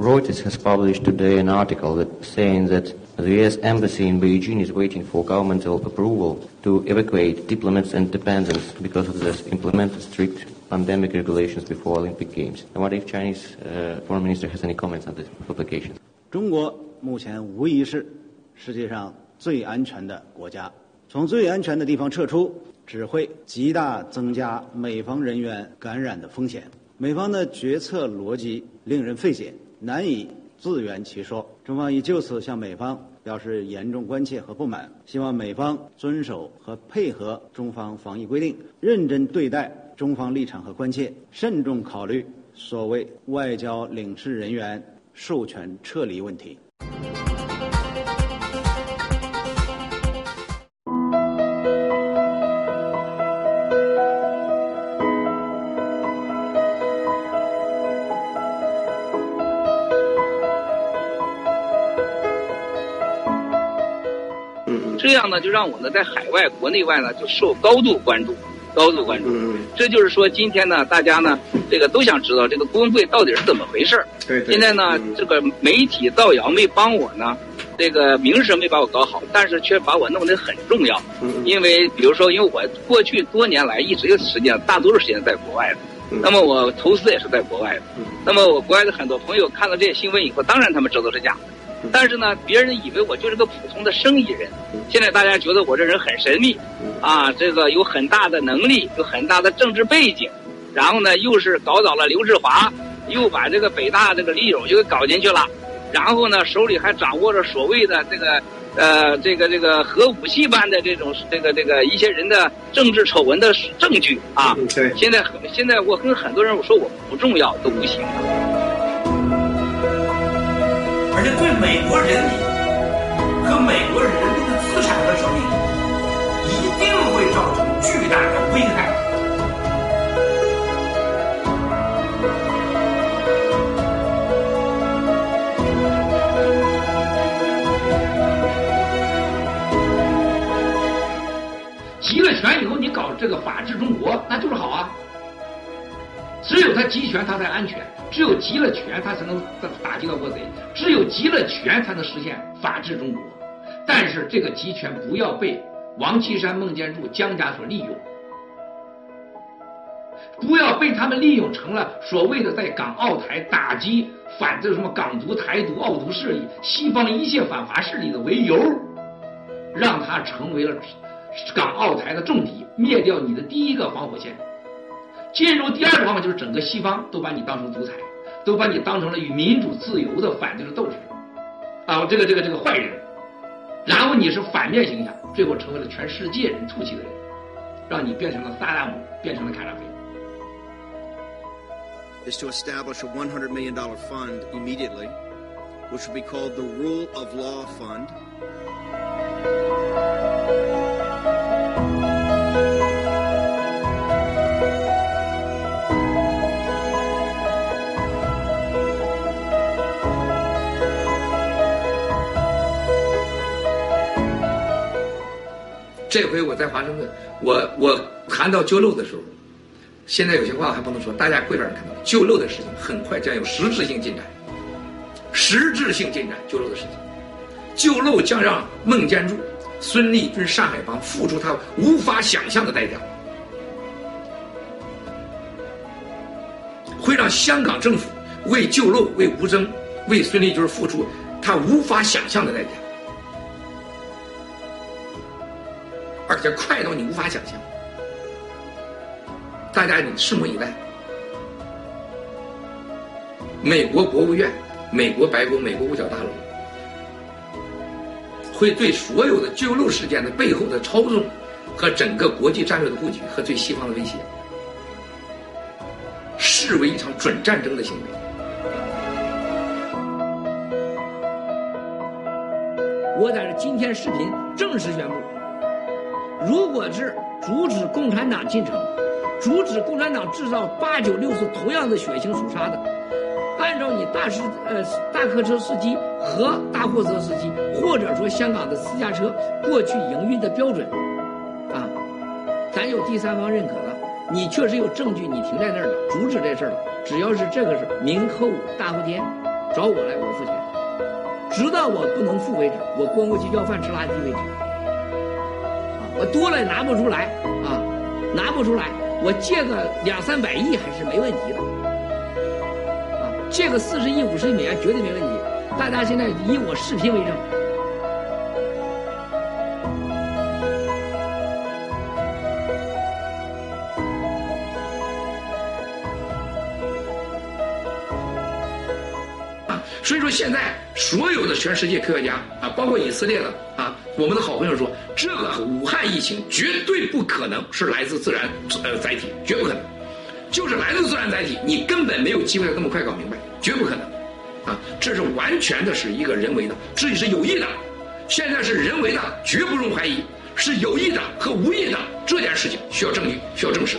Reuters has published today an article that saying that the U.S. embassy in Beijing is waiting for governmental approval to evacuate diplomats and dependents because of this implemented strict pandemic regulations before Olympic Games. I wonder if Chinese uh, foreign minister has any comments on this publication. 中国目前无疑是世界上最安全的国家。从最安全的地方撤出，只会极大增加美方人员感染的风险。美方的决策逻辑令人费解， 难以自圆其说。中方已就此向美方表示严重关切和不满，希望美方遵守和配合中方防疫规定，认真对待中方立场和关切，慎重考虑所谓外交领事人员授权撤离问题。样呢，就让我呢在海外、国内外呢就受高度关注，高度关注。这就是说，今天呢，大家呢这个都想知道这个工会到底是怎么回事儿。对。现在呢，这个媒体造谣没帮我呢，这个名声没把我搞好，但是却把我弄得很重要。因为比如说，因为我过去多年来一直有时间大多数时间在国外的，那么我投资也是在国外的。那么我国外的很多朋友看到这些新闻以后，当然他们知道是假。但是呢，别人以为我就是个普通的生意人。现在大家觉得我这人很神秘，啊，这个有很大的能力，有很大的政治背景，然后呢，又是搞倒了刘志华，又把这个北大这个李友又给搞进去了，然后呢，手里还掌握着所谓的这个呃这个这个核武器般的这种这个这个一些人的政治丑闻的证据啊。对。现在现在我跟很多人我说我不重要都不行。而且对美国人民和美国人民的资产和生命一定会造成巨大的危害。集了权以后，你搞这个法治中国，那就是好啊。只有他集权，他才安全；只有集了权，他才能打击到国贼；只有集了权，才能实现法治中国。但是这个集权不要被王岐山、孟建柱、江家所利用，不要被他们利用成了所谓的在港澳台打击反这什么港独、台独、澳独势力、西方一切反华势力的为由，让他成为了港澳台的重敌，灭掉你的第一个防火线。进入第二个方法就是整个西方都把你当成独裁，都把你当成了与民主自由的反对的斗士，啊，这个这个这个坏人，然后你是反面形象，最后成为了全世界人唾弃的人，让你变成了萨达姆，变成了卡扎菲。Is to establish a $100 million fund immediately, which will be called the Rule of Law Fund. 这回我在华盛顿，我我谈到救漏的时候，现在有些话还不能说，大家会让人看到救漏的事情很快将有实质性进展，实质性进展救漏的事情，救漏将让孟建柱、孙立军、上海帮付出他无法想象的代价，会让香港政府为救漏、为吴征、为孙立军付出他无法想象的代价。而且快到你无法想象，大家你拭目以待。美国国务院、美国白宫、美国五角大楼会对所有的救漏事件的背后的操纵和整个国际战略的布局和对西方的威胁，视为一场准战争的行为。我在今天视频正式宣布。如果是阻止共产党进城，阻止共产党制造八九六次同样的血腥屠杀的，按照你大师呃大客车司机和大货车司机，或者说香港的私家车过去营运的标准，啊，咱有第三方认可了，你确实有证据，你停在那儿了，阻止这事儿了，只要是这个是明后大后天，找我来，我付钱，直到我不能付为止，我光过去要饭吃垃圾为止。我多了也拿不出来啊，拿不出来，我借个两三百亿还是没问题的。啊，借个四十亿、五十亿美元绝对没问题。大家现在以我视频为证。所以说，现在所有的全世界科学家啊，包括以色列的啊，我们的好朋友说，这个武汉疫情绝对不可能是来自自然呃载体，绝不可能。就是来自自然载体，你根本没有机会那么快搞明白，绝不可能。啊，这是完全的是一个人为的，这里是有意的。现在是人为的，绝不容怀疑，是有意的和无意的这件事情需要证据，需要证实。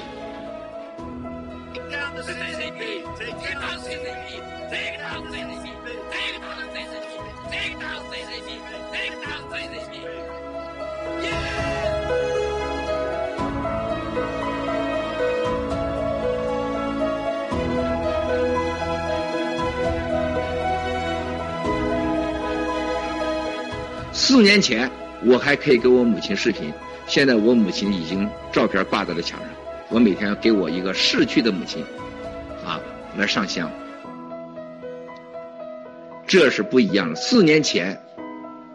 四年前我还可以给我母亲视频，现在我母亲已经照片挂在了墙上。我每天给我一个逝去的母亲，啊，来上香，这是不一样的。四年前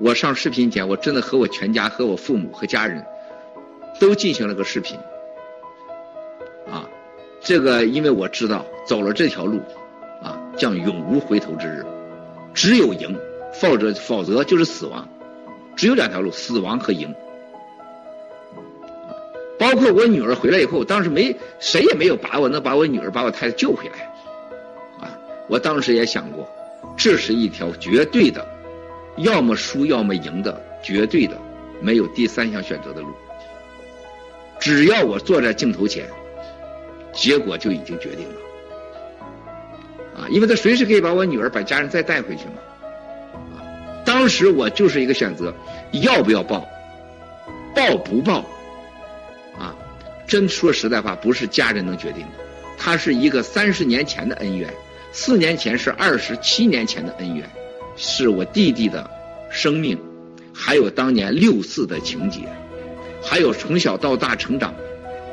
我上视频前，我真的和我全家、和我父母和家人都进行了个视频，啊，这个因为我知道走了这条路，啊，将永无回头之日，只有赢，否则否则就是死亡。只有两条路，死亡和赢。包括我女儿回来以后，当时没谁也没有把握能把我女儿把我太太救回来，啊，我当时也想过，这是一条绝对的，要么输要么赢的绝对的，没有第三项选择的路。只要我坐在镜头前，结果就已经决定了，啊，因为他随时可以把我女儿把家人再带回去嘛。当时我就是一个选择，要不要报，报不报，啊，真说实在话，不是家人能决定的，他是一个三十年前的恩怨，四年前是二十七年前的恩怨，是我弟弟的生命，还有当年六四的情节，还有从小到大成长，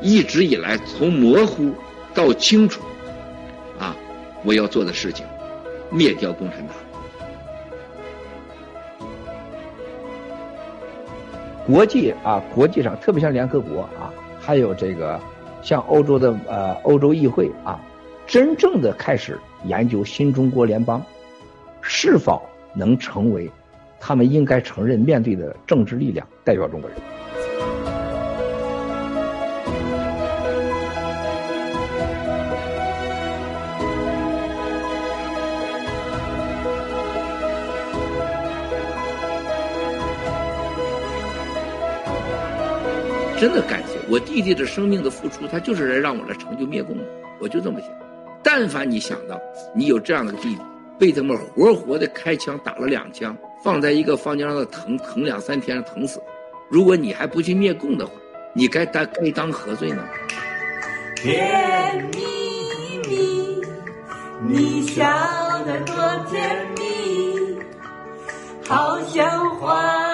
一直以来从模糊到清楚，啊，我要做的事情，灭掉共产党。国际啊，国际上特别像联合国啊，还有这个像欧洲的呃欧洲议会啊，真正的开始研究新中国联邦是否能成为他们应该承认面对的政治力量，代表中国人。真的感谢我弟弟的生命的付出，他就是来让我来成就灭共的，我就这么想。但凡你想到你有这样的弟弟，被他们活活的开枪打了两枪，放在一个房间让他疼疼两三天疼死，如果你还不去灭共的话，你该当该当何罪呢？甜蜜蜜，你笑得多甜蜜，好像花。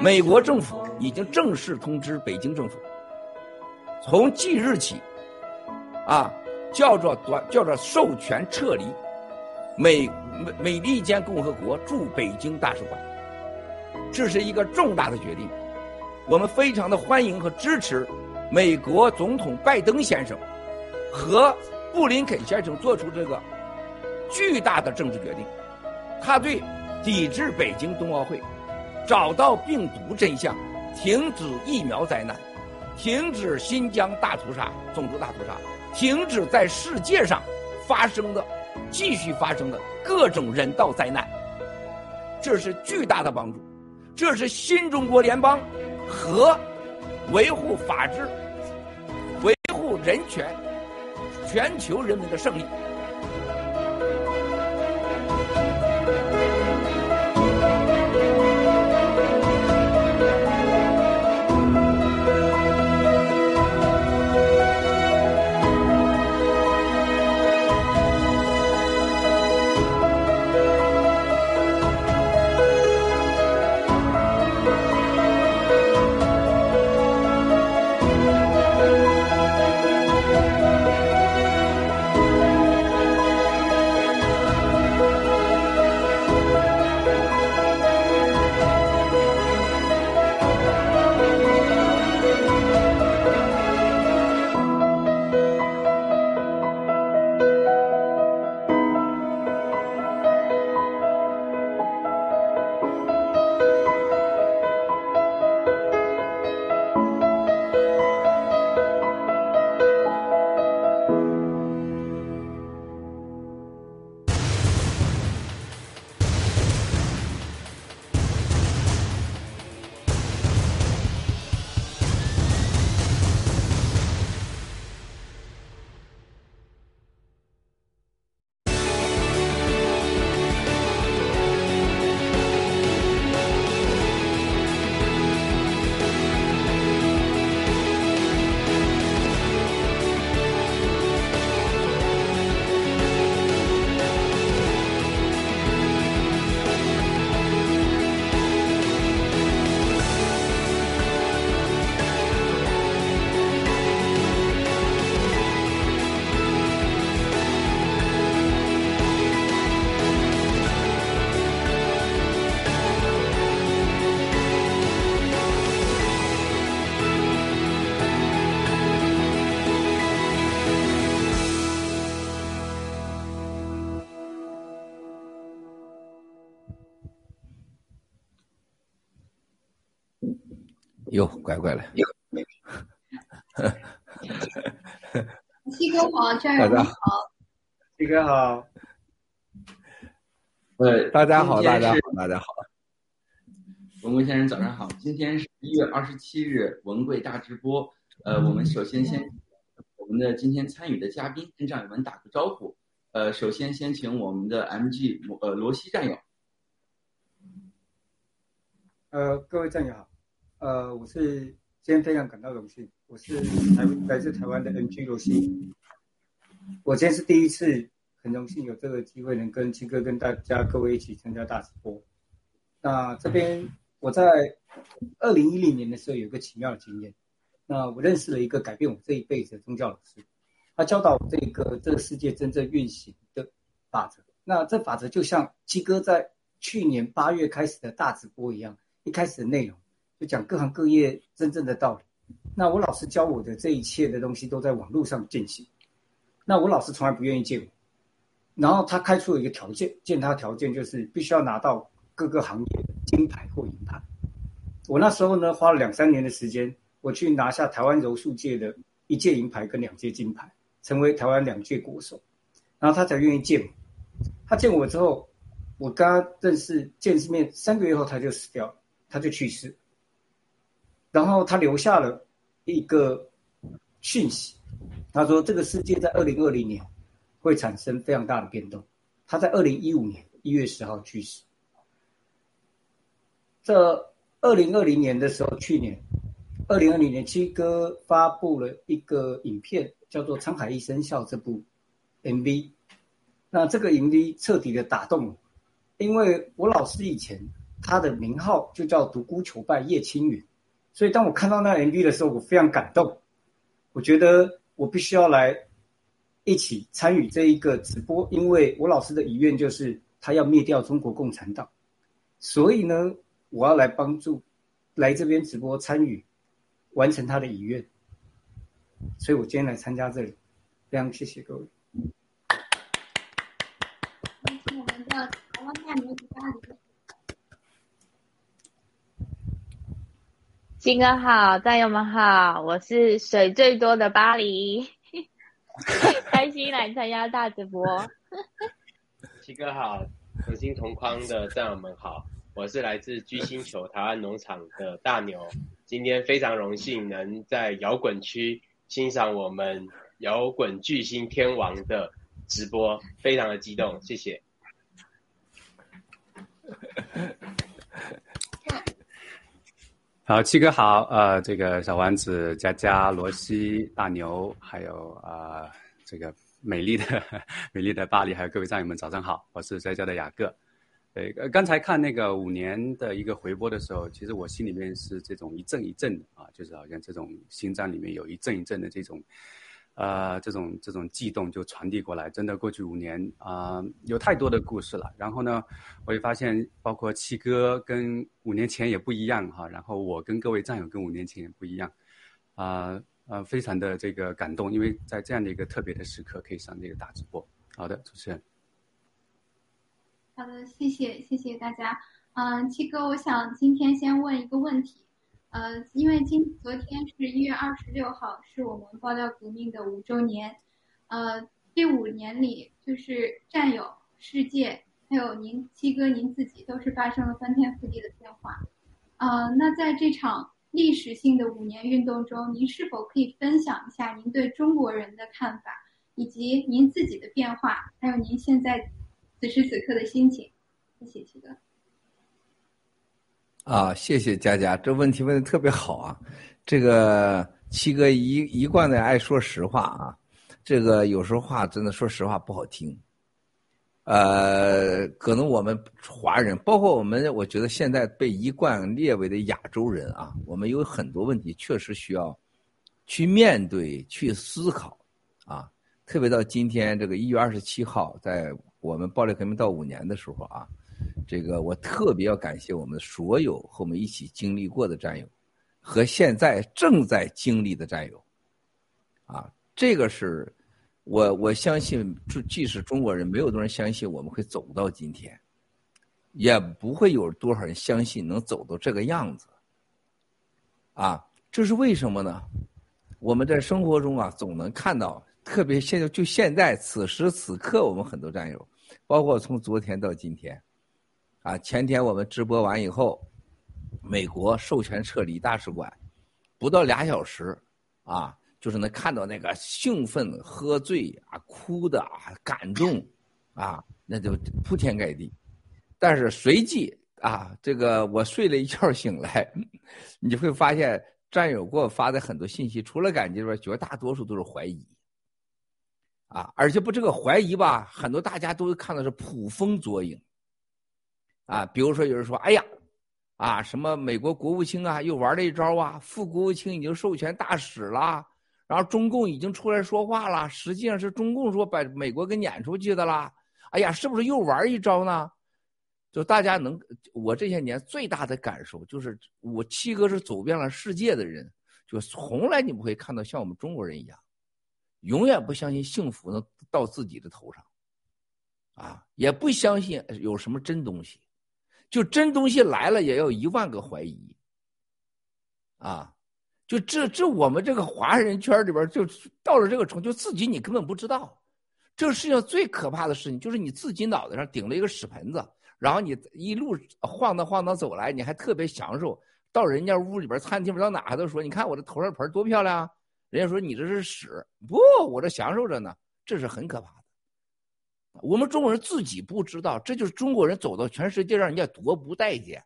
美国政府。已经正式通知北京政府，从即日起，啊，叫做短叫做授权撤离美美美利坚共和国驻北京大使馆，这是一个重大的决定，我们非常的欢迎和支持美国总统拜登先生和布林肯先生做出这个巨大的政治决定，他对抵制北京冬奥会，找到病毒真相。停止疫苗灾难，停止新疆大屠杀、种族大屠杀，停止在世界上发生的、继续发生的各种人道灾难，这是巨大的帮助，这是新中国联邦和维护法治、维护人权、全球人民的胜利。哟，乖乖了。七哥好，战友们好。七哥好。呃，大家好，大家好，大家好。文贵先生早上好，今天是一月二十七日文贵大直播。呃，我们首先先我们的今天参与的嘉宾跟战友们打个招呼。呃，首先先请我们的 MG 呃罗西战友。呃，各位战友好，呃，我是今天非常感到荣幸，我是台来自台湾的 MG 罗西。我今天是第一次，很荣幸有这个机会能跟七哥跟大家各位一起参加大直播。那这边我在二零一零年的时候有个奇妙的经验，那我认识了一个改变我这一辈子的宗教老师。他教导我这个这个世界真正运行的法则。那这法则就像七哥在去年八月开始的大直播一样，一开始的内容就讲各行各业真正的道理。那我老师教我的这一切的东西都在网络上进行。那我老师从来不愿意见我，然后他开出了一个条件，见他条件就是必须要拿到各个行业的金牌或银牌。我那时候呢花了两三年的时间，我去拿下台湾柔术界的一届银牌跟两届金牌。成为台湾两届国手，然后他才愿意见我。他见我之后，我跟他认识见识面三个月后，他就死掉，他就去世。然后他留下了一个讯息，他说这个世界在二零二零年会产生非常大的变动。他在二零一五年一月十号去世。这二零二零年的时候，去年二零二零年七哥发布了一个影片。叫做《沧海一声笑》这部 MV，那这个 MV 彻底的打动我，因为我老师以前他的名号就叫独孤求败叶青云，所以当我看到那 MV 的时候，我非常感动，我觉得我必须要来一起参与这一个直播，因为我老师的遗愿就是他要灭掉中国共产党，所以呢，我要来帮助来这边直播参与完成他的遗愿。所以我今天来参加这里，非常谢谢各位。我们的台湾大牛巴黎。金哥好，战友们好，我是水最多的巴黎，开心来参加大直播。七哥好，同心同框的战友们好，我是来自巨星球台湾农场的大牛，今天非常荣幸能在摇滚区。欣赏我们摇滚巨星天王的直播，非常的激动，谢谢。好，七哥好，呃，这个小丸子、佳佳、罗西、大牛，还有啊，这个美丽的 美丽的巴黎，还有各位战友们，早上好，我是在家的雅各。呃，刚才看那个五年的一个回播的时候，其实我心里面是这种一阵一阵的啊，就是好像这种心脏里面有一阵一阵的这种，呃，这种这种悸动就传递过来。真的，过去五年啊，有太多的故事了。然后呢，我也发现，包括七哥跟五年前也不一样哈。然后我跟各位战友跟五年前也不一样，啊啊，非常的这个感动，因为在这样的一个特别的时刻可以上这个大直播。好的，主持人。好的，谢谢谢谢大家。嗯，七哥，我想今天先问一个问题。呃，因为今昨天是一月二十六号，是我们爆料革命的五周年。呃，这五年里，就是战友、世界，还有您七哥您自己，都是发生了翻天覆地的变化。呃，那在这场历史性的五年运动中，您是否可以分享一下您对中国人的看法，以及您自己的变化，还有您现在？此时此刻的心情，谢谢七哥。啊，谢谢佳佳，这问题问的特别好啊！这个七哥一一贯的爱说实话啊，这个有时候话真的说实话不好听。呃，可能我们华人，包括我们，我觉得现在被一贯列为的亚洲人啊，我们有很多问题确实需要去面对、去思考啊。特别到今天这个一月二十七号，在。我们暴力革命到五年的时候啊，这个我特别要感谢我们所有和我们一起经历过的战友，和现在正在经历的战友，啊，这个是我我相信，就即使中国人没有多少人相信我们会走到今天，也不会有多少人相信能走到这个样子，啊，这是为什么呢？我们在生活中啊，总能看到，特别现在就现在此时此刻，我们很多战友，包括从昨天到今天，啊，前天我们直播完以后，美国授权撤离大使馆，不到俩小时，啊，就是能看到那个兴奋、喝醉啊、哭的啊、感动，啊，那就铺天盖地。但是随即啊，这个我睡了一觉醒来，你会发现战友给我发的很多信息，除了感激之外，绝大多数都是怀疑。啊，而且不这个怀疑吧，很多大家都看到是捕风捉影。啊，比如说有人说，哎呀，啊什么美国国务卿啊又玩了一招啊，副国务卿已经授权大使了，然后中共已经出来说话了，实际上是中共说把美国给撵出去的啦。哎呀，是不是又玩一招呢？就大家能，我这些年最大的感受就是，我七哥是走遍了世界的人，就从来你不会看到像我们中国人一样，永远不相信幸福能到自己的头上，啊，也不相信有什么真东西，就真东西来了也要一万个怀疑，啊，就这这我们这个华人圈里边就到了这个程度，就自己你根本不知道，这个世界上最可怕的事情就是你自己脑袋上顶了一个屎盆子。然后你一路晃荡晃荡走来，你还特别享受。到人家屋里边、餐厅到哪还都说：“你看我这头上盆多漂亮。”啊人家说：“你这是屎。”不，我这享受着呢。这是很可怕。我们中国人自己不知道，这就是中国人走到全世界让人家多不待见，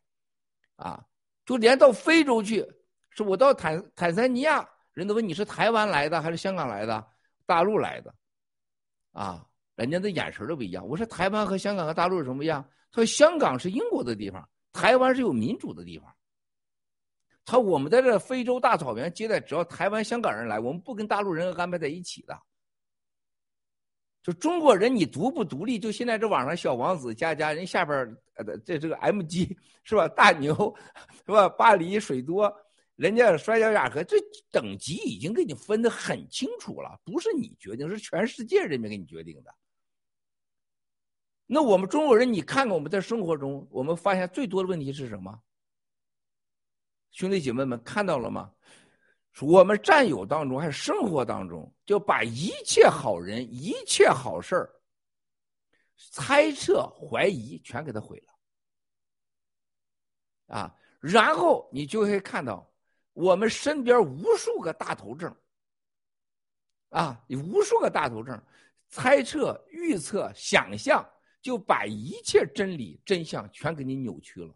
啊！就连到非洲去，是我到坦坦桑尼亚，人都问你是台湾来的还是香港来的、大陆来的，啊！人家的眼神都不一样。我说台湾和香港和大陆有什么样？他说香港是英国的地方，台湾是有民主的地方。他我们在这非洲大草原接待，只要台湾、香港人来，我们不跟大陆人安排在一起的。就中国人，你独不独立？就现在这网上小王子、佳佳人下边呃，这这个 MG 是吧？大牛是吧？巴黎水多，人家摔跤雅阁，这等级已经给你分得很清楚了，不是你决定，是全世界人民给你决定的。那我们中国人，你看看我们在生活中，我们发现最多的问题是什么？兄弟姐妹们看到了吗？我们战友当中还是生活当中，就把一切好人、一切好事儿、猜测、怀疑全给他毁了。啊，然后你就会看到我们身边无数个大头症。啊，无数个大头症，猜测、预测、想象。就把一切真理真相全给你扭曲了，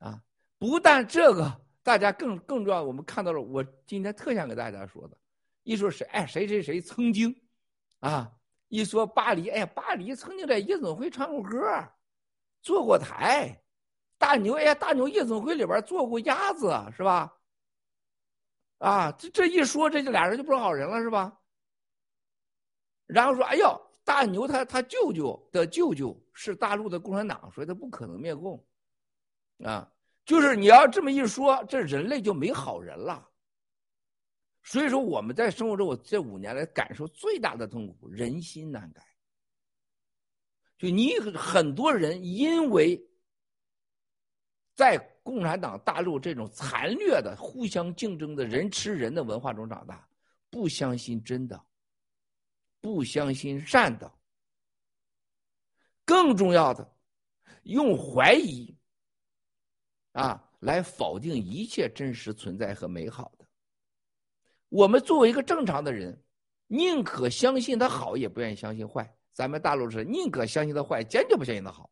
啊！不但这个，大家更更重要，我们看到了。我今天特想给大家说的，一说谁，哎，谁谁谁曾经，啊，一说巴黎，哎，巴黎曾经在夜总会唱过歌，坐过台，大牛，哎呀，大牛夜总会里边做过鸭子，是吧？啊，这这一说，这就俩人就不是好人了，是吧？然后说，哎呦。大牛他他舅舅的舅舅是大陆的共产党，所以他不可能灭共，啊，就是你要这么一说，这人类就没好人了。所以说我们在生活中，我这五年来感受最大的痛苦，人心难改。就你很多人因为在共产党大陆这种残虐的、互相竞争的人吃人的文化中长大，不相信真的。不相信善的，更重要的，用怀疑啊来否定一切真实存在和美好的。我们作为一个正常的人，宁可相信他好，也不愿意相信坏。咱们大陆是宁可相信他坏，坚决不相信他好。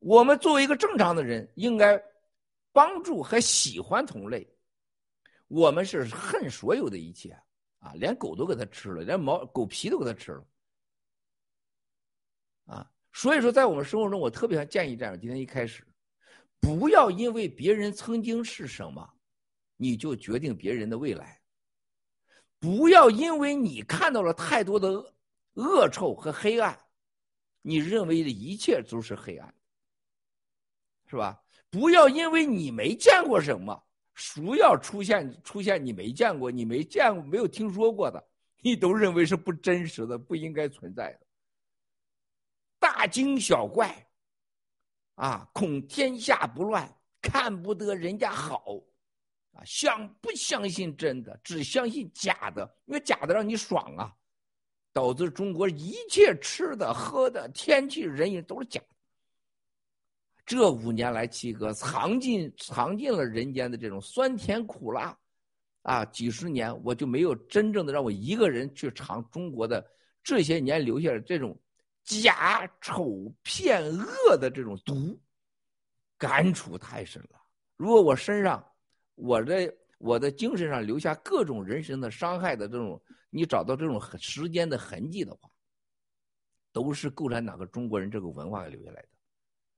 我们作为一个正常的人，应该帮助和喜欢同类。我们是恨所有的一切。啊，连狗都给他吃了，连毛狗皮都给他吃了，所以说，在我们生活中，我特别想建议这样：今天一开始，不要因为别人曾经是什么，你就决定别人的未来；不要因为你看到了太多的恶臭和黑暗，你认为的一切都是黑暗，是吧？不要因为你没见过什么。孰要出现出现你没见过、你没见过、没有听说过的，你都认为是不真实的、不应该存在的。大惊小怪，啊，恐天下不乱，看不得人家好，啊，相不相信真的，只相信假的，因为假的让你爽啊，导致中国一切吃的、喝的、天气、人员都是假。这五年来，七哥尝尽尝尽了人间的这种酸甜苦辣，啊，几十年我就没有真正的让我一个人去尝中国的这些年留下的这种假丑骗恶的这种毒，感触太深了。如果我身上，我的我的精神上留下各种人身的伤害的这种，你找到这种时间的痕迹的话，都是共产党和中国人这个文化留下来的。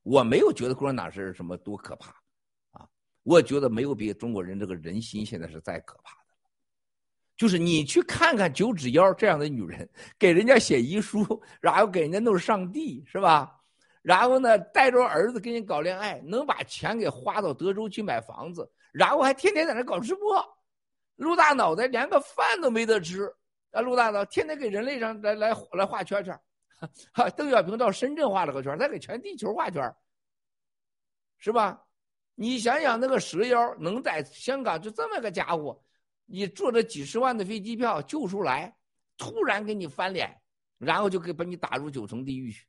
我没有觉得共产党是什么多可怕，啊，我觉得没有比中国人这个人心现在是再可怕的。就是你去看看九指妖这样的女人，给人家写遗书，然后给人家弄上帝，是吧？然后呢，带着儿子跟人搞恋爱，能把钱给花到德州去买房子，然后还天天在那搞直播，陆大脑袋连个饭都没得吃啊！陆大脑天天给人类上来来来画圈圈。哈，邓小平到深圳画了个圈，再给全地球画圈，是吧？你想想，那个蛇妖能在香港就这么个家伙，你坐着几十万的飞机票救出来，突然给你翻脸，然后就给把你打入九层地狱去，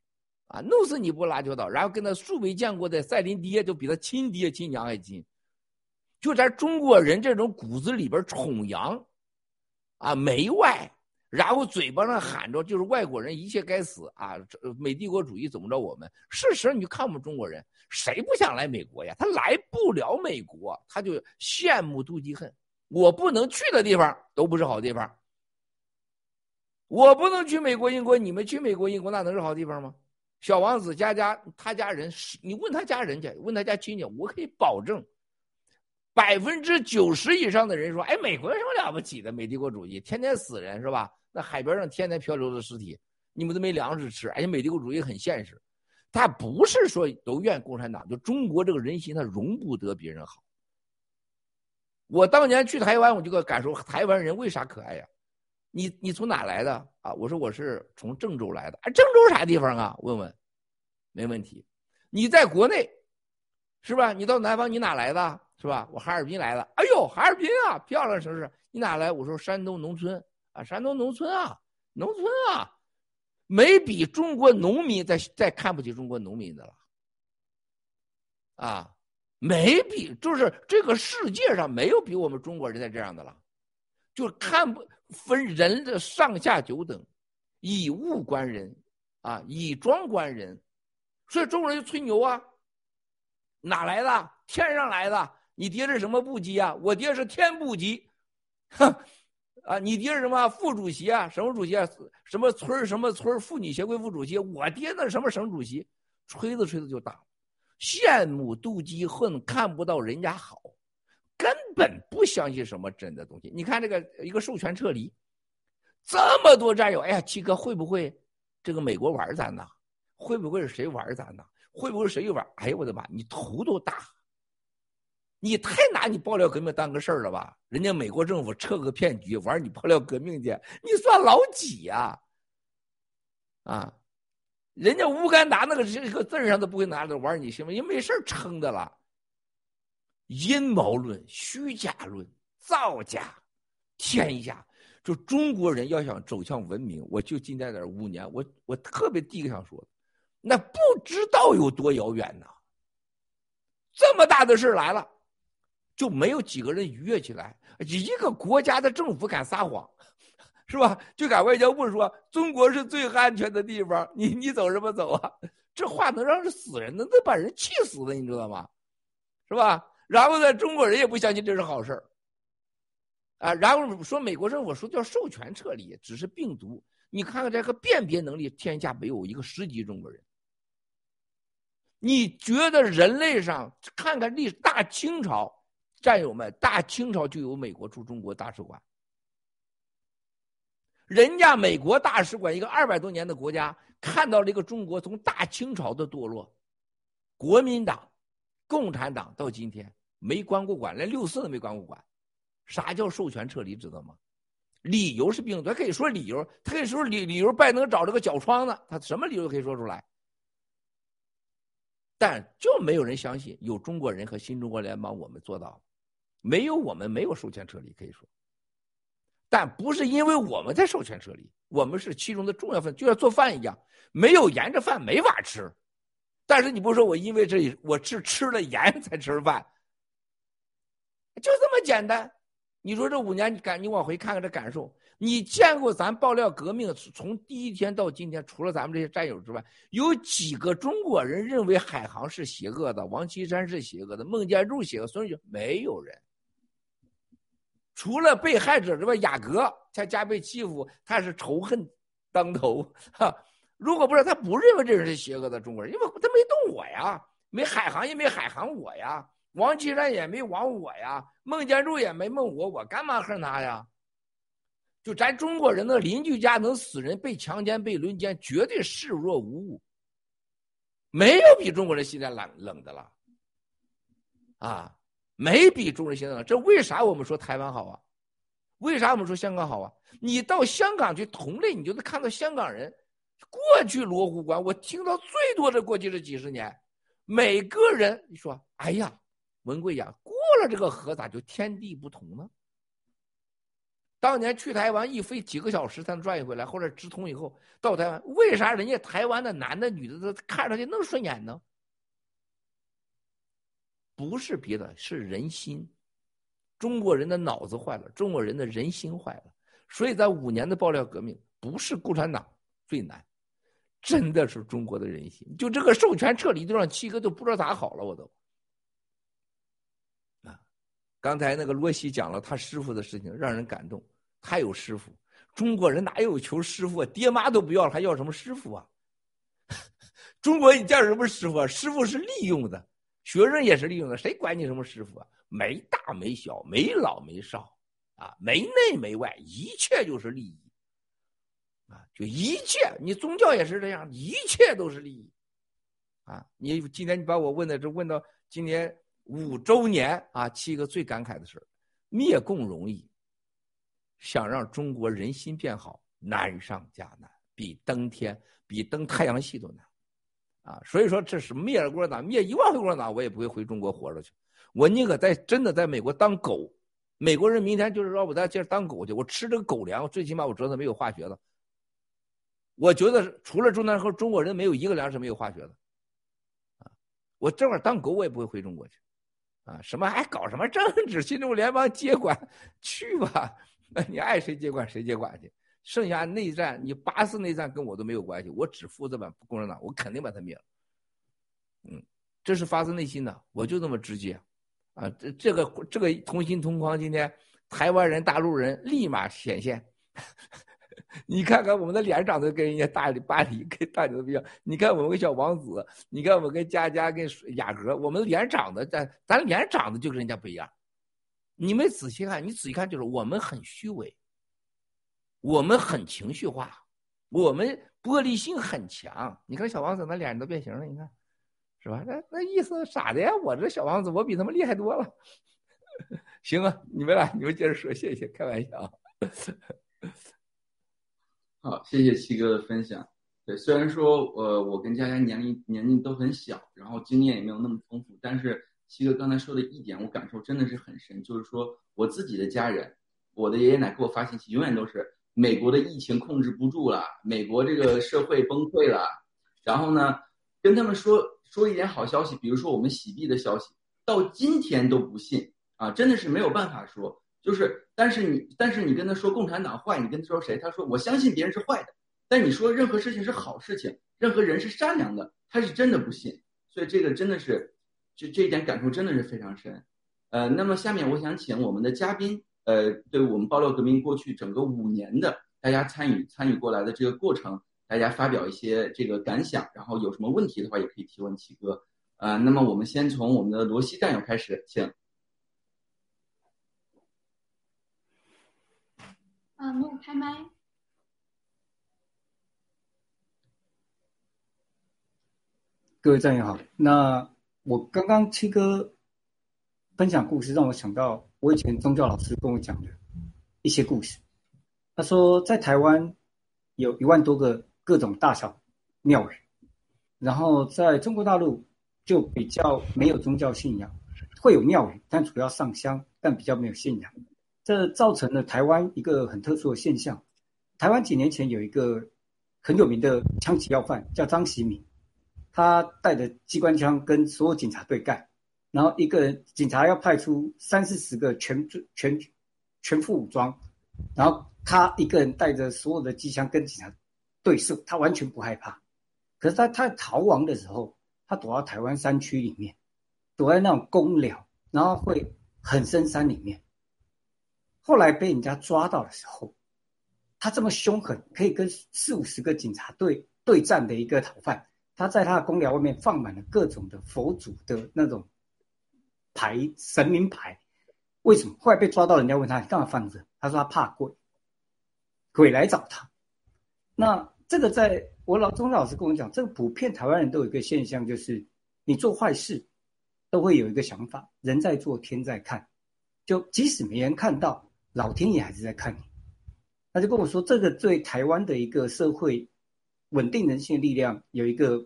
啊，弄死你不拉就倒，然后跟他素未见过的赛琳爹就比他亲爹亲娘还亲，就在中国人这种骨子里边崇洋，啊，媚外。然后嘴巴上喊着就是外国人一切该死啊，美帝国主义怎么着我们？事实你就看我们中国人，谁不想来美国呀？他来不了美国，他就羡慕妒忌恨。我不能去的地方都不是好地方。我不能去美国英国，你们去美国英国那能是好地方吗？小王子家家他家人，你问他家人去，问他家亲戚，我可以保证，百分之九十以上的人说，哎，美国有什么了不起的？美帝国主义天天死人是吧？那海边上天天漂流的尸体，你们都没粮食吃，而且美帝国主义很现实，他不是说都怨共产党，就中国这个人心他容不得别人好。我当年去台湾，我就个感受台湾人为啥可爱呀？你你从哪来的啊？我说我是从郑州来的，啊，郑州啥地方啊？问问，没问题。你在国内，是吧？你到南方你哪来的？是吧？我哈尔滨来的。哎呦，哈尔滨啊，漂亮城市。你哪来？我说山东农村。啊，山东农村啊，农村啊，没比中国农民再再看不起中国农民的了，啊，没比，就是这个世界上没有比我们中国人再这样的了，就看不分人的上下九等，以物观人，啊，以装观人，所以中国人就吹牛啊，哪来的？天上来的？你爹是什么部级啊？我爹是天部级，哼。啊，你爹是什么副主席啊？什么主席啊？什么村什么村妇女协会副主席？我爹那什么省主席？吹子吹着就大，羡慕妒忌恨，看不到人家好，根本不相信什么真的东西。你看这个一个授权撤离，这么多战友，哎呀，七哥会不会这个美国玩咱呢？会不会是谁玩咱呢？会不会谁玩？哎呦我的妈，你头都大。你太拿你爆料革命当个事儿了吧？人家美国政府撤个骗局玩你爆料革命去，你算老几呀？啊，人家乌干达那个这个字上都不会拿着玩你行吗？也没事撑的了。阴谋论、虚假论、造假，天下就中国人要想走向文明，我就今天在这五年，我我特别第一个想说，那不知道有多遥远呢。这么大的事来了。就没有几个人愉悦起来，一个国家的政府敢撒谎，是吧？就敢外交部说中国是最安全的地方，你你走什么走啊？这话能让人死人的，能把人气死的，你知道吗？是吧？然后呢，中国人也不相信这是好事啊。然后说美国政府说叫授权撤离，只是病毒。你看看这个辨别能力，天下没有一个十级中国人。你觉得人类上看看历大清朝？战友们，大清朝就有美国驻中国大使馆，人家美国大使馆一个二百多年的国家，看到了一个中国从大清朝的堕落，国民党、共产党到今天没关过馆，连六四都没关过馆。啥叫授权撤离？知道吗？理由是病毒，他可以说理由，他可以说理理由，拜登找了个脚疮子，他什么理由都可以说出来。但就没有人相信有中国人和新中国联邦，我们做到了，没有我们没有授权撤离，可以说，但不是因为我们在授权撤离，我们是其中的重要分，就像做饭一样，没有盐这饭没法吃。但是你不说我因为这我是吃了盐才吃饭，就这么简单。你说这五年你感你往回看看这感受，你见过咱爆料革命从第一天到今天，除了咱们这些战友之外，有几个中国人认为海航是邪恶的，王岐山是邪恶的，孟建柱邪恶，孙雪没有人。除了被害者之外，雅阁在家被欺负，他是仇恨当头哈。如果不是他不认为这人是邪恶的中国人，因为他没动我呀，没海航也没海航我呀，王岐山也没亡我呀，孟建柱也没孟我，我干嘛恨他呀？就咱中国人的邻居家能死人、被强奸、被轮奸，绝对视若无物，没有比中国人现在冷冷的了，啊，没比中国人现在冷。这为啥我们说台湾好啊？为啥我们说香港好啊？你到香港去同类，你就能看到香港人。过去罗湖关，我听到最多的过去这几十年，每个人你说，哎呀，文贵呀，过了这个河咋就天地不同呢？当年去台湾一飞几个小时才能转一回来，或者直通以后到台湾，为啥人家台湾的男的女的都看上去那么顺眼呢？不是别的，是人心，中国人的脑子坏了，中国人的人心坏了，所以在五年的爆料革命，不是共产党最难。真的是中国的人心，就这个授权撤离都让七哥都不知道咋好了，我都。啊，刚才那个罗西讲了他师傅的事情，让人感动。他有师傅，中国人哪有求师傅啊？爹妈都不要了，还要什么师傅啊？中国你叫什么师傅啊？师傅是利用的，学生也是利用的，谁管你什么师傅啊？没大没小，没老没少，啊，没内没外，一切就是利益。啊，就一切，你宗教也是这样，一切都是利益，啊，你今天你把我问的这问到今年五周年啊，七个最感慨的事灭共容易，想让中国人心变好难上加难，比登天，比登太阳系都难，啊，所以说这是灭了共产党，灭一万回共产党，我也不会回中国活着去，我宁可在真的在美国当狗，美国人明天就是让我在这当狗去，我吃这个狗粮，最起码我知道没有化学的。我觉得除了中南和中国人，没有一个粮食没有化学的，啊，我这会儿当狗我也不会回中国去，啊，什么还搞什么政治？新中国联邦接管去吧，那 你爱谁接管谁接管去。剩下内战，你八次内战跟我都没有关系，我只负责把共产党，我肯定把他灭了。嗯，这是发自内心的，我就这么直接，啊，这这个这个同心同框，今天台湾人、大陆人立马显现。你看看我们的脸长得跟人家大理巴黎跟大牛不一样。你看我们跟小王子，你看我们跟佳佳跟雅阁，我们脸长得咱咱脸长得就跟人家不一样。你们仔细看，你仔细看就是我们很虚伪，我们很情绪化，我们玻璃心很强。你看小王子那脸都变形了，你看，是吧？那那意思傻的呀？我这小王子我比他们厉害多了。行啊，你们俩你们接着说，谢谢，开玩笑。好，谢谢七哥的分享。对，虽然说，呃，我跟佳佳年龄年龄都很小，然后经验也没有那么丰富，但是七哥刚才说的一点，我感受真的是很深。就是说，我自己的家人，我的爷爷奶给我发信息，永远都是美国的疫情控制不住了，美国这个社会崩溃了。然后呢，跟他们说说一点好消息，比如说我们洗币的消息，到今天都不信啊，真的是没有办法说。就是，但是你，但是你跟他说共产党坏，你跟他说谁？他说我相信别人是坏的，但你说任何事情是好事情，任何人是善良的，他是真的不信。所以这个真的是，这这一点感触真的是非常深。呃，那么下面我想请我们的嘉宾，呃，对我们爆料革命过去整个五年的大家参与参与过来的这个过程，大家发表一些这个感想，然后有什么问题的话也可以提问七哥。呃，那么我们先从我们的罗西战友开始，请。嗯，我开麦。各位战友好，那我刚刚七哥分享故事，让我想到我以前宗教老师跟我讲的一些故事。他说，在台湾有一万多个各种大小庙宇，然后在中国大陆就比较没有宗教信仰，会有庙宇，但主要上香，但比较没有信仰。这造成了台湾一个很特殊的现象。台湾几年前有一个很有名的枪击要犯，叫张喜敏，他带着机关枪跟所有警察对干，然后一个人警察要派出三四十个全全全副武装，然后他一个人带着所有的机枪跟警察对射，他完全不害怕。可是他他逃亡的时候，他躲到台湾山区里面，躲在那种公寮，然后会很深山里面。后来被人家抓到的时候，他这么凶狠，可以跟四五十个警察对对战的一个逃犯，他在他的公寮外面放满了各种的佛祖的那种牌神明牌。为什么？后来被抓到，人家问他你干嘛放着？他说他怕鬼，鬼来找他。那这个在我老钟老师跟我讲，这个普遍台湾人都有一个现象，就是你做坏事都会有一个想法：人在做，天在看。就即使没人看到。老天爷还是在看你，他就跟我说，这个对台湾的一个社会稳定人性的力量有一个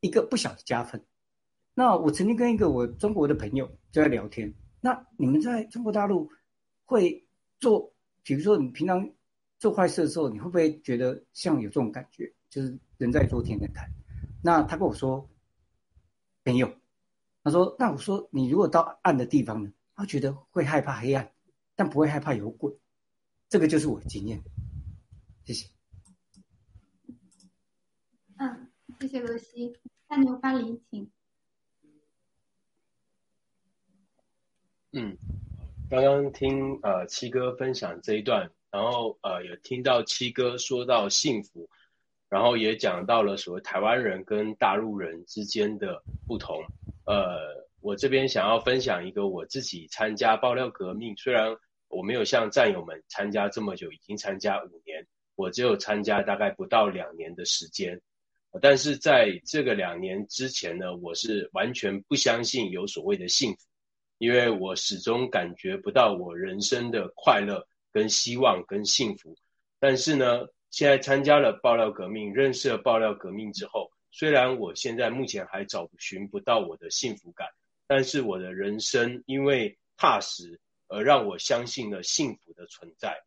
一个不小的加分。那我曾经跟一个我中国的朋友就在聊天，那你们在中国大陆会做，比如说你平常做坏事的时候，你会不会觉得像有这种感觉，就是人在做天在看？那他跟我说没有，他说那我说你如果到暗的地方呢，他觉得会害怕黑暗。但不会害怕有鬼，这个就是我的经验。谢谢。嗯，谢谢罗西。大牛巴黎，请。嗯，刚刚听呃七哥分享这一段，然后呃有听到七哥说到幸福，然后也讲到了所谓台湾人跟大陆人之间的不同，呃。我这边想要分享一个我自己参加爆料革命，虽然我没有像战友们参加这么久，已经参加五年，我只有参加大概不到两年的时间，但是在这个两年之前呢，我是完全不相信有所谓的幸福，因为我始终感觉不到我人生的快乐跟希望跟幸福。但是呢，现在参加了爆料革命，认识了爆料革命之后，虽然我现在目前还找寻不到我的幸福感。但是我的人生因为踏实而让我相信了幸福的存在。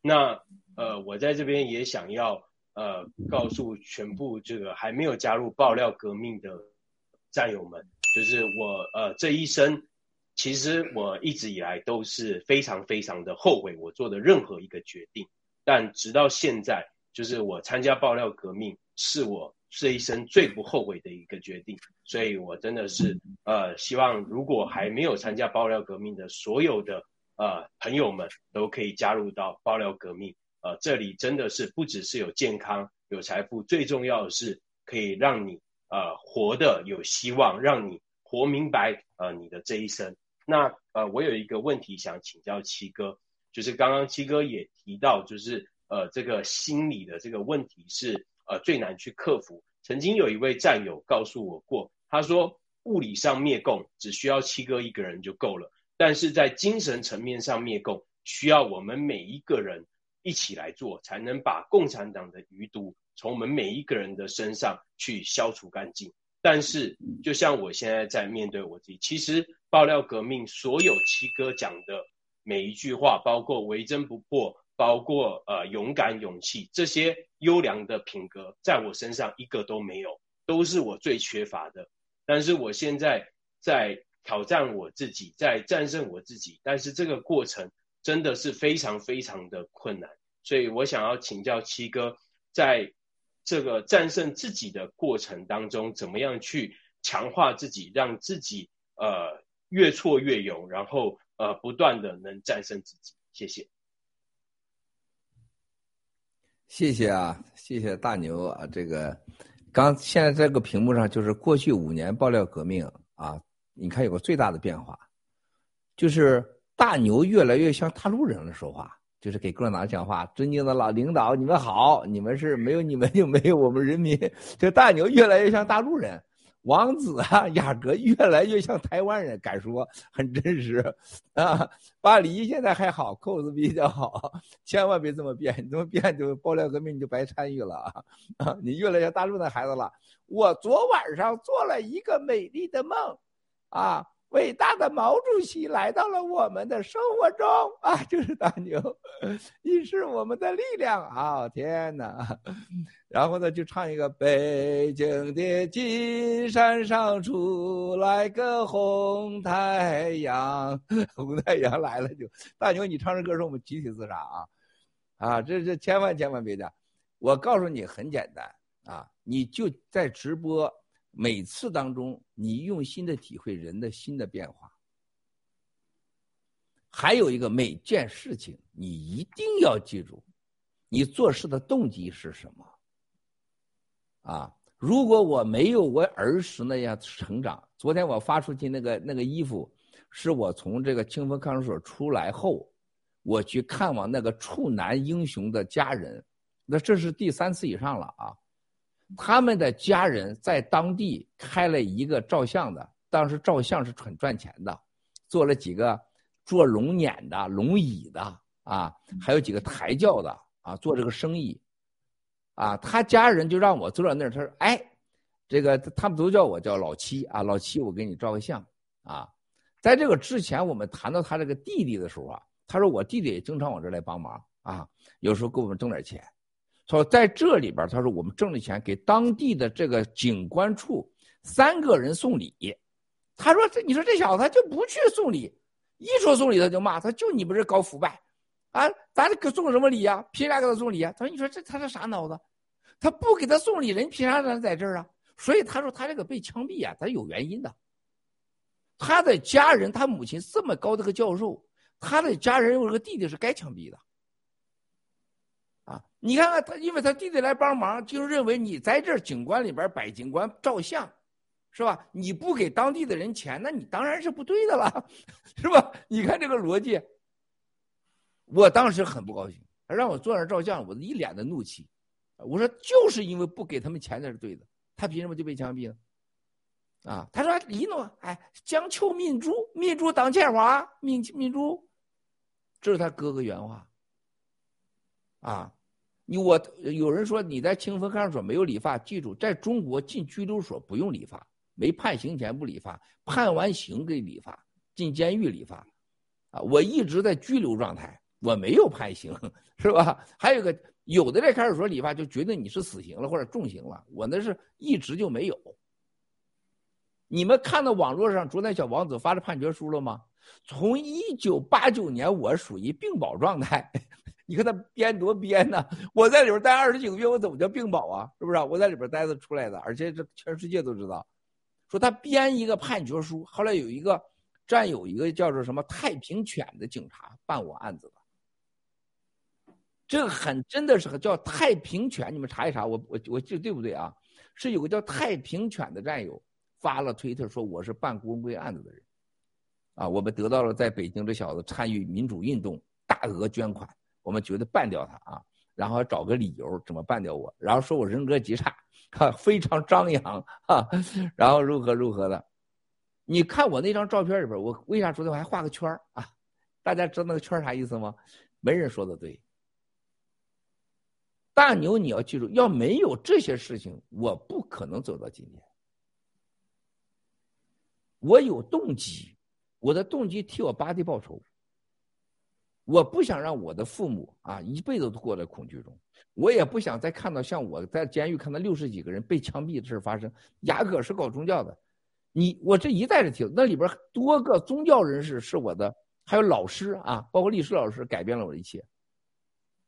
那呃，我在这边也想要呃告诉全部这个还没有加入爆料革命的战友们，就是我呃这一生其实我一直以来都是非常非常的后悔我做的任何一个决定。但直到现在，就是我参加爆料革命是我。这一生最不后悔的一个决定，所以我真的是呃，希望如果还没有参加爆料革命的所有的呃朋友们，都可以加入到爆料革命。呃，这里真的是不只是有健康、有财富，最重要的是可以让你呃活的有希望，让你活明白呃你的这一生。那呃，我有一个问题想请教七哥，就是刚刚七哥也提到，就是呃这个心理的这个问题是。呃，最难去克服。曾经有一位战友告诉我过，他说物理上灭共只需要七哥一个人就够了，但是在精神层面上灭共，需要我们每一个人一起来做，才能把共产党的余毒从我们每一个人的身上去消除干净。但是，就像我现在在面对我自己，其实爆料革命所有七哥讲的每一句话，包括为真不破。包括呃勇敢、勇气这些优良的品格，在我身上一个都没有，都是我最缺乏的。但是我现在在挑战我自己，在战胜我自己，但是这个过程真的是非常非常的困难。所以我想要请教七哥，在这个战胜自己的过程当中，怎么样去强化自己，让自己呃越挫越勇，然后呃不断的能战胜自己。谢谢。谢谢啊，谢谢大牛啊！这个刚现在这个屏幕上就是过去五年爆料革命啊，你看有个最大的变化，就是大牛越来越像大陆人了说话，就是给共产党讲话。尊敬的老领导，你们好，你们是没有你们就没有我们人民。这大牛越来越像大陆人。王子啊，雅阁越来越像台湾人，敢说很真实啊。巴黎现在还好，扣子比较好，千万别这么变，你这么变就爆料革命你就白参与了啊！啊，你越来越大陆的孩子了。我昨晚上做了一个美丽的梦，啊。伟大的毛主席来到了我们的生活中啊，就是大牛，你是我们的力量啊！天哪！然后呢，就唱一个北京的金山上出来个红太阳，红太阳来了就大牛，你唱这歌时候我们集体自杀啊！啊，这这千万千万别的，我告诉你很简单啊，你就在直播。每次当中，你用心的体会人的心的变化。还有一个，每件事情你一定要记住，你做事的动机是什么。啊，如果我没有我儿时那样成长，昨天我发出去那个那个衣服，是我从这个清风看守所出来后，我去看望那个处男英雄的家人，那这是第三次以上了啊。他们的家人在当地开了一个照相的，当时照相是很赚钱的，做了几个做龙辇的、龙椅的啊，还有几个抬轿的啊，做这个生意，啊，他家人就让我坐在那儿，他说：“哎，这个他们都叫我叫老七啊，老七，我给你照个相啊。”在这个之前，我们谈到他这个弟弟的时候啊，他说我弟弟也经常往这来帮忙啊，有时候给我们挣点钱。说在这里边，他说我们挣的钱给当地的这个警官处三个人送礼。他说这你说这小子他就不去送礼，一说送礼他就骂，他就你们这搞腐败，啊，咱给送什么礼呀？凭啥给他送礼啊？他说你说这他是啥脑子？他不给他送礼，人凭啥让他在这儿啊？所以他说他这个被枪毙啊，他有原因的。他的家人，他母亲这么高的个教授，他的家人有个弟弟是该枪毙的。你看看他，因为他弟弟来帮忙，就认为你在这景观里边摆景观照相，是吧？你不给当地的人钱，那你当然是不对的了，是吧？你看这个逻辑，我当时很不高兴，让我坐那照相，我一脸的怒气。我说就是因为不给他们钱才是对的，他凭什么就被枪毙了？啊？他说李诺，哎，将求民主，民主当前话，民民主，这是他哥哥原话，啊。你我有人说你在清风看守所没有理发，记住，在中国进拘留所不用理发，没判刑前不理发，判完刑给理发，进监狱理发，啊，我一直在拘留状态，我没有判刑，是吧？还有个有的在看守所理发就觉得你是死刑了或者重刑了，我那是一直就没有。你们看到网络上昨天小王子发的判决书了吗？从一九八九年我属于病保状态。你看他编多编呢！我在里边待二十几个月，我怎么叫病保啊？是不是？我在里边待着出来的，而且这全世界都知道。说他编一个判决书，后来有一个战友，一个叫做什么太平犬的警察办我案子的。这个很真的是叫太平犬，你们查一查，我我我记得对不对啊？是有个叫太平犬的战友发了推特说我是办郭文贵案子的人，啊，我们得到了在北京这小子参与民主运动，大额捐款。我们觉得办掉他啊，然后找个理由怎么办掉我，然后说我人格极差，哈，非常张扬哈，然后如何如何的。你看我那张照片里边，我为啥昨天我还画个圈啊？大家知道那个圈啥意思吗？没人说的对。大牛，你要记住，要没有这些事情，我不可能走到今天。我有动机，我的动机替我八弟报仇。我不想让我的父母啊一辈子都过在恐惧中，我也不想再看到像我在监狱看到六十几个人被枪毙的事发生。雅各是搞宗教的，你我这一代的听，那里边多个宗教人士是我的，还有老师啊，包括历史老师改变了我的一切。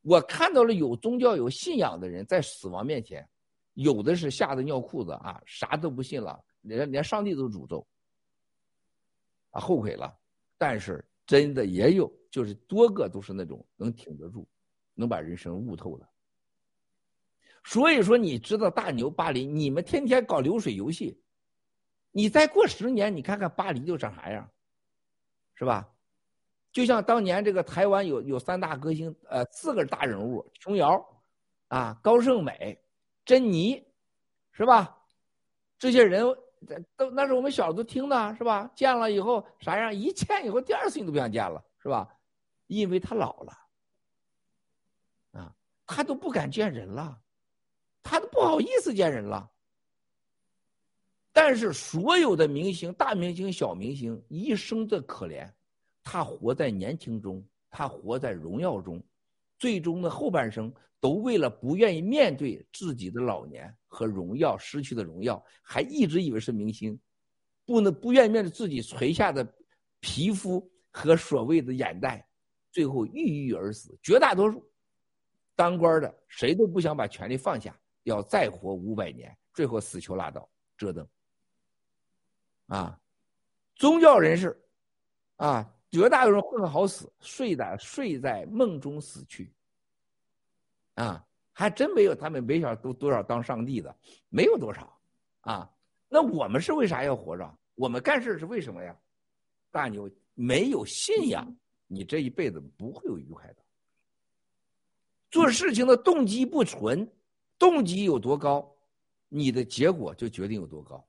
我看到了有宗教有信仰的人在死亡面前，有的是吓得尿裤子啊，啥都不信了，连连上帝都诅咒，啊后悔了，但是真的也有。就是多个都是那种能挺得住，能把人生悟透的。所以说，你知道大牛巴黎，你们天天搞流水游戏，你再过十年，你看看巴黎就长啥样，是吧？就像当年这个台湾有有三大歌星，呃，四个大人物，琼瑶，啊，高胜美，珍妮，是吧？这些人都那是我们小时候听的，是吧？见了以后啥样？一见以后，第二次你都不想见了，是吧？因为他老了，啊，他都不敢见人了，他都不好意思见人了。但是所有的明星，大明星、小明星，一生的可怜，他活在年轻中，他活在荣耀中，最终的后半生都为了不愿意面对自己的老年和荣耀失去的荣耀，还一直以为是明星，不能不愿意面对自己垂下的皮肤和所谓的眼袋，最后郁郁而死。绝大多数当官的谁都不想把权力放下，要再活五百年，最后死囚拉倒，折腾。啊，宗教人士，啊，绝大多数混个好死，睡在睡在梦中死去。啊，还真没有他们没想都多少当上帝的，没有多少。啊，那我们是为啥要活着？我们干事是为什么呀？大牛没有信仰，你这一辈子不会有愉快的。做事情的动机不纯，动机有多高，你的结果就决定有多高。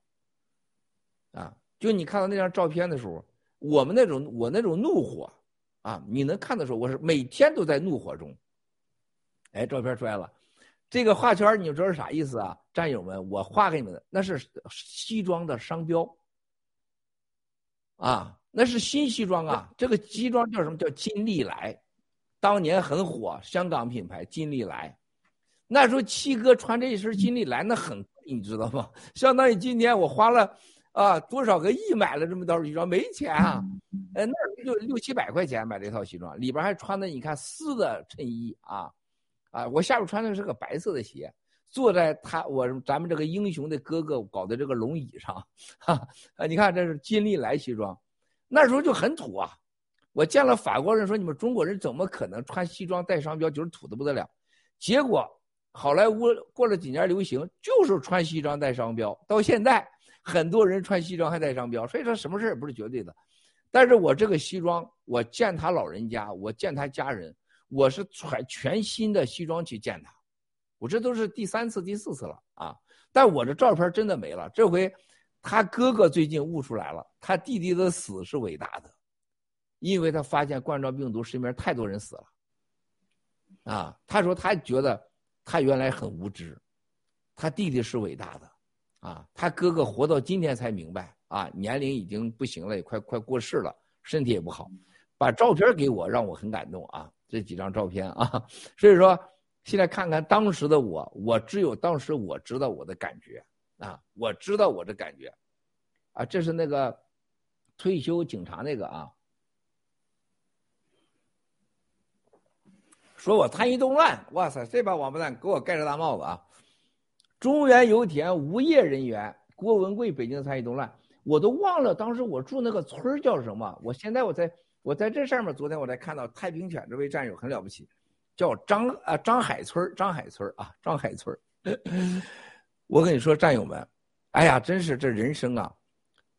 啊，就你看到那张照片的时候，我们那种我那种怒火，啊，你能看的时候，我是每天都在怒火中。哎，照片出来了，这个画圈你知道是啥意思啊？战友们，我画给你们的那是西装的商标，啊，那是新西装啊。这个西装叫什么叫金利来，当年很火，香港品牌金利来。那时候七哥穿这一身金利来，那很贵，你知道吗？相当于今天我花了。啊，多少个亿买了这么套西装？没钱啊！呃，那就六七百块钱买了一套西装，里边还穿的你看丝的衬衣啊，啊，我下边穿的是个白色的鞋，坐在他我咱们这个英雄的哥哥搞的这个龙椅上，哈啊，你看这是金利来西装，那时候就很土啊。我见了法国人说你们中国人怎么可能穿西装带商标，就是土的不得了。结果好莱坞过了几年流行，就是穿西装带商标，到现在。很多人穿西装还带商标，所以说什么事也不是绝对的。但是我这个西装，我见他老人家，我见他家人，我是穿全新的西装去见他，我这都是第三次、第四次了啊！但我这照片真的没了。这回他哥哥最近悟出来了，他弟弟的死是伟大的，因为他发现冠状病毒身边太多人死了啊。他说他觉得他原来很无知，他弟弟是伟大的。啊，他哥哥活到今天才明白啊，年龄已经不行了，也快快过世了，身体也不好，把照片给我，让我很感动啊。这几张照片啊，所以说现在看看当时的我，我只有当时我知道我的感觉啊，我知道我的感觉啊，这是那个退休警察那个啊，说我参与动乱，哇塞，这帮王八蛋给我盖着大帽子啊。中原油田无业人员郭文贵北京参与动乱，我都忘了当时我住那个村叫什么。我现在我在我在这上面，昨天我才看到太平犬这位战友很了不起，叫张啊张海村张海村啊张海村我跟你说战友们，哎呀，真是这人生啊，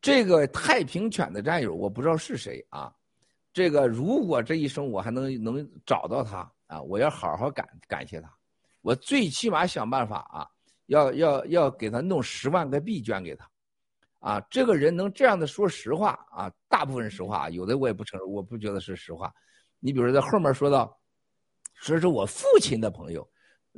这个太平犬的战友我不知道是谁啊，这个如果这一生我还能能找到他啊，我要好好感感谢他，我最起码想办法啊。要要要给他弄十万个币捐给他，啊，这个人能这样的说实话啊，大部分实话，有的我也不承认，我不觉得是实话。你比如在后面说到，说是我父亲的朋友，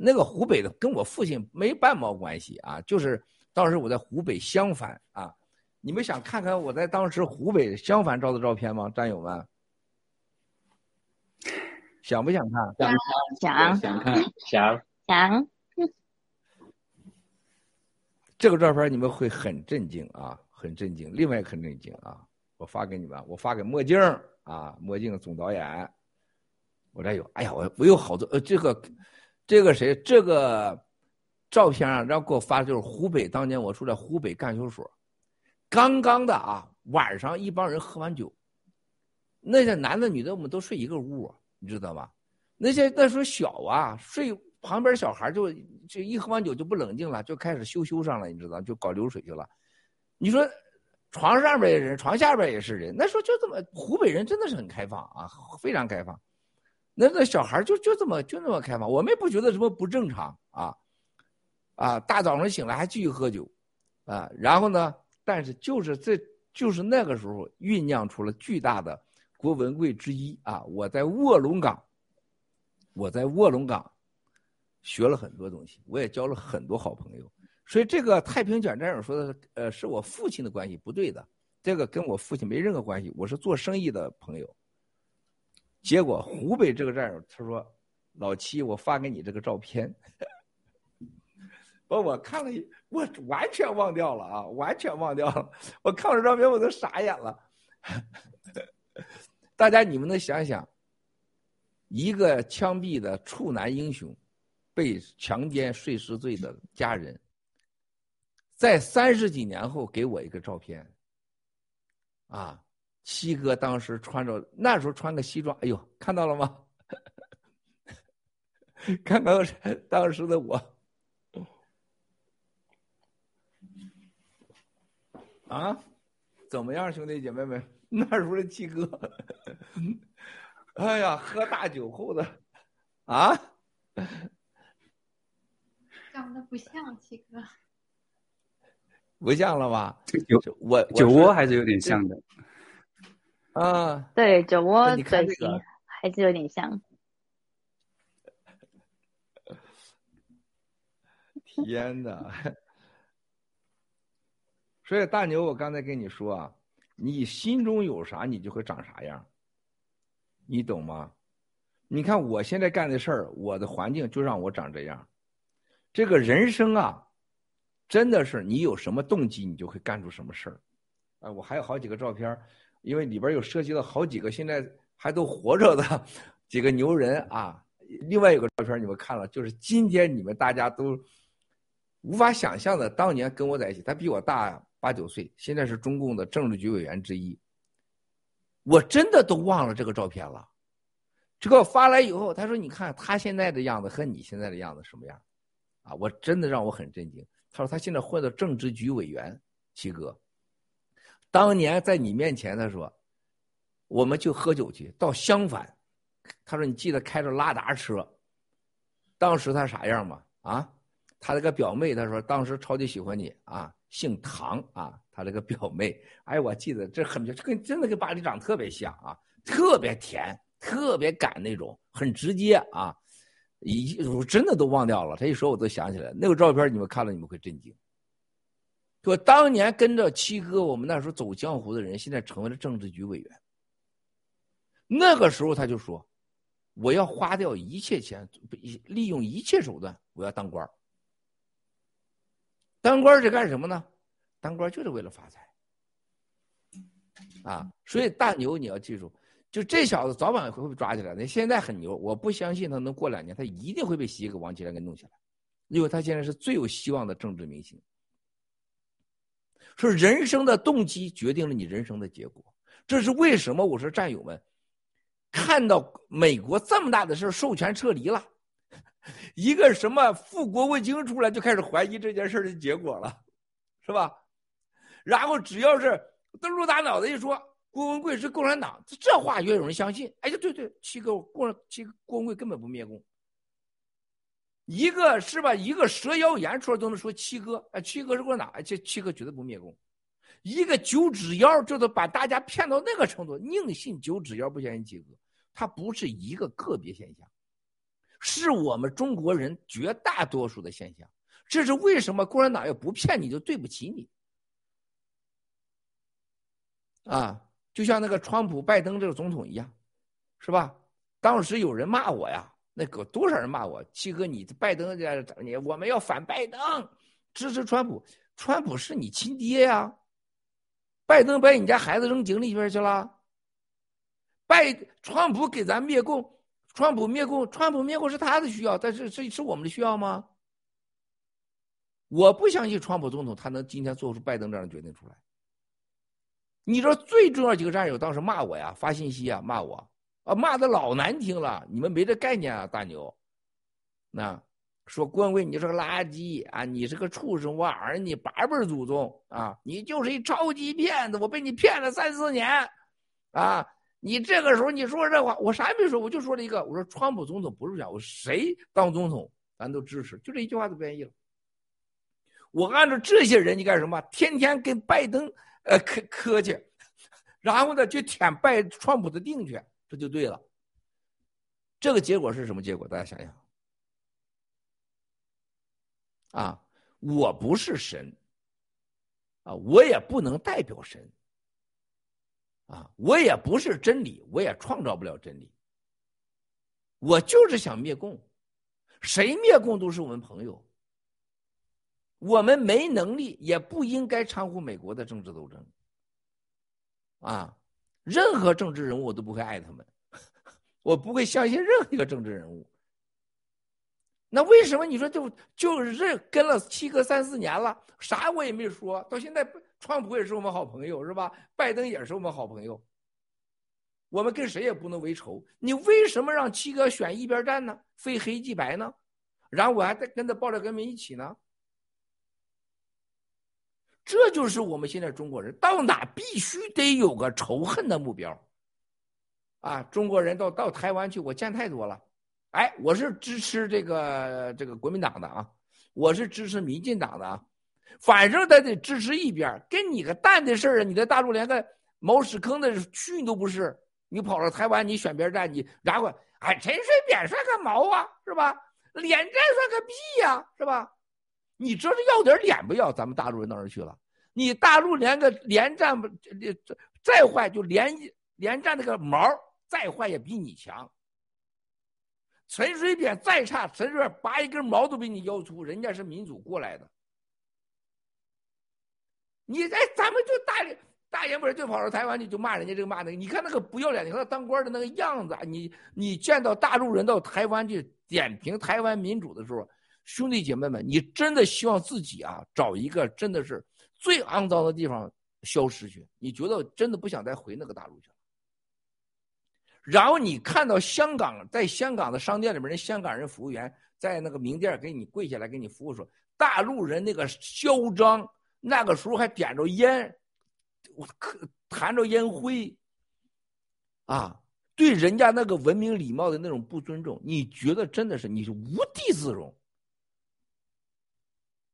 那个湖北的跟我父亲没半毛关系啊，就是当时我在湖北襄樊啊，你们想看看我在当时湖北襄樊照的照片吗，战友们？想不想看？想想想看 想想。这个照片你们会很震惊啊，很震惊。另外很震惊啊，我发给你们，我发给墨镜啊，墨镜总导演，我这有。哎呀，我我有好多呃，这个这个谁，这个照片啊，然后给我发的就是湖北当年我住在湖北干休所，刚刚的啊，晚上一帮人喝完酒，那些男的女的我们都睡一个屋，你知道吗？那些那时候小啊，睡。旁边小孩就就一喝完酒就不冷静了，就开始羞羞上了，你知道，就搞流水去了。你说床上边也是人，床下边也是人。那时候就这么，湖北人真的是很开放啊，非常开放。那那小孩就就这么就那么开放，我们也不觉得什么不正常啊啊！大早上醒来还继续喝酒啊，然后呢但是就是这就是那个时候酝酿出了巨大的郭文贵之一啊！我在卧龙岗，我在卧龙岗学了很多东西，我也交了很多好朋友。所以这个太平卷战友说的，呃，是我父亲的关系，不对的。这个跟我父亲没任何关系，我是做生意的朋友。结果湖北这个战友他说：“老七，我发给你这个照片。”把我看了一，我完全忘掉了啊，完全忘掉了。我看这照片，我都傻眼了。大家你们能想想，一个枪毙的处男英雄，被强奸碎尸罪的家人，在三十几年后给我一个照片。啊，七哥当时穿着那时候穿个西装，哎呦，看到了吗？看到当时的我。啊，怎么样，兄弟姐妹们？那时候的七哥，哎呀，喝大酒后的，啊，长得不像七哥，不像了吧？酒我酒窝还是有点像的，啊，对，酒窝嘴型还是有点像。天哪！所以大牛，我刚才跟你说啊，你心中有啥，你就会长啥样，你懂吗？你看我现在干的事儿，我的环境就让我长这样。这个人生啊，真的是你有什么动机，你就会干出什么事儿。啊，我还有好几个照片，因为里边有涉及到好几个现在还都活着的几个牛人啊。另外有个照片你们看了，就是今天你们大家都无法想象的，当年跟我在一起，他比我大八九岁，现在是中共的政治局委员之一。我真的都忘了这个照片了。这个发来以后，他说：“你看他现在的样子和你现在的样子什么样？”啊，我真的让我很震惊。他说他现在混到政治局委员，七哥。当年在你面前，他说，我们就喝酒去，到相反。他说：“你记得开着拉达车。”当时他啥样吗？啊，他那个表妹，他说当时超级喜欢你啊，姓唐啊，他这个表妹，哎，我记得这很这跟真的跟巴黎长特别像啊，特别甜，特别赶那种，很直接啊，一我真的都忘掉了，他一说我都想起来，那个照片你们看了你们会震惊。说当年跟着七哥，我们那时候走江湖的人，现在成为了政治局委员。那个时候他就说，我要花掉一切钱，利用一切手段，我要当官当官是干什么呢？当官就是为了发财。啊，所以大牛你要记住，就这小子早晚会被抓起来的。现在很牛，我不相信他能过两年，他一定会被洗一个王岐山给弄起来，因为他现在是最有希望的政治明星。说人生的动机决定了你人生的结果，这是为什么？我说战友们，看到美国这么大的事授权撤离了，一个什么副国务卿出来就开始怀疑这件事的结果了，是吧？然后只要是登陆大脑袋一说郭文贵是共产党，这话越有人相信。哎呀，对对，七哥共七郭文贵根本不灭共。一个是吧？一个蛇妖言出来都能说七哥，哎，七哥是共产党，这七哥绝对不灭共。一个九指妖，这都把大家骗到那个程度，宁信九指妖不相信七哥，他不是一个个别现象，是我们中国人绝大多数的现象。这是为什么共产党要不骗你就对不起你啊？就像那个川普、拜登这个总统一样，是吧？当时有人骂我呀。那个多少人骂我，七哥，你拜登这你我们要反拜登，支持川普，川普是你亲爹呀，拜登把你家孩子扔井里边去了，拜川普给咱灭共，川普灭共，川普灭共是他的需要，但是这是我们的需要吗？我不相信川普总统他能今天做出拜登这样的决定出来。你知道最重要几个战友当时骂我呀，发信息啊骂我。啊，骂的老难听了，你们没这概念啊，大牛。那说郭文贵你是个垃圾啊，你是个畜生，我儿你八辈祖宗啊，你就是一超级骗子，我被你骗了三四年，啊，你这个时候你说这话，我啥也没说，我就说了一个，我说川普总统不是这样，我谁当总统咱都支持，就这一句话就变异了。我按照这些人，你干什么？天天跟拜登呃磕磕去，然后呢就舔拜川普的腚去，这就对了。这个结果是什么结果？大家想想。啊，我不是神，啊，我也不能代表神，啊，我也不是真理，我也创造不了真理。我就是想灭共，谁灭共都是我们朋友。我们没能力，也不应该掺和美国的政治斗争。啊，任何政治人物我都不会爱他们，我不会相信任何一个政治人物。那为什么你说就就是跟了七哥三四年了，啥我也没说到现在，川普也是我们好朋友是吧？拜登也是我们好朋友，我们跟谁也不能为仇。你为什么让七哥选一边站呢？非黑即白呢？然后我还在跟着暴力革命一起呢？这就是我们现在中国人到哪必须得有个仇恨的目标。啊，中国人到到台湾去，我见太多了。哎，我是支持这个这个国民党的啊，我是支持民进党的啊，反正他得支持一边，跟你个蛋的事儿啊！你在大陆连个茅屎坑的区都不是，你跑到台湾你选边站，你然后哎陈水扁算个毛啊，是吧？脸战算个屁呀，是吧？你这是要点脸不要？咱们大陆人到哪去了？你大陆连个连战不再坏就连连战那个毛再坏也比你强。陈水扁再差，陈水扁拔一根毛都比你腰粗，人家是民主过来的。你哎，咱们就大大言不惭就跑到台湾去就骂人家这个骂那个，你看那个不要脸，你看他当官的那个样子，你你见到大陆人到台湾去点评台湾民主的时候，兄弟姐妹们，你真的希望自己啊找一个真的是最肮脏的地方消失去，你觉得真的不想再回那个大陆去了。然后你看到香港，在香港的商店里面，人香港人服务员在那个名店给你跪下来给你服务，说大陆人那个嚣张，那个时候还点着烟，我可弹着烟灰，啊，对人家那个文明礼貌的那种不尊重，你觉得真的是你是无地自容，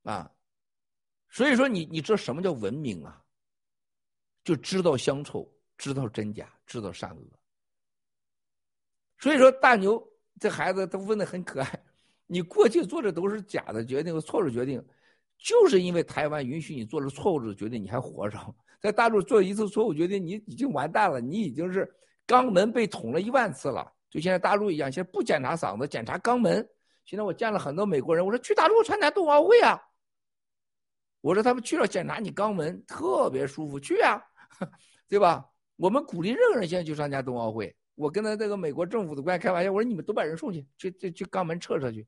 啊，所以说你你知道什么叫文明啊？就知道乡臭，知道真假，知道善恶。所以说，大牛这孩子他问的很可爱。你过去做的都是假的决定和、错误决定，就是因为台湾允许你做了错误的决定，你还活着。在大陆做一次错误决定，你已经完蛋了，你已经是肛门被捅了一万次了。就现在大陆一样，现在不检查嗓子，检查肛门。现在我见了很多美国人，我说去大陆参加冬奥会啊，我说他们去了检查你肛门，特别舒服，去啊，对吧？我们鼓励任何人现在去参加冬奥会。我跟他这个美国政府的官开玩笑，我说你们都把人送去，去去去肛门撤撤去。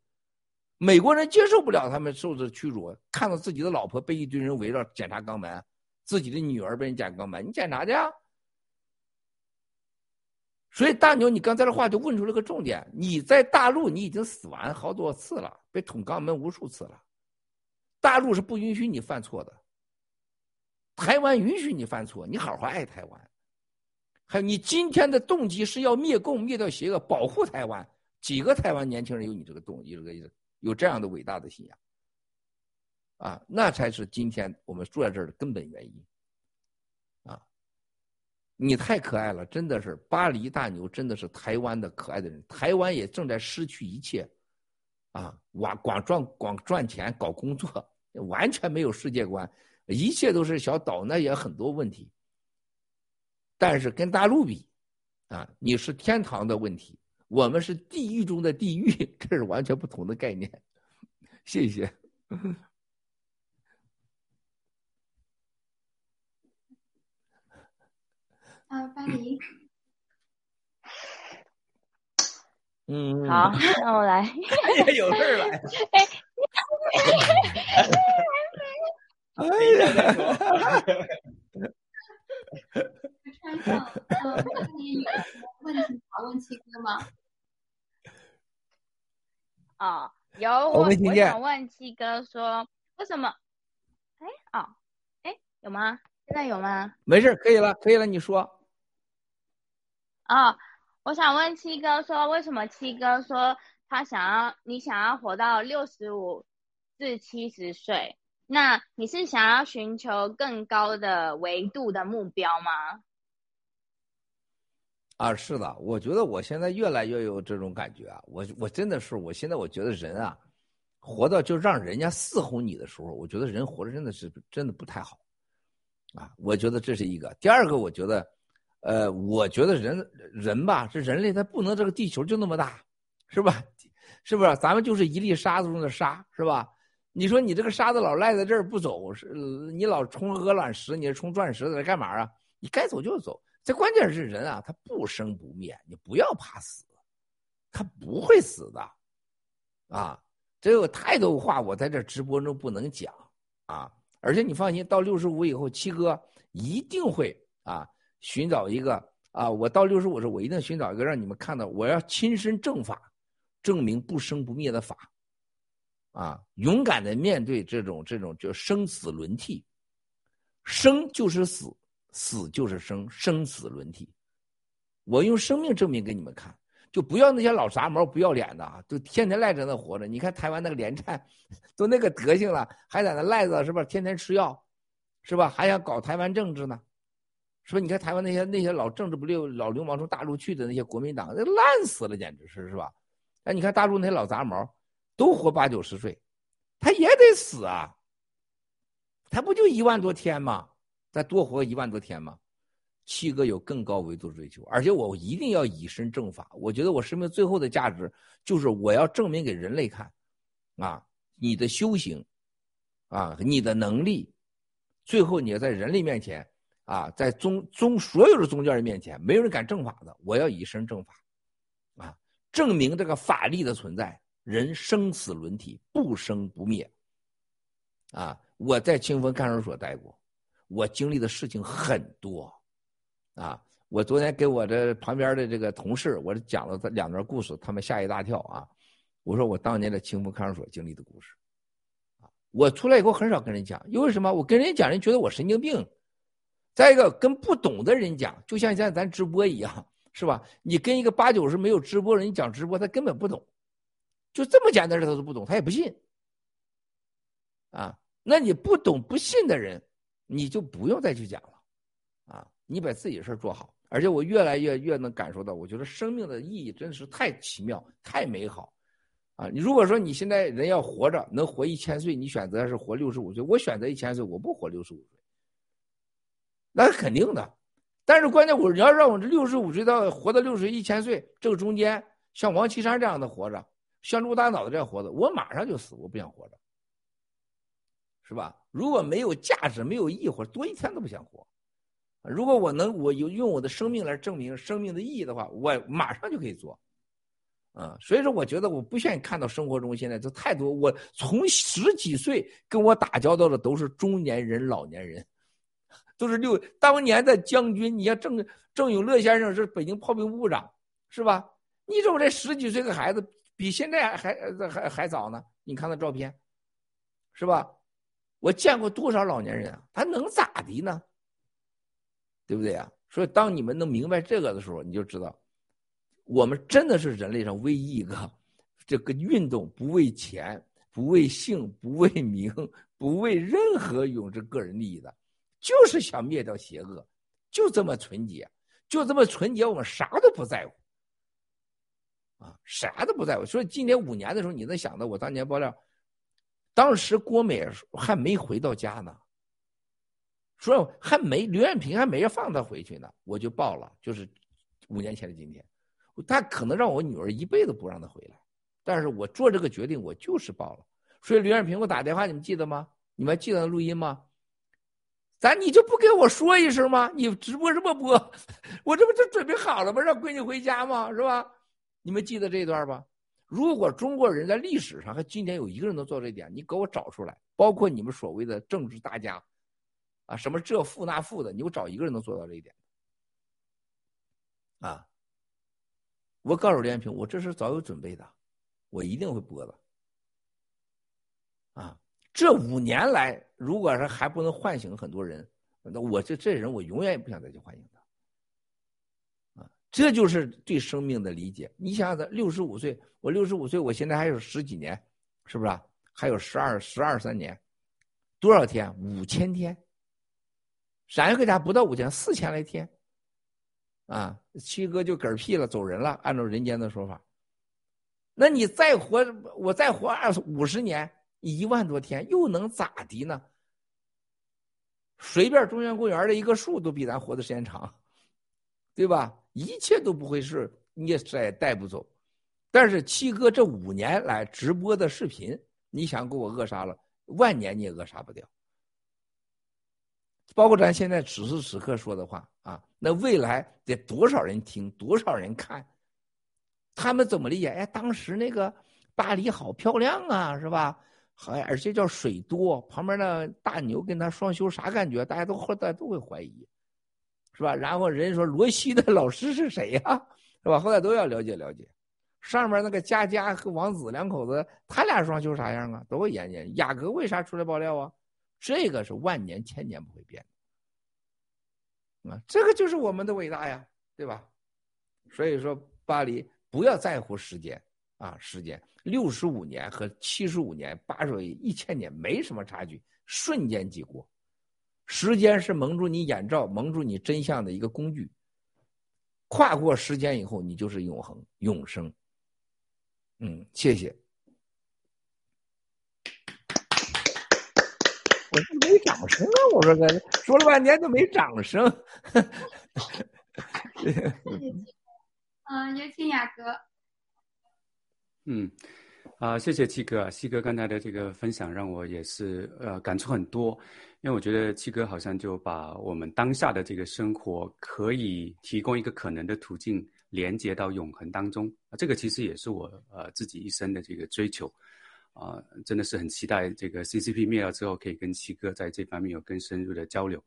美国人接受不了他们受的屈辱，看到自己的老婆被一堆人围绕检查肛门，自己的女儿被人检查肛门，你检查去啊。所以大牛，你刚才的话就问出了个重点：你在大陆你已经死完好多次了，被捅肛门无数次了。大陆是不允许你犯错的，台湾允许你犯错，你好好爱台湾。还有，你今天的动机是要灭共、灭掉邪恶、保护台湾？几个台湾年轻人有你这个动，有这个有这样的伟大的信仰？啊，那才是今天我们坐在这儿的根本原因。啊，你太可爱了，真的是巴黎大牛，真的是台湾的可爱的人。台湾也正在失去一切，啊，光光赚光赚钱搞工作，完全没有世界观，一切都是小岛，那也很多问题。但是跟大陆比，啊，你是天堂的问题，我们是地狱中的地狱，这是完全不同的概念。谢谢。啊，巴黎。嗯。好，那我来。有事儿了。哎。川上，呃，你有问题想问七哥吗？哦，有，我我想问七哥说，为什么？哎，哦，哎，有吗？现在有吗？没事，可以了，可以了，你说。哦，我想问七哥说，为什么七哥说他想要你想要活到六十五至七十岁？那你是想要寻求更高的维度的目标吗？啊，是的，我觉得我现在越来越有这种感觉啊，我我真的是，我现在我觉得人啊，活到就让人家伺候你的时候，我觉得人活着真的是真的不太好，啊，我觉得这是一个。第二个，我觉得，呃，我觉得人人吧，这人类他不能这个地球就那么大，是吧？是不是？咱们就是一粒沙子中的沙，是吧？你说你这个沙子老赖在这儿不走，是你老冲鹅卵石，你冲钻石在这干嘛啊？你该走就走。这关键是人啊，他不生不灭，你不要怕死，他不会死的，啊，这有太多话我在这直播中不能讲啊，而且你放心，到六十五以后，七哥一定会啊寻找一个啊，我到六十五时，我一定寻找一个让你们看到，我要亲身正法，证明不生不灭的法，啊，勇敢的面对这种这种就生死轮替，生就是死。死就是生，生死轮替。我用生命证明给你们看，就不要那些老杂毛不要脸的啊，都天天赖着那活着。你看台湾那个连战，都那个德行了，还在那赖着是吧？天天吃药，是吧？还想搞台湾政治呢，是吧？你看台湾那些那些老政治不溜、老流氓从大陆去的那些国民党，那烂死了，简直是是吧？哎，你看大陆那些老杂毛，都活八九十岁，他也得死啊，他不就一万多天吗？再多活一万多天吗？七哥有更高维度追求，而且我一定要以身正法。我觉得我生命最后的价值就是我要证明给人类看，啊，你的修行，啊，你的能力，最后你要在人类面前，啊，在宗宗所有的宗教人面前，没有人敢正法的，我要以身正法，啊，证明这个法力的存在，人生死轮替，不生不灭，啊，我在清风看守所待过。我经历的事情很多，啊！我昨天给我这旁边的这个同事，我讲了两段故事，他们吓一大跳啊！我说我当年在清风看守所经历的故事，啊！我出来以后很少跟人讲，因为什么？我跟人讲，人觉得我神经病。再一个，跟不懂的人讲，就像现在咱直播一样，是吧？你跟一个八九十没有直播人讲直播，他根本不懂，就这么简单的事他都不懂，他也不信。啊！那你不懂不信的人。你就不用再去讲了，啊，你把自己的事做好。而且我越来越越能感受到，我觉得生命的意义真的是太奇妙、太美好，啊，你如果说你现在人要活着能活一千岁，你选择是活六十五岁，我选择一千岁，我不活六十五岁，那是肯定的。但是关键我你要让我这六十五岁到活到六十一千岁，这个中间像王岐山这样的活着，像陆大脑的这样活着，我马上就死，我不想活着。是吧？如果没有价值、没有意义，或者多一天都不想活。如果我能，我有用我的生命来证明生命的意义的话，我马上就可以做。啊，所以说，我觉得我不愿意看到生活中现在就太多。我从十几岁跟我打交道的都是中年人、老年人，都是六当年的将军。你像郑郑永乐先生是北京炮兵部长，是吧？你说我这十几岁的孩子比现在还还还早呢？你看那照片，是吧？我见过多少老年人啊？他能咋的呢？对不对啊？所以当你们能明白这个的时候，你就知道，我们真的是人类上唯一一个这个运动不为钱、不为姓、不为名、不为任何有这个人利益的，就是想灭掉邪恶，就这么纯洁，就这么纯洁，我们啥都不在乎啊，啥都不在乎。所以今年五年的时候，你能想到我当年爆料？当时郭美还没回到家呢，说还没刘艳萍还没放他回去呢，我就报了，就是五年前的今天，他可能让我女儿一辈子不让他回来，但是我做这个决定，我就是报了。所以刘艳萍给我打电话，你们记得吗？你们还记得录音吗？咱你就不给我说一声吗？你直播什么播？我这不就准备好了吗？让闺女回家吗？是吧？你们记得这段吧？如果中国人在历史上和今天有一个人能做这一点，你给我找出来，包括你们所谓的政治大家，啊，什么这富那富的，你给我找一个人能做到这一点，啊，我告诉连平，我这是早有准备的，我一定会播的，啊，这五年来，如果是还不能唤醒很多人，那我这这人我永远也不想再去唤醒他。这就是对生命的理解。你想想，六十五岁，我六十五岁，我现在还有十几年，是不是？还有十二十二三年，多少天？五千天。闪克家不到五千，四千来天。啊，七哥就嗝屁了，走人了。按照人间的说法，那你再活，我再活二五十年，一万多天，又能咋的呢？随便中央公园的一个树都比咱活的时间长，对吧？一切都不会是你也再也带不走。但是七哥这五年来直播的视频，你想给我扼杀了，万年你也扼杀不掉。包括咱现在此时此刻说的话啊，那未来得多少人听，多少人看？他们怎么理解？哎，当时那个巴黎好漂亮啊，是吧？还而且叫水多，旁边那大牛跟他双修啥感觉？大家都后来都会怀疑，是吧？然后人家说罗西的老师是谁呀？是吧？后来都要了解了解。上面那个佳佳和王子两口子，他俩双修啥样啊？都会研究。雅阁为啥出来爆料啊？这个是万年千年不会变的，啊，这个就是我们的伟大呀，对吧？所以说，巴黎不要在乎时间啊，时间六十五年和七十五年、八十一千年没什么差距，瞬间即过。时间是蒙住你眼罩、蒙住你真相的一个工具。跨过时间以后，你就是永恒、永生。嗯，谢谢。我没掌声啊！我说哥，说了半天都没掌声。嗯，有请雅阁。嗯，啊，谢谢七哥，七哥刚才的这个分享让我也是呃感触很多，因为我觉得七哥好像就把我们当下的这个生活可以提供一个可能的途径，连接到永恒当中啊，这个其实也是我呃自己一生的这个追求。啊，真的是很期待这个 CCP 灭了之后，可以跟七哥在这方面有更深入的交流。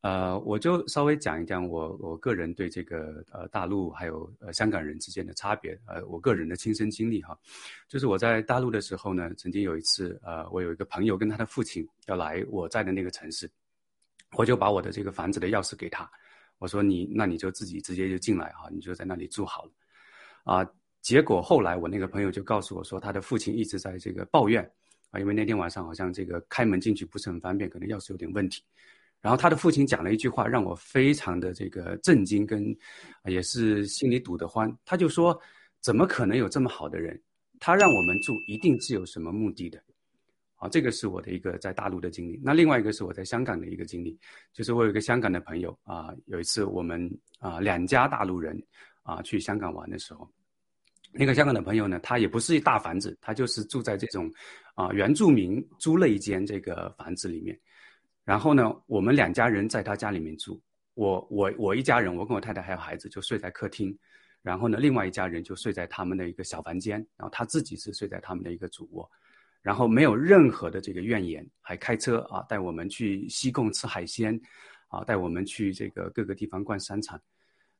呃，我就稍微讲一讲我我个人对这个呃大陆还有呃香港人之间的差别，呃，我个人的亲身经历哈，就是我在大陆的时候呢，曾经有一次，呃，我有一个朋友跟他的父亲要来我在的那个城市，我就把我的这个房子的钥匙给他，我说你那你就自己直接就进来哈，你就在那里住好了，啊。结果后来，我那个朋友就告诉我说，他的父亲一直在这个抱怨啊，因为那天晚上好像这个开门进去不是很方便，可能钥匙有点问题。然后他的父亲讲了一句话，让我非常的这个震惊，跟也是心里堵得慌。他就说：“怎么可能有这么好的人？他让我们住，一定是有什么目的的。”啊，这个是我的一个在大陆的经历。那另外一个是我在香港的一个经历，就是我有一个香港的朋友啊，有一次我们啊两家大陆人啊去香港玩的时候。那个香港的朋友呢，他也不是一大房子，他就是住在这种，啊原住民租了一间这个房子里面，然后呢，我们两家人在他家里面住，我我我一家人，我跟我太太还有孩子就睡在客厅，然后呢，另外一家人就睡在他们的一个小房间，然后他自己是睡在他们的一个主卧，然后没有任何的这个怨言，还开车啊带我们去西贡吃海鲜，啊带我们去这个各个地方逛商场。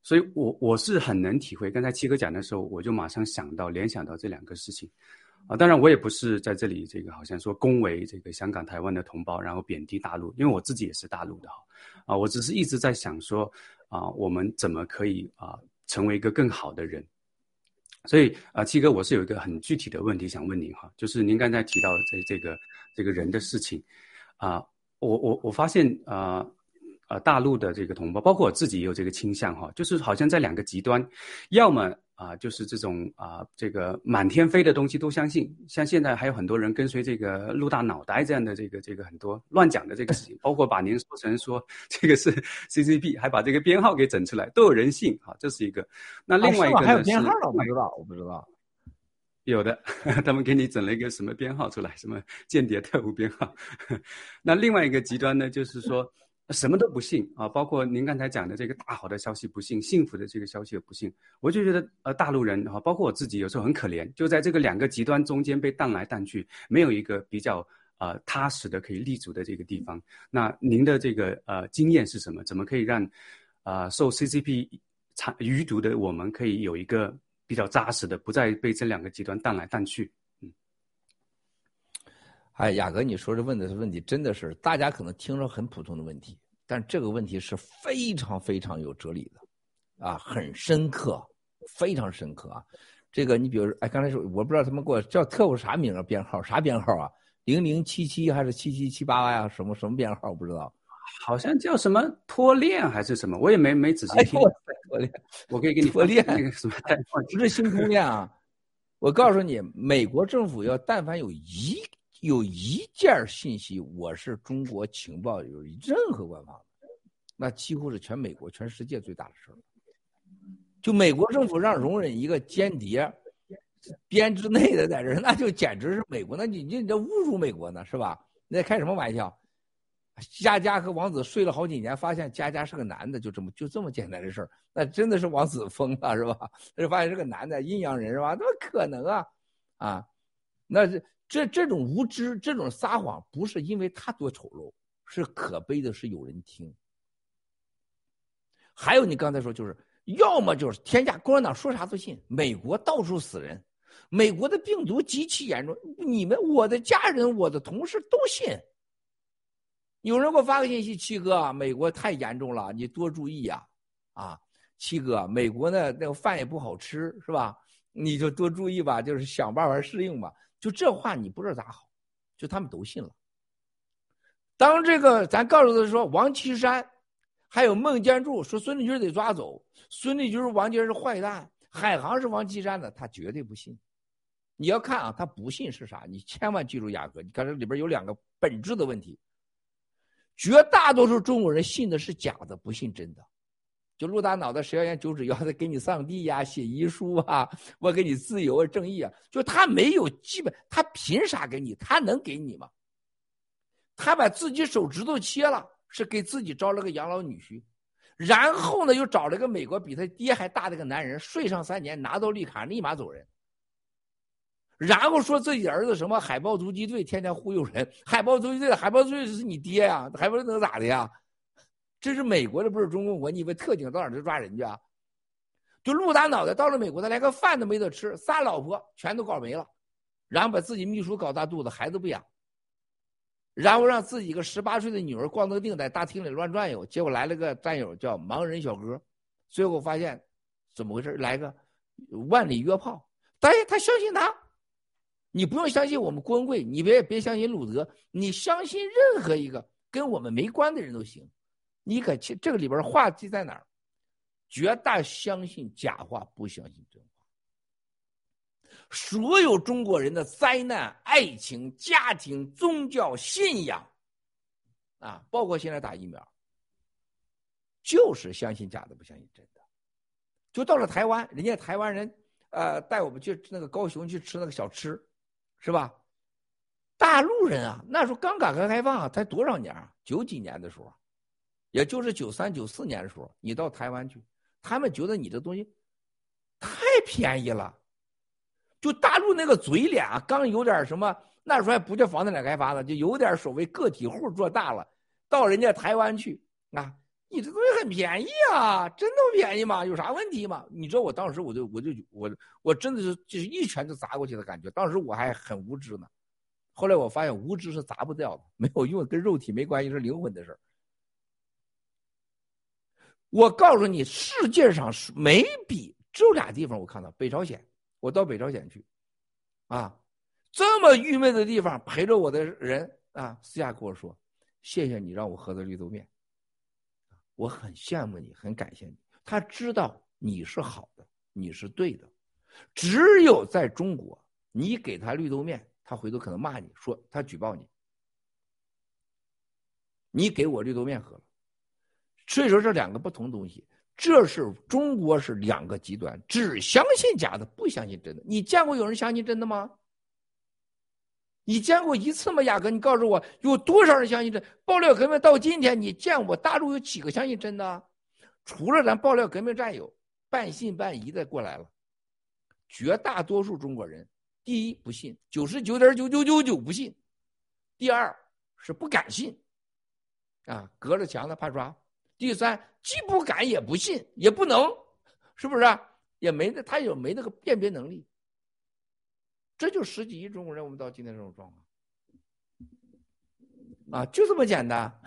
所以，我我是很能体会。刚才七哥讲的时候，我就马上想到、联想到这两个事情，啊，当然我也不是在这里这个好像说恭维这个香港、台湾的同胞，然后贬低大陆，因为我自己也是大陆的哈，啊，我只是一直在想说，啊，我们怎么可以啊成为一个更好的人？所以啊，七哥，我是有一个很具体的问题想问您哈，就是您刚才提到这这个这个人的事情，啊，我我我发现啊。呃，大陆的这个同胞，包括我自己也有这个倾向哈，就是好像在两个极端，要么啊，就是这种啊，这个满天飞的东西都相信，像现在还有很多人跟随这个陆大脑袋这样的这个这个很多乱讲的这个事 情，包括把您说成说这个是 CCP，还把这个编号给整出来，都有人信啊，这是一个。那另外一个还有编号我不知道，我不知道。有的，他们给你整了一个什么编号出来，什么间谍特务编号。那另外一个极端呢，就是说。什么都不信啊，包括您刚才讲的这个大好的消息不信，幸福的这个消息也不信。我就觉得，呃，大陆人哈，包括我自己，有时候很可怜，就在这个两个极端中间被荡来荡去，没有一个比较呃踏实的可以立足的这个地方。那您的这个呃经验是什么？怎么可以让啊受 CCP 残余毒的我们可以有一个比较扎实的，不再被这两个极端荡来荡去？哎，雅阁，你说这问的问题，真的是大家可能听着很普通的问题，但这个问题是非常非常有哲理的，啊，很深刻，非常深刻啊。这个你比如，哎，刚才说我不知道他们给我叫特务啥名啊，编号啥编号啊？零零七七还是七七七八呀？什么什么编号不知道？好像叫什么脱链还是什么，我也没没仔细听。脱链，我可以给你脱链那个什么，不是星空链啊！我告诉你，美国政府要但凡有一有一件信息，我是中国情报有任何官方的，那几乎是全美国、全世界最大的事儿。就美国政府让容忍一个间谍编制内的在这儿，那就简直是美国，那你你这侮辱美国呢，是吧？你在开什么玩笑？佳佳和王子睡了好几年，发现佳佳是个男的，就这么就这么简单的事儿，那真的是王子疯了，是吧？他就发现是个男的，阴阳人是吧？怎么可能啊？啊，那这这这种无知，这种撒谎，不是因为他多丑陋，是可悲的，是有人听。还有你刚才说，就是要么就是天下共产党说啥都信，美国到处死人，美国的病毒极其严重，你们我的家人、我的同事都信。有人给我发个信息，七哥，美国太严重了，你多注意呀！啊，七哥，美国呢那个饭也不好吃，是吧？你就多注意吧，就是想办法适应吧。就这话你不知道咋好，就他们都信了。当这个咱告诉他说王岐山，还有孟建柱说孙立军得抓走，孙立军、王杰是坏蛋，海航是王岐山的，他绝对不信。你要看啊，他不信是啥？你千万记住雅阁，你看这里边有两个本质的问题。绝大多数中国人信的是假的，不信真的。就陆大脑袋十要言九指要他给你上帝呀，写遗书啊，我给你自由啊，正义啊，就他没有基本，他凭啥给你？他能给你吗？他把自己手指头切了，是给自己招了个养老女婿，然后呢，又找了个美国比他爹还大的个男人，睡上三年，拿到绿卡，立马走人。然后说自己儿子什么海豹突击队，天天忽悠人。海豹突击队，海豹突击队是你爹呀，海豹能咋的呀？这是美国的，不是中共国。你以为特警到哪去抓人去啊？就陆大脑袋到了美国，他连个饭都没得吃，仨老婆全都搞没了，然后把自己秘书搞大肚子，孩子不养，然后让自己一个十八岁的女儿光着腚在大厅里乱转悠。结果来了个战友叫盲人小哥，最后发现怎么回事？来个万里约炮，但是他相信他。你不用相信我们郭文贵，你别别相信鲁德，你相信任何一个跟我们没关的人都行。你可去这个里边话题在哪儿？绝大相信假话，不相信真话。所有中国人的灾难、爱情、家庭、宗教信仰，啊，包括现在打疫苗，就是相信假的，不相信真的。就到了台湾，人家台湾人呃带我们去那个高雄去吃那个小吃。是吧？大陆人啊，那时候刚改革开放啊，才多少年啊？九几年的时候，也就是九三九四年的时候，你到台湾去，他们觉得你这东西太便宜了。就大陆那个嘴脸啊，刚有点什么，那时候还不叫房地产开发呢，就有点所谓个体户做大了，到人家台湾去啊，你这东西很便宜啊，真的便宜吗？有啥问题吗？你知道我当时我就我就我我真的是就是一拳就砸过去的感觉。当时我还很无知呢，后来我发现无知是砸不掉的，没有用，跟肉体没关系，是灵魂的事儿。我告诉你，世界上是没比只有俩地方我看到北朝鲜，我到北朝鲜去，啊，这么郁闷的地方陪着我的人啊，私下跟我说，谢谢你让我喝的绿豆面。我很羡慕你，很感谢你。他知道你是好的，你是对的。只有在中国，你给他绿豆面，他回头可能骂你说他举报你。你给我绿豆面喝了，所以说这两个不同东西。这是中国是两个极端，只相信假的，不相信真的。你见过有人相信真的吗？你见过一次吗，雅哥？你告诉我，有多少人相信这爆料革命？到今天，你见过大陆有几个相信真的？除了咱爆料革命战友半信半疑的过来了，绝大多数中国人，第一不信，九十九点九九九九不信；第二是不敢信，啊，隔着墙的怕抓；第三既不敢也不信，也不能，是不是？也没那他也没那个辨别能力。这就十几亿中国人，我们到今天这种状况，啊，就这么简单。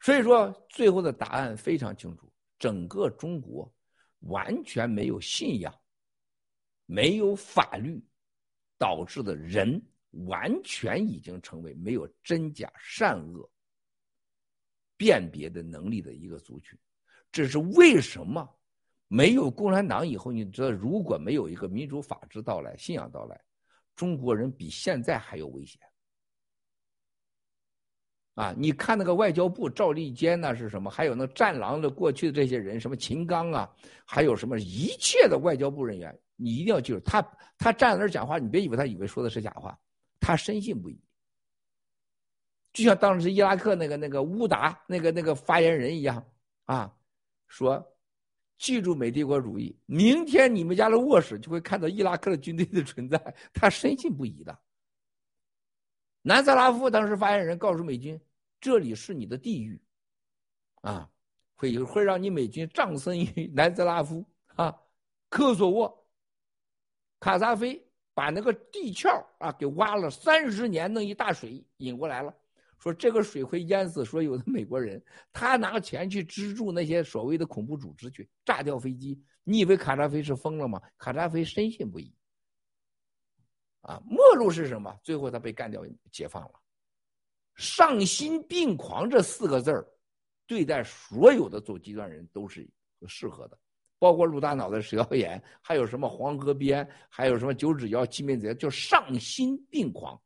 所以说，最后的答案非常清楚：整个中国完全没有信仰，没有法律，导致的人完全已经成为没有真假善恶辨别的能力的一个族群。这是为什么？没有共产党以后，你知道，如果没有一个民主法治到来、信仰到来，中国人比现在还有危险。啊，你看那个外交部赵立坚那是什么？还有那战狼的过去的这些人，什么秦刚啊，还有什么一切的外交部人员，你一定要记住，他他站在那儿讲话，你别以为他以为说的是假话，他深信不疑。就像当时伊拉克那个那个乌达那个那个发言人一样啊，说。记住美帝国主义，明天你们家的卧室就会看到伊拉克的军队的存在，他深信不疑的。南斯拉夫当时发言人告诉美军：“这里是你的地狱，啊，会会让你美军葬身于南斯拉夫啊，科索沃，卡扎菲把那个地壳啊给挖了三十年，弄一大水引过来了。”说这个水会淹死所有的美国人，他拿钱去资助那些所谓的恐怖组织去炸掉飞机。你以为卡扎菲是疯了吗？卡扎菲深信不疑。啊，末路是什么？最后他被干掉，解放了。丧心病狂这四个字儿，对待所有的走极端人都是适合的，包括陆大脑的蛇妖眼，还有什么黄河边，还有什么九指妖、七面贼，叫丧心病狂。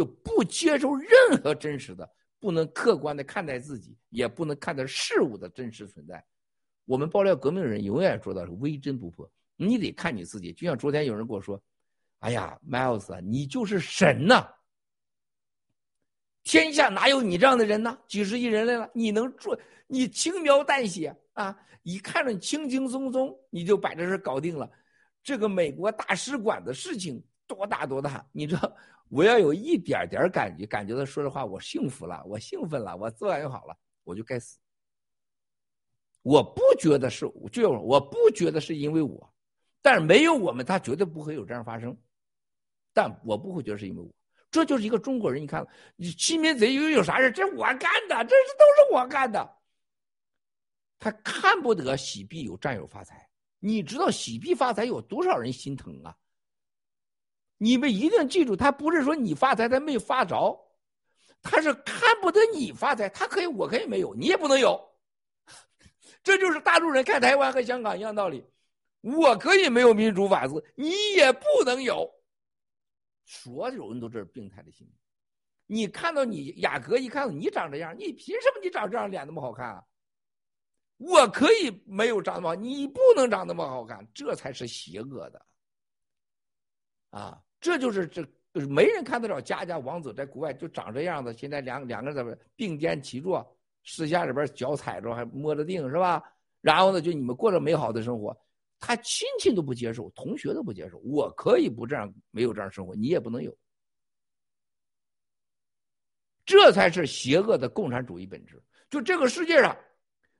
就不接受任何真实的，不能客观的看待自己，也不能看待事物的真实存在。我们爆料革命人永远做到是微真不破，你得看你自己。就像昨天有人跟我说：“哎呀，Miles 啊，你就是神呐！天下哪有你这样的人呢？几十亿人来了，你能做？你轻描淡写啊，一看着你轻轻松松，你就把这事搞定了。这个美国大使馆的事情多大多大，你知道？”我要有一点点感觉，感觉到说的话，我幸福了，我兴奋了，我自然就好了，我就该死。我不觉得是，就我不觉得是因为我，但是没有我们，他绝对不会有这样发生。但我不会觉得是因为我，这就是一个中国人。你看，你欺民贼又有啥事？这我干的，这是都是我干的。他看不得洗币有战友发财，你知道洗币发财有多少人心疼啊？你们一定记住，他不是说你发财他没发着，他是看不得你发财，他可以，我可以没有，你也不能有。这就是大陆人看台湾和香港一样道理，我可以没有民主法治，你也不能有。所有人都这是病态的心理。你看到你雅阁一看到你长这样，你凭什么你长这样脸那么好看啊？我可以没有长那么好，你不能长那么好看，这才是邪恶的啊！这就是这没人看得了家家王子在国外就长这样子，现在两两个人在并肩齐坐，私下里边脚踩着还摸着腚是吧？然后呢，就你们过着美好的生活，他亲戚都不接受，同学都不接受。我可以不这样，没有这样生活，你也不能有。这才是邪恶的共产主义本质。就这个世界上，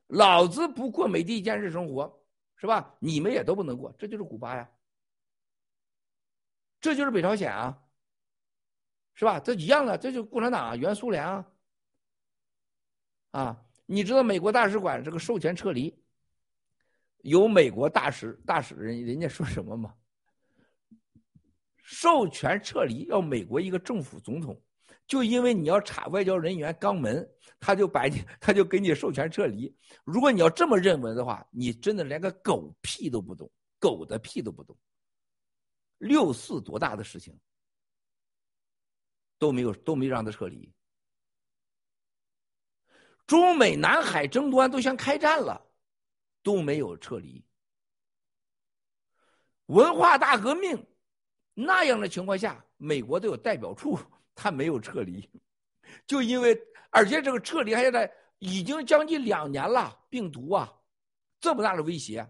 老子不过美帝监视生活，是吧？你们也都不能过，这就是古巴呀。这就是北朝鲜啊，是吧？这一样的，这就是共产党啊，原苏联啊。啊，你知道美国大使馆这个授权撤离，有美国大使大使人人家说什么吗？授权撤离要美国一个政府总统，就因为你要查外交人员肛门，他就把你他就给你授权撤离。如果你要这么认为的话，你真的连个狗屁都不懂，狗的屁都不懂。六四多大的事情都没有，都没让他撤离。中美南海争端都想开战了，都没有撤离。文化大革命那样的情况下，美国都有代表处，他没有撤离，就因为而且这个撤离还在已经将近两年了，病毒啊这么大的威胁。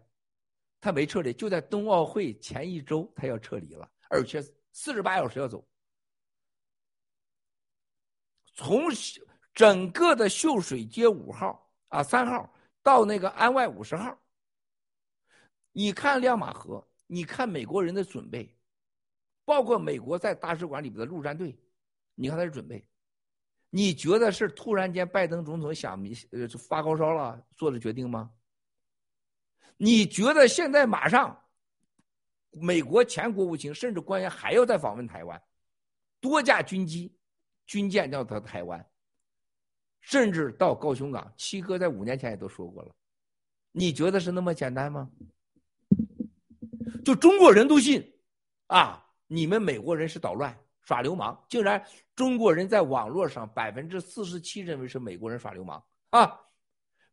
他没撤离，就在冬奥会前一周，他要撤离了，而且四十八小时要走。从整个的秀水街五号啊三号到那个安外五十号，你看亮马河，你看美国人的准备，包括美国在大使馆里边的陆战队，你看他的准备，你觉得是突然间拜登总统想呃发高烧了做的决定吗？你觉得现在马上，美国前国务卿甚至官员还要再访问台湾，多架军机、军舰要到台湾，甚至到高雄港。七哥在五年前也都说过了，你觉得是那么简单吗？就中国人都信啊，你们美国人是捣乱、耍流氓，竟然中国人在网络上百分之四十七认为是美国人耍流氓啊，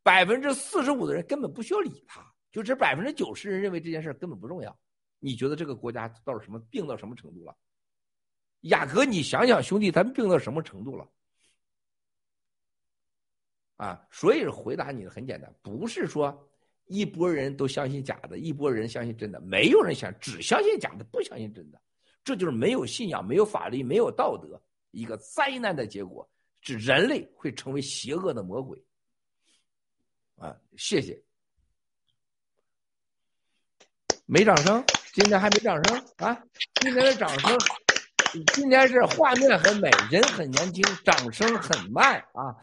百分之四十五的人根本不需要理他，就这百分之九十人认为这件事根本不重要。你觉得这个国家到了什么病到什么程度了？雅阁，你想想，兄弟，咱们病到什么程度了？啊，所以回答你的很简单，不是说一拨人都相信假的，一拨人相信真的，没有人想只相信假的，不相信真的，这就是没有信仰、没有法律、没有道德，一个灾难的结果，是人类会成为邪恶的魔鬼。啊，谢谢。没掌声，今天还没掌声啊！今天的掌声，今天是画面很美，人很年轻，掌声很慢啊！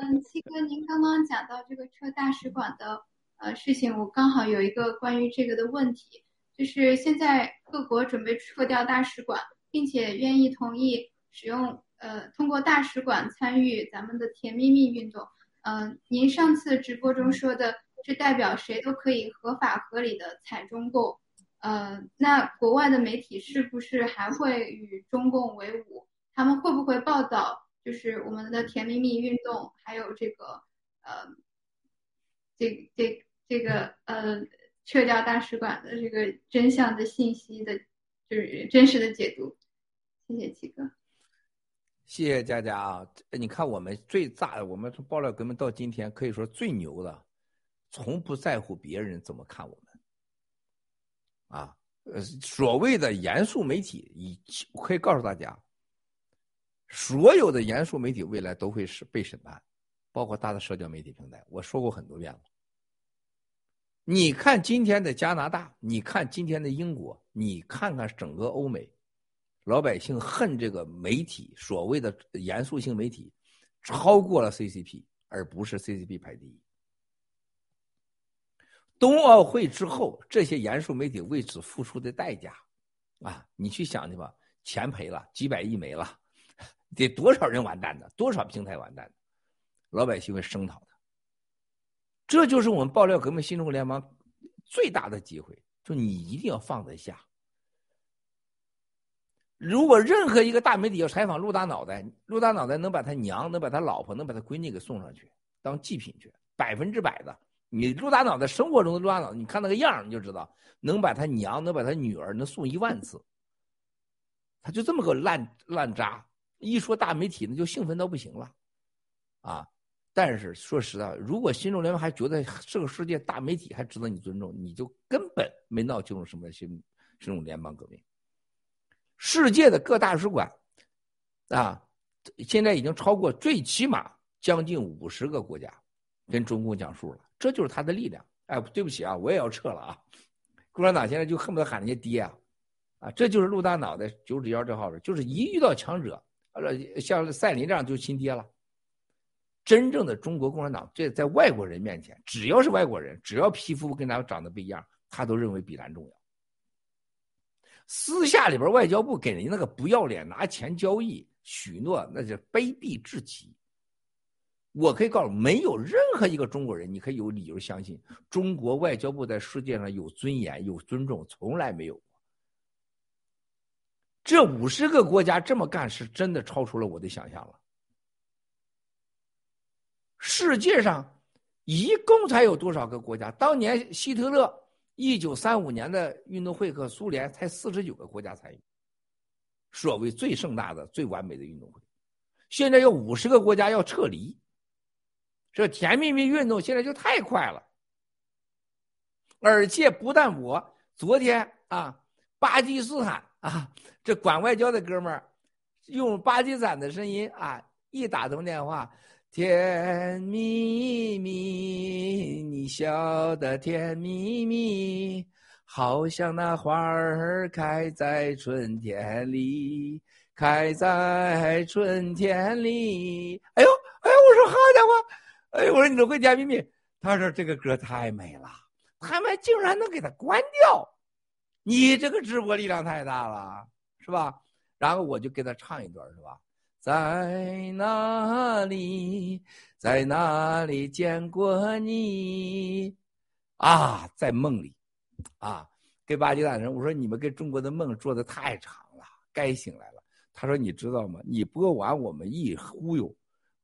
嗯，七哥，您刚刚讲到这个撤大使馆的呃事情，我刚好有一个关于这个的问题，就是现在各国准备撤掉大使馆，并且愿意同意使用呃通过大使馆参与咱们的甜蜜蜜运动。嗯，您上次直播中说的。是代表谁都可以合法合理的踩中共，呃，那国外的媒体是不是还会与中共为伍？他们会不会报道就是我们的甜蜜蜜运动，还有这个呃，这这这个呃撤掉大使馆的这个真相的信息的，就是真实的解读？谢谢七哥，谢谢佳佳啊！你看我们最炸，我们从爆料革命到今天，可以说最牛的。从不在乎别人怎么看我们，啊，呃，所谓的严肃媒体，以可以告诉大家，所有的严肃媒体未来都会是被审判，包括大的社交媒体平台。我说过很多遍了。你看今天的加拿大，你看今天的英国，你看看整个欧美，老百姓恨这个媒体，所谓的严肃性媒体，超过了 CCP，而不是 CCP 排第一。冬奥会之后，这些严肃媒体为此付出的代价，啊，你去想去吧，钱赔了，几百亿没了，得多少人完蛋的，多少平台完蛋，老百姓会声讨他。这就是我们爆料革命新中国联盟最大的机会，就你一定要放得下。如果任何一个大媒体要采访陆大脑袋，陆大脑袋能把他娘、能把他老婆、能把他闺女给送上去当祭品去，百分之百的。你陆大脑在生活中的陆大脑，你看那个样你就知道能把他娘，能把他女儿，能送一万次。他就这么个烂烂渣，一说大媒体，那就兴奋到不行了，啊！但是说实在，如果新中联盟还觉得这个世界大媒体还值得你尊重，你就根本没闹清楚什么新新中联邦革命。世界的各大使馆，啊，现在已经超过最起码将近五十个国家，跟中共讲述了。这就是他的力量。哎，对不起啊，我也要撤了啊！共产党现在就恨不得喊人家爹啊！啊，这就是陆大脑袋九指妖这号人，就是一遇到强者，像赛林这样就亲爹了。真正的中国共产党，这在外国人面前，只要是外国人，只要皮肤跟咱长得不一样，他都认为比咱重要。私下里边，外交部给人家那个不要脸，拿钱交易许诺，那是卑鄙至极。我可以告诉没有任何一个中国人，你可以有理由相信中国外交部在世界上有尊严、有尊重，从来没有过。这五十个国家这么干，是真的超出了我的想象了。世界上一共才有多少个国家？当年希特勒一九三五年的运动会和苏联才四十九个国家参与，所谓最盛大的、最完美的运动会，现在有五十个国家要撤离。这甜蜜蜜运动现在就太快了，而且不但我昨天啊，巴基斯坦啊，这管外交的哥们儿用巴基斯坦的声音啊，一打通电话，甜蜜蜜，你笑得甜蜜蜜，好像那花儿开在春天里，开在春天里。哎呦哎呦，我说好家伙！哎，我说你都会甜蜜蜜，他说这个歌太美了，他们竟然能给他关掉，你这个直播力量太大了，是吧？然后我就给他唱一段，是吧？在哪里，在哪里见过你？啊，在梦里，啊，给巴基大人我说你们跟中国的梦做的太长了，该醒来了。他说你知道吗？你播完我们一忽悠，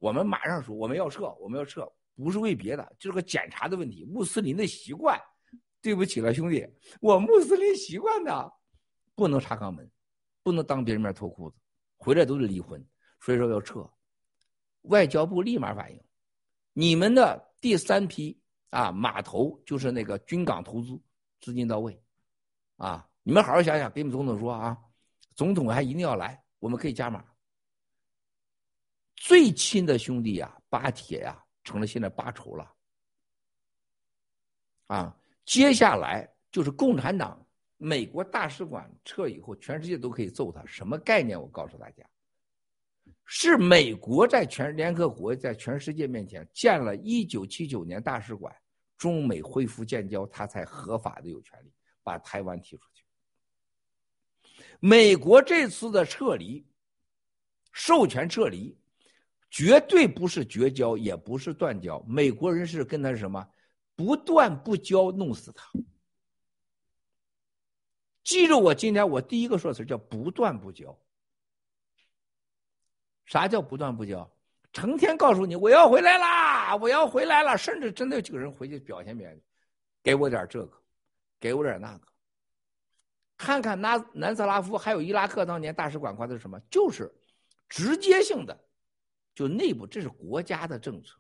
我们马上说我们要撤，我们要撤，不是为别的，就是个检查的问题，穆斯林的习惯。对不起了，兄弟，我穆斯林习惯的，不能插肛门，不能当别人面脱裤子，回来都得离婚。所以说要撤，外交部立马反应，你们的第三批啊码头就是那个军港投资资金到位，啊，你们好好想想，给你们总统说啊，总统还一定要来，我们可以加码。最亲的兄弟呀，巴铁呀，成了现在巴仇了，啊，接下来就是共产党，美国大使馆撤以后，全世界都可以揍他，什么概念？我告诉大家。是美国在全联合国在全世界面前建了1979年大使馆，中美恢复建交，他才合法的有权利把台湾踢出去。美国这次的撤离，授权撤离，绝对不是绝交，也不是断交。美国人是跟他是什么？不断不交，弄死他。记住我今天我第一个说词叫不断不交。啥叫不断不交？成天告诉你我要回来啦，我要回来了，甚至真的有几个人回去表现表现，给我点这个，给我点那个。看看南南斯拉夫还有伊拉克当年大使馆挂的是什么？就是直接性的，就内部这是国家的政策，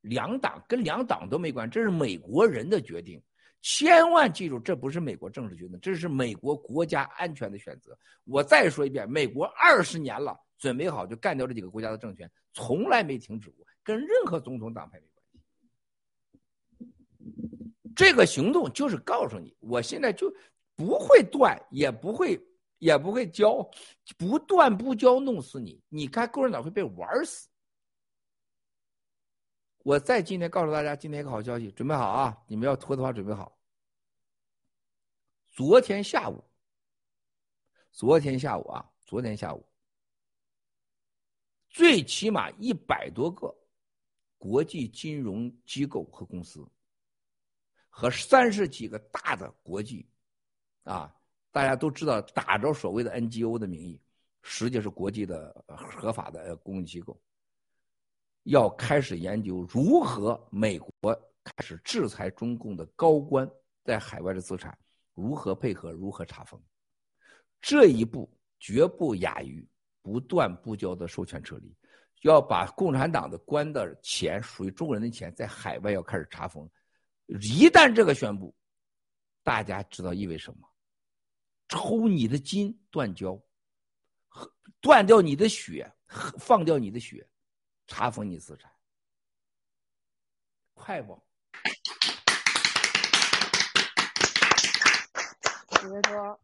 两党跟两党都没关，这是美国人的决定。千万记住，这不是美国政治决定，这是美国国家安全的选择。我再说一遍，美国二十年了。准备好就干掉这几个国家的政权，从来没停止过，跟任何总统党派没关系。这个行动就是告诉你，我现在就不会断，也不会，也不会交，不断不交，弄死你。你看共产党会被玩死。我再今天告诉大家，今天一个好消息，准备好啊！你们要拖的话，准备好。昨天下午，昨天下午啊，昨天下午。最起码一百多个国际金融机构和公司，和三十几个大的国际，啊，大家都知道打着所谓的 NGO 的名义，实际是国际的合法的公益机构，要开始研究如何美国开始制裁中共的高官在海外的资产，如何配合，如何查封，这一步绝不亚于。不断不交的授权撤离，要把共产党的官的钱属于中国人的钱在海外要开始查封。一旦这个宣布，大家知道意味什么？抽你的筋，断交，断掉你的血，放掉你的血，查封你资产，快不？别说。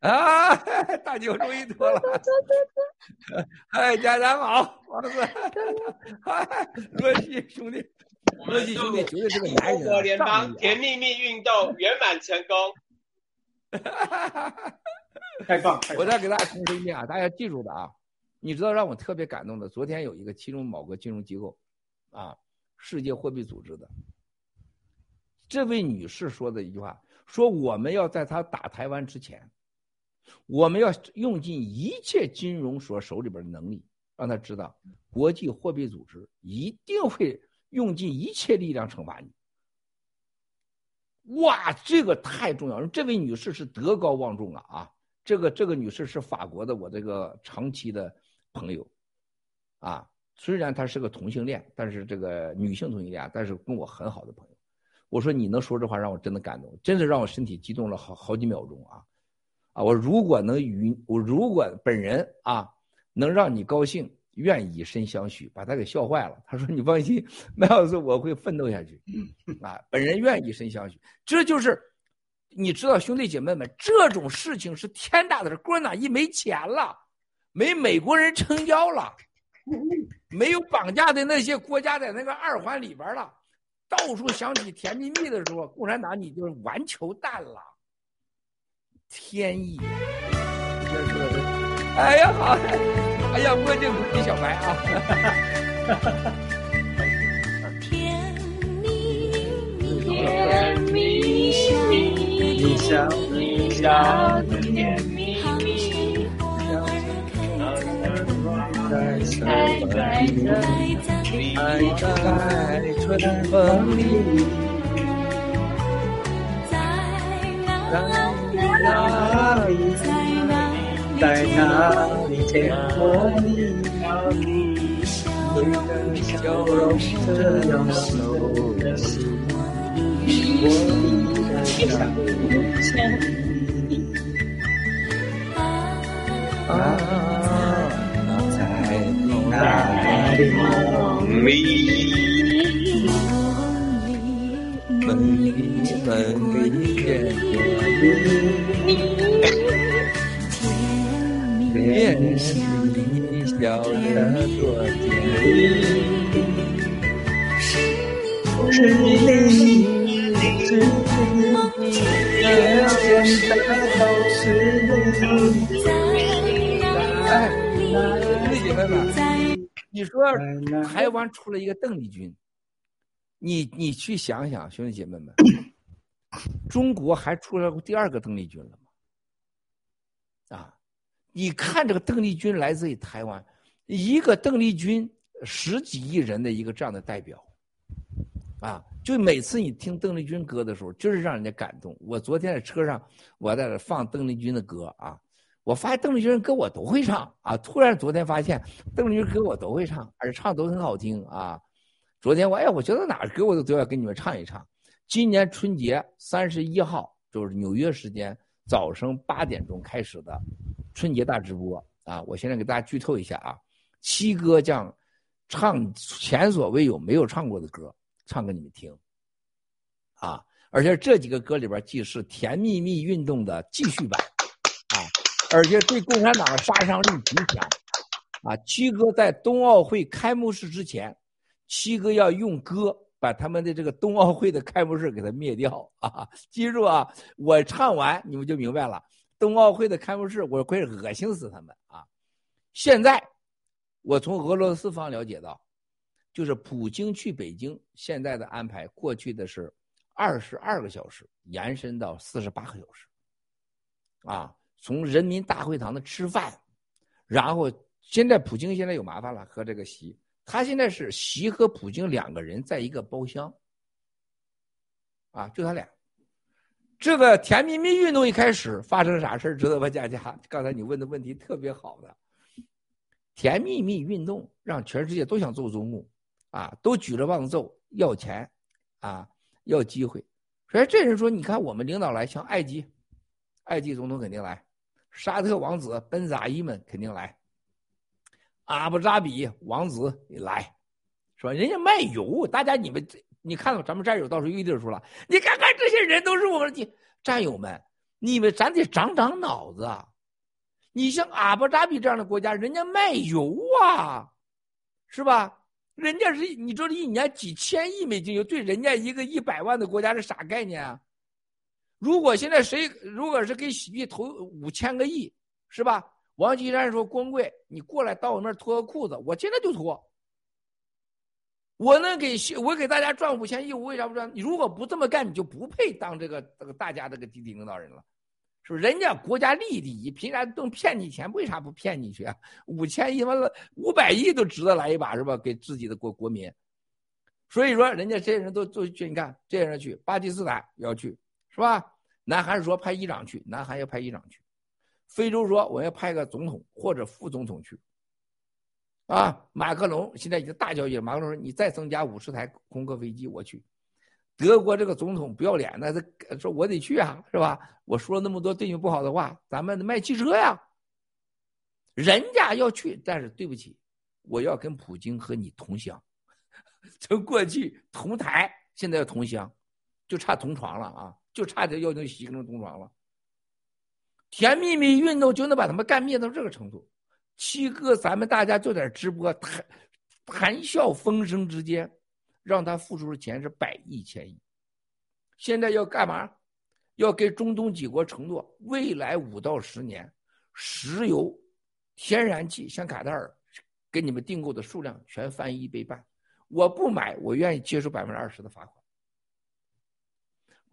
啊！大牛终于脱了，哎，家长好，王子，嗨，罗西兄弟，罗西兄弟绝对是个男人。中国联邦甜蜜蜜运动圆满成功，太棒！我再给大家重申一遍啊，大家记住的啊，你知道让我特别感动的，昨天有一个其中某个金融机构，啊，世界货币组织的这位女士说的一句话，说我们要在她打台湾之前。我们要用尽一切金融所手里边的能力，让她知道国际货币组织一定会用尽一切力量惩罚你。哇，这个太重要！这位女士是德高望重啊啊！这个这个女士是法国的，我这个长期的朋友，啊，虽然他是个同性恋，但是这个女性同性恋，但是跟我很好的朋友。我说你能说这话，让我真的感动，真的让我身体激动了好好几秒钟啊！啊，我如果能与我如果本人啊能让你高兴，愿以身相许，把他给笑坏了。他说：“你放心，麦老师，我会奋斗下去。”啊，本人愿以身相许。这就是你知道，兄弟姐妹们，这种事情是天大的事。共产党一没钱了，没美国人撑腰了，没有绑架的那些国家在那个二环里边了，到处响起甜蜜蜜的时候，共产党你就是完球蛋了。天意。这说的，哎呀好，哎呀墨镜给小白啊。甜蜜蜜，甜蜜蜜，你笑你笑的甜蜜蜜，在在在在春风里，在哪里？在哪里见过你？你的笑容这样熟悉，我的想你。啊，哪里？梦里，梦里，梦里见过你。甜蜜蜜笑得多甜蜜，是你，是你，眼前的都是你。哎，兄弟姐妹们，你说台湾出了一个邓丽君，你你去想想，兄弟姐妹们，中国还出了第二个邓丽君了吗？啊？你看这个邓丽君来自于台湾，一个邓丽君十几亿人的一个这样的代表，啊，就每次你听邓丽君歌的时候，就是让人家感动。我昨天在车上，我在这放邓丽君的歌啊，我发现邓丽君的歌我都会唱啊。突然昨天发现邓丽君歌我都会唱，而且唱都很好听啊。昨天我哎，我觉得哪歌我都都要跟你们唱一唱。今年春节三十一号就是纽约时间早上八点钟开始的。春节大直播啊！我现在给大家剧透一下啊，七哥将唱前所未有没有唱过的歌，唱给你们听。啊，而且这几个歌里边既是甜蜜蜜运动的继续版，而且对共产党的杀伤力极强。啊，七哥在冬奥会开幕式之前，七哥要用歌把他们的这个冬奥会的开幕式给他灭掉啊！记住啊，我唱完你们就明白了。冬奥会的开幕式，我会恶心死他们啊！现在我从俄罗斯方了解到，就是普京去北京，现在的安排，过去的是二十二个小时，延伸到四十八个小时。啊，从人民大会堂的吃饭，然后现在普京现在有麻烦了，和这个习，他现在是习和普京两个人在一个包厢，啊，就他俩。这个甜蜜蜜运动一开始发生啥事知道吧，佳佳？刚才你问的问题特别好的。甜蜜蜜运动让全世界都想做中共，啊，都举着棒子要钱，啊，要机会。所以这人说，你看我们领导来，像埃及，埃及总统肯定来，沙特王子本扎伊们肯定来，阿布扎比王子也来，是吧？人家卖油，大家你们。你看到咱们战友到时候有地儿说了，你看看这些人都是我们的战友们，你们咱得长长脑子啊。你像阿布扎比这样的国家，人家卖油啊，是吧？人家是你说一年几千亿美金油，对人家一个一百万的国家是啥概念啊？如果现在谁如果是给洗币投五千个亿，是吧？王岐山说：“光贵，你过来到我那儿脱个裤子，我现在就脱。”我能给我给大家赚五千亿，我为啥不赚？你如果不这么干，你就不配当这个这个大家这个集体领导人了，是不是？人家国家利益第一，凭啥动骗你钱？为啥不骗你去啊？五千亿完了，五百亿都值得来一把，是吧？给自己的国国民。所以说，人家这些人都都去，你看这些人去巴基斯坦要去，是吧？南韩说派议长去，南韩要派议长去。非洲说我要派个总统或者副总统去。啊，马克龙现在已经大交易了。马克龙说：“你再增加五十台空客飞机，我去。”德国这个总统不要脸的，他说：“我得去啊，是吧？我说了那么多对你不好的话，咱们卖汽车呀。”人家要去，但是对不起，我要跟普京和你同乡。从过去同台，现在要同乡，就差同床了啊！就差点要那习跟同床了。甜蜜蜜运动就能把他们干灭到这个程度。七哥，咱们大家就在直播谈谈笑风生之间，让他付出的钱是百亿千亿。现在要干嘛？要给中东几国承诺，未来五到十年，石油、天然气像卡塔尔给你们订购的数量全翻一倍半。我不买，我愿意接受百分之二十的罚款。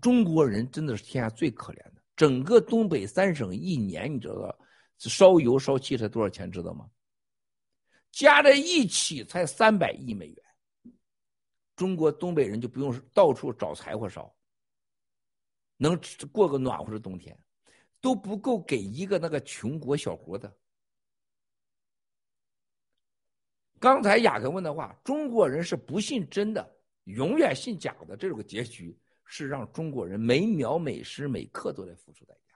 中国人真的是天下最可怜的，整个东北三省一年，你知道烧油烧气才多少钱？知道吗？加在一起才三百亿美元。中国东北人就不用到处找柴火烧，能过个暖和的冬天，都不够给一个那个穷国小国的。刚才雅各问的话，中国人是不信真的，永远信假的，这种结局是让中国人每秒每时每刻都在付出代价。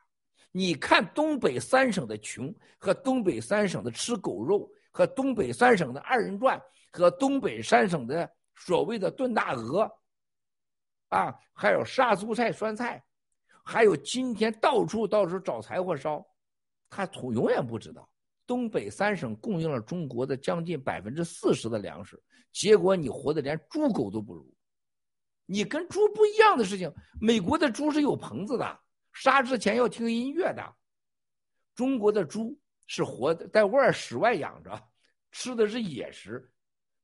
你看东北三省的穷，和东北三省的吃狗肉，和东北三省的二人转，和东北三省的所谓的炖大鹅，啊，还有杀猪菜、酸菜，还有今天到处到处找柴火烧，他从永远不知道。东北三省供应了中国的将近百分之四十的粮食，结果你活的连猪狗都不如。你跟猪不一样的事情，美国的猪是有棚子的，杀之前要听音乐的。中国的猪是活的，在外室外养着，吃的是野食。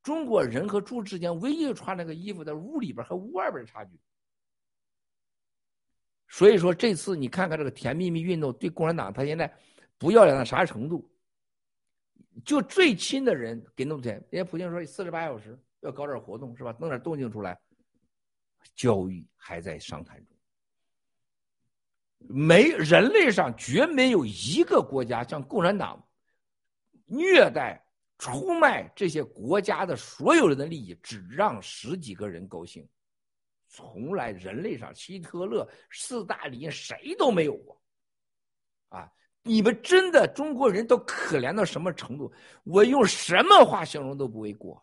中国人和猪之间唯一穿那个衣服的屋里边和屋外边的差距。所以说，这次你看看这个甜蜜蜜运动对共产党，他现在不要脸到啥程度？就最亲的人给弄钱，人家普京说四十八小时要搞点活动是吧？弄点动静出来。交易还在商谈中，没人类上绝没有一个国家像共产党虐待、出卖这些国家的所有人的利益，只让十几个人高兴。从来人类上，希特勒、斯大林谁都没有过。啊！你们真的中国人都可怜到什么程度？我用什么话形容都不为过。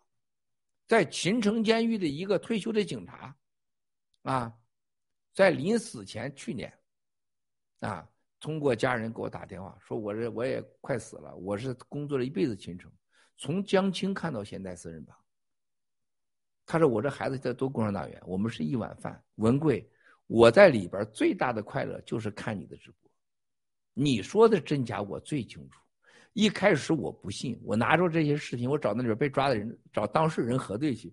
在秦城监狱的一个退休的警察，啊，在临死前去年，啊，通过家人给我打电话说，我这我也快死了，我是工作了一辈子秦城，从江青看到现代四人帮。他说我这孩子在都共产党员，我们是一碗饭。文贵，我在里边最大的快乐就是看你的直播。你说的真假我最清楚，一开始我不信，我拿着这些视频，我找那里边被抓的人，找当事人核对去。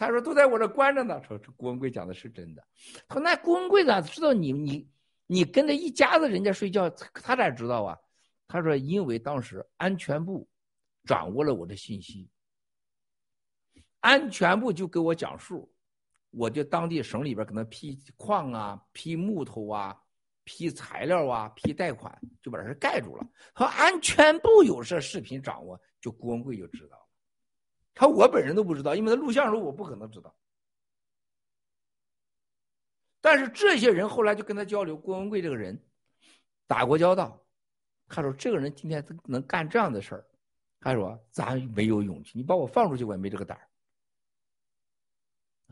他说都在我这关着呢。说这郭文贵讲的是真的。他说那郭文贵咋知道你你你跟着一家子人家睡觉，他咋知道啊？他说因为当时安全部掌握了我的信息，安全部就给我讲数，我就当地省里边可能批矿啊、批木头啊。批材料啊，批贷款，就把这事盖住了。和安全部有这视频掌握，就郭文贵就知道。他我本人都不知道，因为他录像的时候我不可能知道。但是这些人后来就跟他交流，郭文贵这个人打过交道，他说这个人今天能干这样的事儿，他说咱没有勇气，你把我放出去我也没这个胆儿。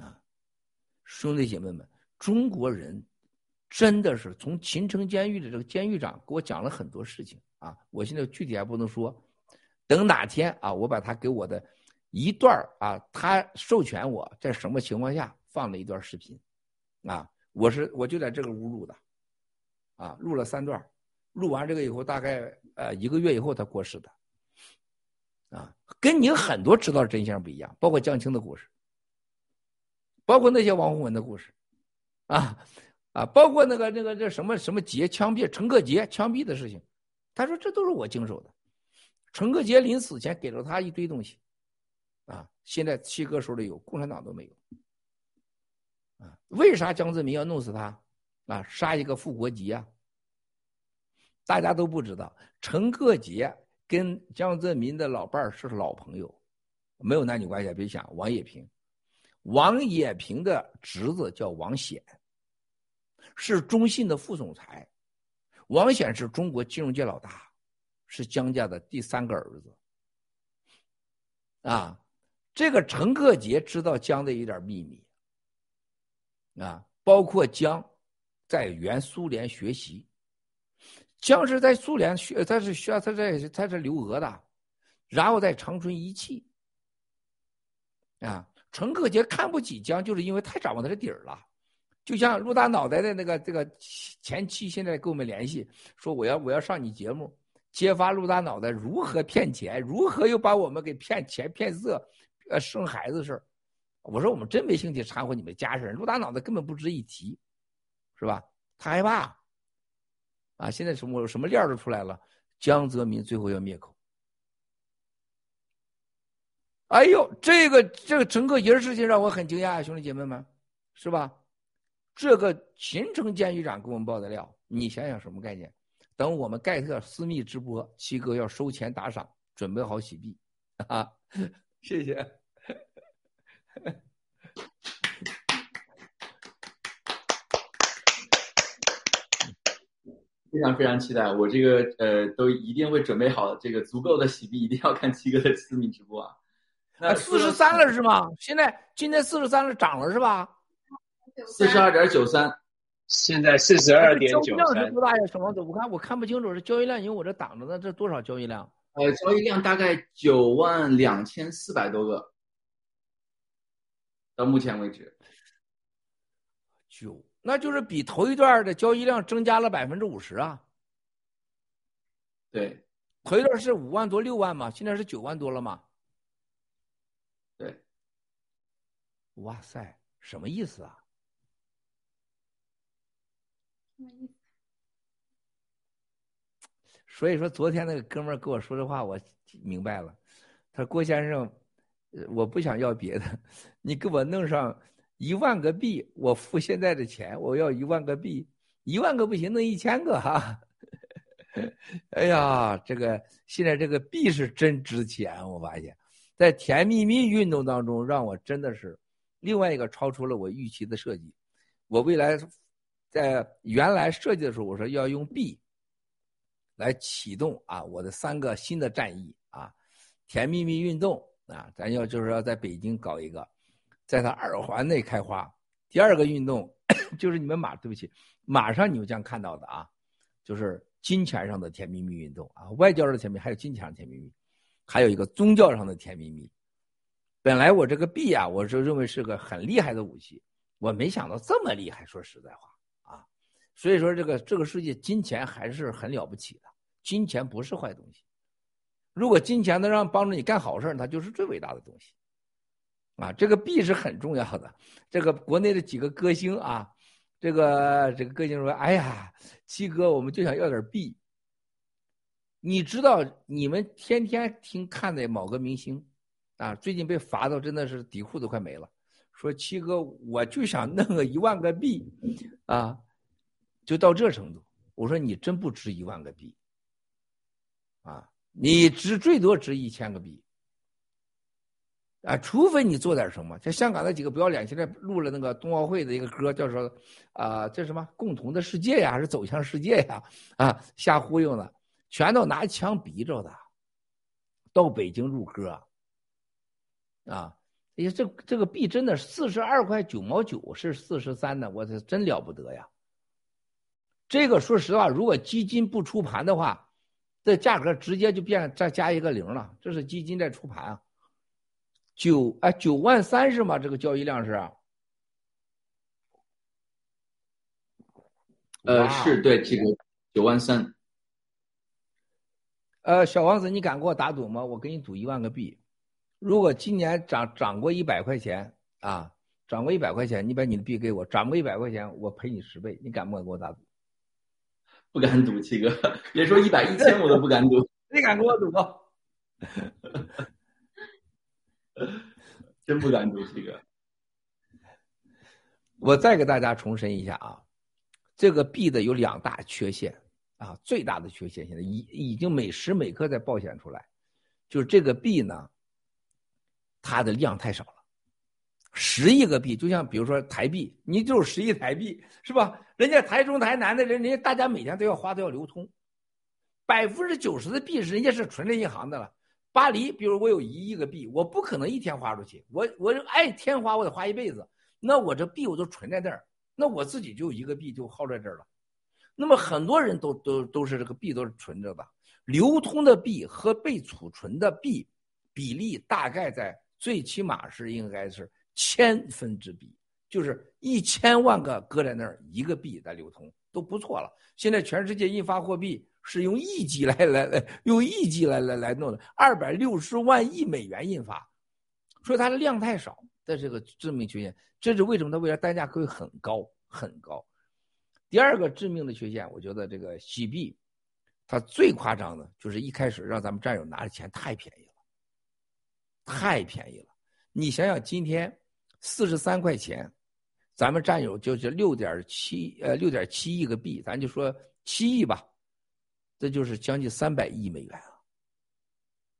啊，兄弟姐妹们，中国人。真的是从秦城监狱的这个监狱长给我讲了很多事情啊！我现在具体还不能说，等哪天啊，我把他给我的一段啊，他授权我在什么情况下放了一段视频，啊，我是我就在这个屋录的，啊，录了三段，录完这个以后，大概呃一个月以后他过世的，啊，跟你很多知道真相不一样，包括江青的故事，包括那些王洪文的故事，啊。啊，包括那个那个这什么什么节枪毙陈克杰枪毙的事情，他说这都是我经手的。陈克杰临死前给了他一堆东西，啊，现在七哥手里有，共产党都没有。啊，为啥江泽民要弄死他？啊，杀一个副国级啊？大家都不知道，陈克杰跟江泽民的老伴儿是老朋友，没有男女关系，别想。王野平，王野平的侄子叫王显。是中信的副总裁，王显是中国金融界老大，是江家的第三个儿子。啊，这个陈克杰知道江的一点秘密。啊，包括江在原苏联学习，江是在苏联学，他是学他在他是留俄的，然后在长春一汽。啊，陈克杰看不起江，就是因为太掌握他的底儿了。就像陆大脑袋的那个这个前妻现在跟我们联系，说我要我要上你节目，揭发陆大脑袋如何骗钱，如何又把我们给骗钱骗色，呃生孩子的事儿。我说我们真没兴趣掺和你们家事，陆大脑袋根本不值一提，是吧？他害怕。啊，现在什么什么链都出来了，江泽民最后要灭口。哎呦，这个这个整个一个事情让我很惊讶，兄弟姐妹们，是吧？这个秦城监狱长给我们爆的料，你想想什么概念？等我们盖特私密直播，七哥要收钱打赏，准备好洗币啊！谢谢。非常非常期待，我这个呃都一定会准备好这个足够的洗币，一定要看七哥的私密直播啊！那四十三了是吗？现在今天四十三了，涨了是吧？四十二点九三，现在四十二点九三。交易量是多大呀？什么？我看我看不清楚，这交易量，因为我这挡着呢，这多少交易量？呃，交易量大概九万两千四百多个，到目前为止。九，那就是比头一段的交易量增加了百分之五十啊。对，头一段是五万多六万嘛，现在是九万多了嘛。对，哇塞，什么意思啊？所以说，昨天那个哥们儿跟我说的话，我明白了。他说：“郭先生，我不想要别的，你给我弄上一万个币，我付现在的钱，我要一万个币，一万个不行，弄一千个哈。”哎呀，这个现在这个币是真值钱，我发现，在甜蜜蜜运动当中，让我真的是另外一个超出了我预期的设计。我未来在原来设计的时候，我说要用币。来启动啊，我的三个新的战役啊，甜蜜蜜运动啊，咱要就是要在北京搞一个，在它二环内开花。第二个运动 就是你们马，对不起，马上你们将看到的啊，就是金钱上的甜蜜蜜运动啊，外交上的甜蜜，还有金钱上甜蜜蜜，还有一个宗教上的甜蜜蜜。本来我这个币啊，我就认为是个很厉害的武器，我没想到这么厉害。说实在话啊，所以说这个这个世界金钱还是很了不起的。金钱不是坏东西，如果金钱能让帮助你干好事它就是最伟大的东西。啊，这个币是很重要的。这个国内的几个歌星啊，这个这个歌星说：“哎呀，七哥，我们就想要点币。”你知道，你们天天听看的某个明星，啊，最近被罚到真的是底裤都快没了。说七哥，我就想弄个一万个币，啊，就到这程度。我说你真不值一万个币。你值最多值一千个币，啊，除非你做点什么。像香港那几个不要脸，现在录了那个冬奥会的一个歌，叫说啊，这什么共同的世界呀，还是走向世界呀？啊，瞎忽悠呢，全都拿枪逼着的，到北京录歌。啊，哎呀，这这个币真的四十二块九毛九是四十三的，我这真了不得呀。这个说实话，如果基金不出盘的话。这价格直接就变再加一个零了，这是基金在出盘啊。九哎九万三是吗？这个交易量是？呃，是对这个九万三。呃，小王子，你敢给我打赌吗？我给你赌一万个币，如果今年涨涨过一百块钱啊，涨过一百块钱，你把你的币给我，涨过一百块钱，我赔你十倍，你敢不敢给我打赌？不敢赌，七哥，别说一百一千，我都不敢赌。你敢跟我赌？真不敢赌，七哥。我再给大家重申一下啊，这个币的有两大缺陷啊，最大的缺陷现在已已经每时每刻在暴显出来，就是这个币呢，它的量太少了。十亿个币，就像比如说台币，你就是十亿台币，是吧？人家台中、台南的人，人家大家每天都要花，都要流通。百分之九十的币是人家是存着银行的了。巴黎，比如我有一亿个币，我不可能一天花出去，我我爱天花，我得花一辈子。那我这币我都存在那儿，那我自己就一个币就耗在这儿了。那么很多人都都都是这个币都是存着的，流通的币和被储存的币比例大概在最起码是应该是。千分之比，就是一千万个搁在那儿，一个币在流通都不错了。现在全世界印发货币是用亿级来来来用亿级来来来弄的，二百六十万亿美元印发，说它的量太少的这个致命缺陷，这是为什么它未来单价会很高很高。第二个致命的缺陷，我觉得这个洗币，它最夸张的就是一开始让咱们战友拿的钱太便宜了，太便宜了。你想想，今天四十三块钱，咱们战友就是六点七呃六点七亿个币，咱就说七亿吧，这就是将近三百亿美元啊，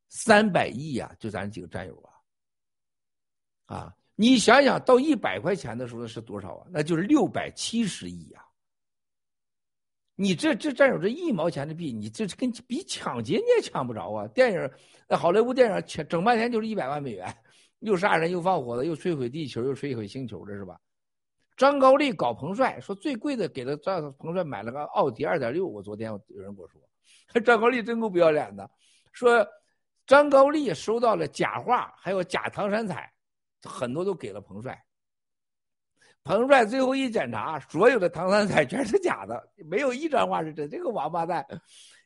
三百亿呀，就咱几个战友啊，啊，你想想到一百块钱的时候是多少啊？那就是六百七十亿呀。你这这战友这一毛钱的币，你这跟比抢劫你也抢不着啊！电影，那好莱坞电影抢整半天就是一百万美元，又杀人又放火的，又摧毁地球又摧毁星球的是吧？张高丽搞彭帅，说最贵的给了张彭帅买了个奥迪二点六，我昨天有人跟我说，张高丽真够不要脸的，说张高丽收到了假画，还有假唐山彩，很多都给了彭帅。彭帅最后一检查，所有的唐三彩全是假的，没有一张画是真。这个王八蛋，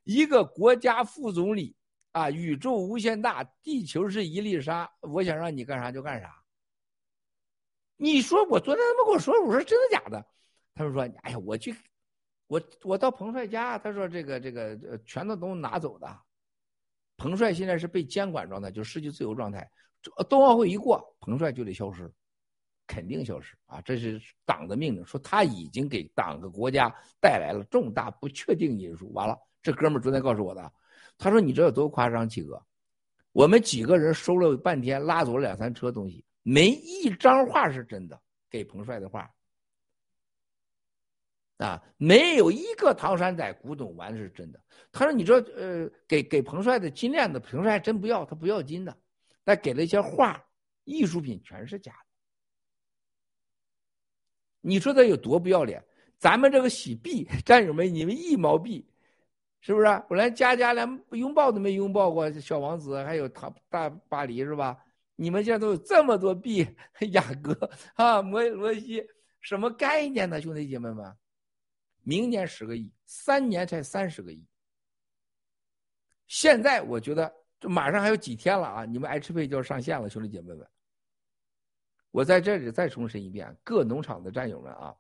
一个国家副总理啊，宇宙无限大，地球是一粒沙，我想让你干啥就干啥。你说我昨天他们跟我说，我说真的假的？他们说，哎呀，我去，我我到彭帅家，他说这个这个，全都都拿走的。彭帅现在是被监管状态，就失去自由状态。冬奥会一过，彭帅就得消失。肯定消失啊！这是党的命令，说他已经给党和国家带来了重大不确定因素。完了，这哥们昨天告诉我的，他说：“你知道有多夸张，七哥？我们几个人收了半天，拉走了两三车东西，没一张画是真的，给彭帅的画啊，没有一个唐山仔古董玩是真的。他说：你知道，呃，给给彭帅的金链子，彭帅还真不要，他不要金的，但给了一些画，艺术品全是假的。”你说他有多不要脸？咱们这个洗币战友们，你们一毛币，是不是？我连家家连拥抱都没拥抱过小王子，还有他大巴黎，是吧？你们现在都有这么多币，雅阁啊，摩罗西，什么概念呢，兄弟姐妹们？明年十个亿，三年才三十个亿。现在我觉得，这马上还有几天了啊，你们 HP 就要上线了，兄弟姐妹们。我在这里再重申一遍，各农场的战友们啊，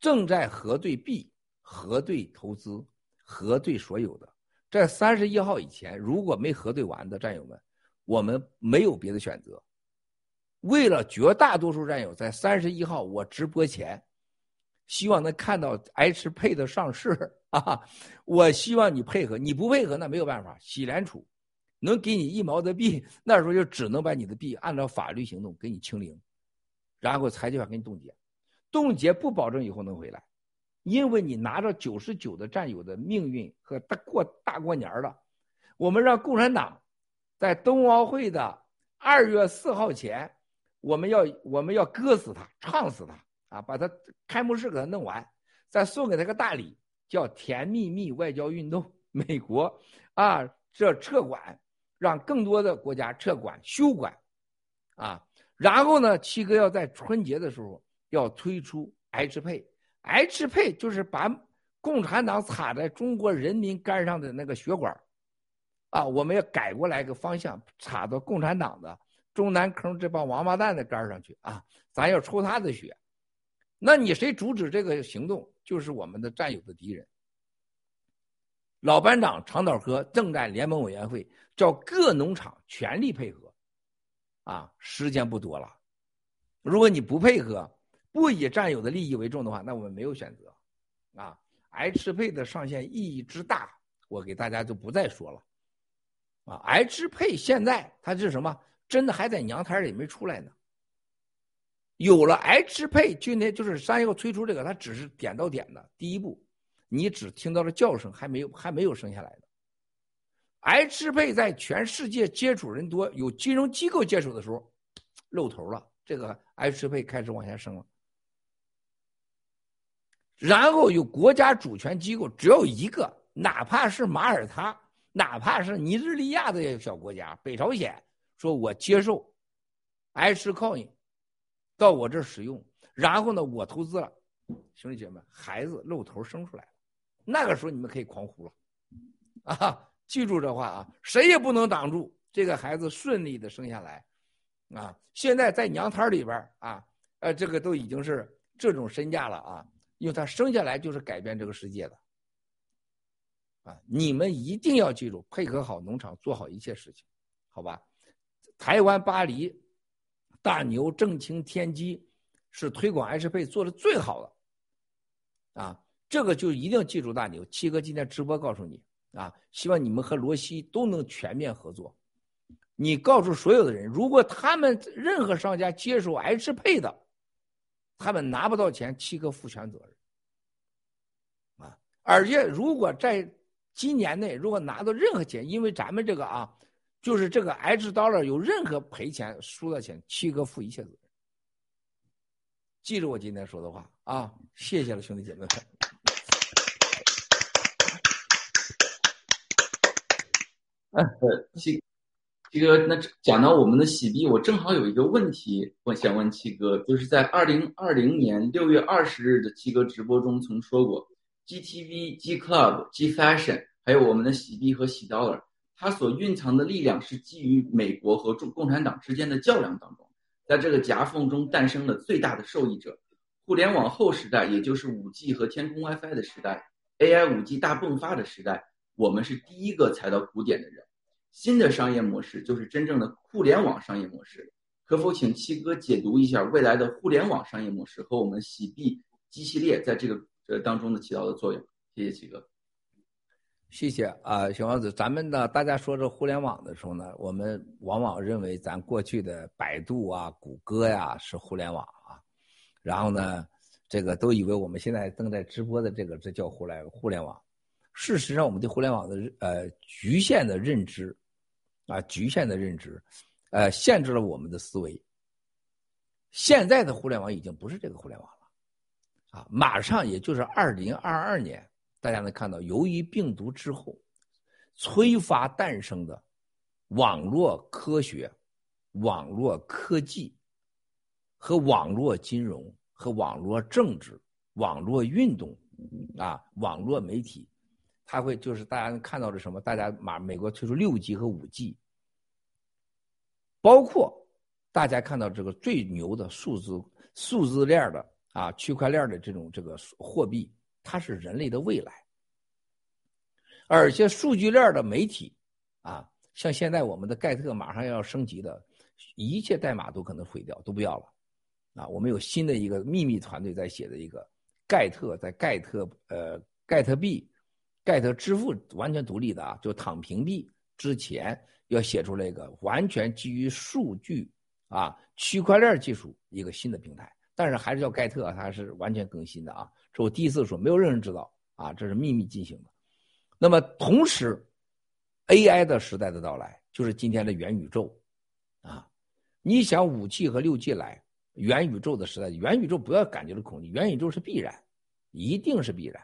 正在核对币、核对投资、核对所有的，在三十一号以前，如果没核对完的战友们，我们没有别的选择。为了绝大多数战友在三十一号我直播前，希望能看到 H 配的上市啊，我希望你配合，你不配合那没有办法，洗联储。能给你一毛的币，那时候就只能把你的币按照法律行动给你清零，然后财计法给你冻结，冻结不保证以后能回来，因为你拿着九十九的战友的命运和大过大过年了，我们让共产党在冬奥会的二月四号前，我们要我们要割死他，唱死他啊，把他开幕式给他弄完，再送给他个大礼，叫甜蜜蜜外交运动，美国啊这撤管。让更多的国家撤管、休管，啊，然后呢，七哥要在春节的时候要推出 H 配，H 配就是把共产党插在中国人民肝上的那个血管，啊，我们要改过来一个方向，插到共产党的中南坑这帮王八蛋的杆上去啊，咱要抽他的血，那你谁阻止这个行动，就是我们的战友的敌人。老班长长岛哥正在联盟委员会叫各农场全力配合，啊，时间不多了。如果你不配合，不以战友的利益为重的话，那我们没有选择。啊，H 配的上线意义之大，我给大家就不再说了。啊，H 配现在它是什么？真的还在娘胎里没出来呢。有了 H 配，今天就是三要推出这个，它只是点到点的第一步。你只听到了叫声，还没有还没有生下来的。H 配在全世界接触人多，有金融机构接触的时候，露头了。这个 H 配开始往下升了。然后有国家主权机构，只要一个，哪怕是马耳他，哪怕是尼日利亚的小国家，北朝鲜，说我接受 H coin，到我这使用，然后呢，我投资了，兄弟姐妹，孩子露头生出来了，那个时候你们可以狂呼了，啊，记住这话啊，谁也不能挡住这个孩子顺利的生下来，啊，现在在娘胎里边啊，呃，这个都已经是这种身价了啊，因为他生下来就是改变这个世界的，啊，你们一定要记住，配合好农场，做好一切事情，好吧？台湾巴黎、大牛、正清、天机是推广 H 配做的最好的，啊，这个就一定记住大牛。七哥今天直播告诉你啊，希望你们和罗西都能全面合作。你告诉所有的人，如果他们任何商家接手 H 配的，他们拿不到钱，七哥负全责任。啊，而且如果在今年内如果拿到任何钱，因为咱们这个啊。就是这个 H dollar 有任何赔钱输的钱，七哥负一切责任。记住我今天说的话啊！谢谢了，兄弟姐妹们。呃，七七哥，那讲到我们的洗币，我正好有一个问题，我想问七哥，就是在二零二零年六月二十日的七哥直播中曾说过，GTV、G Club、G Fashion，还有我们的洗币和洗 dollar。它所蕴藏的力量是基于美国和中共产党之间的较量当中，在这个夹缝中诞生了最大的受益者。互联网后时代，也就是五 G 和天空 WiFi 的时代，AI 五 G 大迸发的时代，我们是第一个踩到鼓点的人。新的商业模式就是真正的互联网商业模式。可否请七哥解读一下未来的互联网商业模式和我们洗币机系列在这个这当中的起到的作用？谢谢七哥。谢谢啊，小王子，咱们呢，大家说这互联网的时候呢，我们往往认为咱过去的百度啊、谷歌呀是互联网啊，然后呢，这个都以为我们现在正在直播的这个这叫互联互联网。事实上，我们对互联网的呃局限的认知啊，局限的认知，呃，限制了我们的思维。现在的互联网已经不是这个互联网，啊，马上也就是二零二二年。大家能看到，由于病毒之后催发诞生的网络科学、网络科技和网络金融和网络政治、网络运动啊，网络媒体，它会就是大家能看到的什么？大家马美国推出六 G 和五 G，包括大家看到这个最牛的数字数字链的啊，区块链的这种这个货币。它是人类的未来，而且数据链的媒体啊，像现在我们的盖特马上要升级的，一切代码都可能毁掉，都不要了，啊，我们有新的一个秘密团队在写的一个盖特，在盖特呃盖特币、盖特支付完全独立的啊，就躺平币之前要写出来一个完全基于数据啊区块链技术一个新的平台，但是还是叫盖特，它是完全更新的啊。是我第一次说，没有任何人知道啊，这是秘密进行的。那么同时，AI 的时代的到来，就是今天的元宇宙啊。你想五 G 和六 G 来，元宇宙的时代，元宇宙不要感觉到恐惧，元宇宙是必然，一定是必然。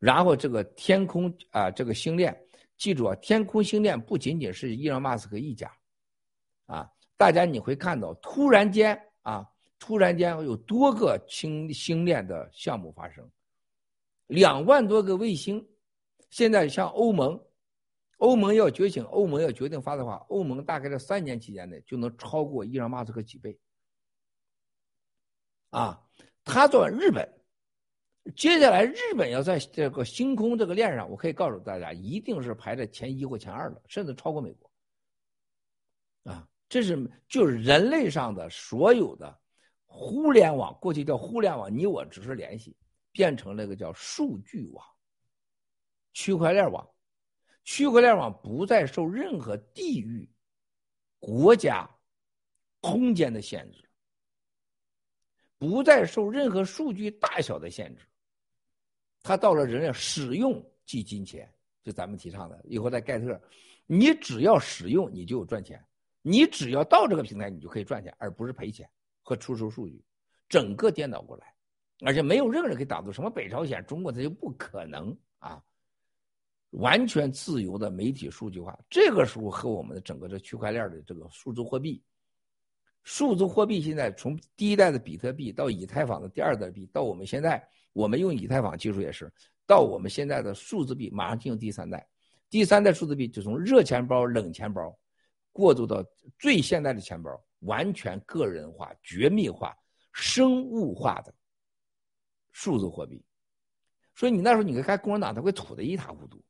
然后这个天空啊，这个星链，记住啊，天空星链不仅仅是伊隆马斯克一家啊，大家你会看到，突然间啊。突然间有多个星星链的项目发生，两万多个卫星。现在像欧盟，欧盟要觉醒，欧盟要决定发的话，欧盟大概在三年期间内就能超过伊朗马斯克几倍。啊，他做日本，接下来日本要在这个星空这个链上，我可以告诉大家，一定是排在前一或前二的，甚至超过美国。啊，这是就是人类上的所有的。互联网过去叫互联网，你我只是联系，变成那个叫数据网、区块链网。区块链网不再受任何地域、国家、空间的限制，不再受任何数据大小的限制。它到了人类使用即金钱，就咱们提倡的。以后在盖特，你只要使用，你就有赚钱；你只要到这个平台，你就可以赚钱，而不是赔钱。和出售数据，整个颠倒过来，而且没有任何人可以打住什么北朝鲜、中国，它就不可能啊！完全自由的媒体数据化，这个时候和我们的整个这区块链的这个数字货币，数字货币现在从第一代的比特币到以太坊的第二代币，到我们现在我们用以太坊技术也是，到我们现在的数字币马上进入第三代，第三代数字币就从热钱包、冷钱包过渡到最现代的钱包，完全个人化、绝密化、生物化的数字货币。所以你那时候你看共产党他会土的一塌糊涂，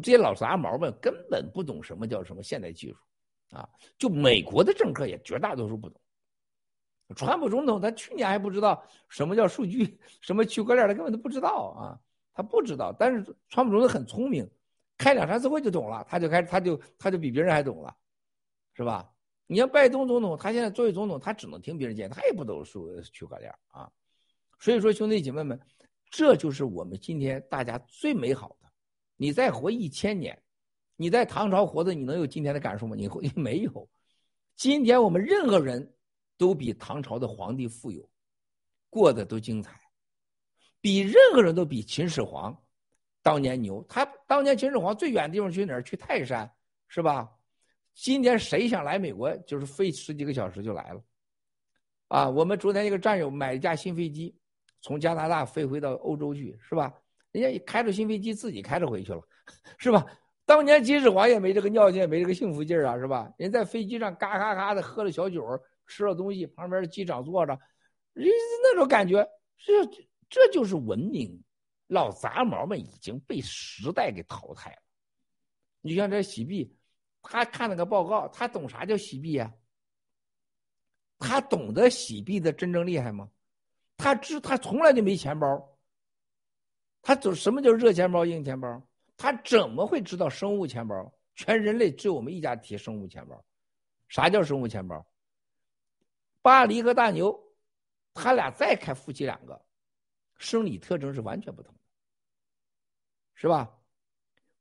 这些老杂毛们根本不懂什么叫什么现代技术。啊，就美国的政客也绝大多数不懂。川普总统他去年还不知道什么叫数据，什么区块链，他根本都不知道啊，他不知道。但是川普总统很聪明，开两三次会就懂了，他就开他就他就比别人还懂了，是吧？你像拜登总统，他现在作为总统，他只能听别人建议，他也不懂数区块链啊。所以说，兄弟姐妹们，这就是我们今天大家最美好的。你再活一千年。你在唐朝活的，你能有今天的感受吗？你会 没有？今天我们任何人都比唐朝的皇帝富有，过得都精彩，比任何人都比秦始皇当年牛。他当年秦始皇最远的地方去哪儿？去泰山，是吧？今天谁想来美国，就是飞十几个小时就来了。啊，我们昨天一个战友买一架新飞机，从加拿大飞回到欧洲去，是吧？人家开着新飞机自己开着回去了，是吧？当年秦始皇也没这个尿性，没这个幸福劲儿啊，是吧？人在飞机上嘎嘎嘎的喝了小酒，吃了东西，旁边的机长坐着，人那种感觉，这这就是文明。老杂毛们已经被时代给淘汰了。你像这洗币，他看了个报告，他懂啥叫洗币呀？他懂得洗币的真正厉害吗？他知他从来就没钱包，他走什么叫热钱包、硬钱包？他怎么会知道生物钱包？全人类只有我们一家提生物钱包。啥叫生物钱包？巴黎和大牛，他俩再开夫妻两个，生理特征是完全不同的，是吧？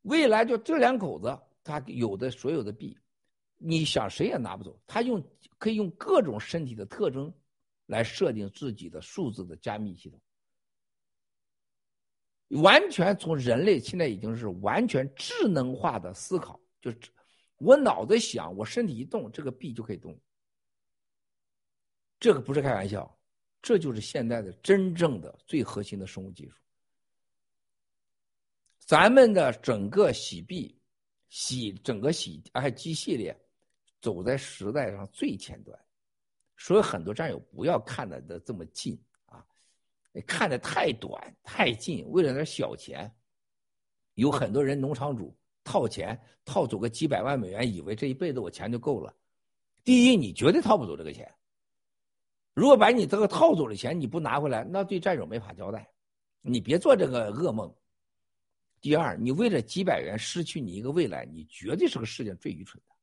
未来就这两口子，他有的所有的币，你想谁也拿不走。他用可以用各种身体的特征来设定自己的数字的加密系统。完全从人类现在已经是完全智能化的思考，就是我脑子想，我身体一动，这个币就可以动。这个不是开玩笑，这就是现在的真正的最核心的生物技术。咱们的整个洗币、洗整个洗还机系列，走在时代上最前端，所以很多战友不要看的的这么近啊。看的太短太近，为了点小钱，有很多人农场主套钱套走个几百万美元，以为这一辈子我钱就够了。第一，你绝对套不走这个钱。如果把你这个套走的钱你不拿回来，那对战友没法交代。你别做这个噩梦。第二，你为了几百元失去你一个未来，你绝对是个世界上最愚蠢的。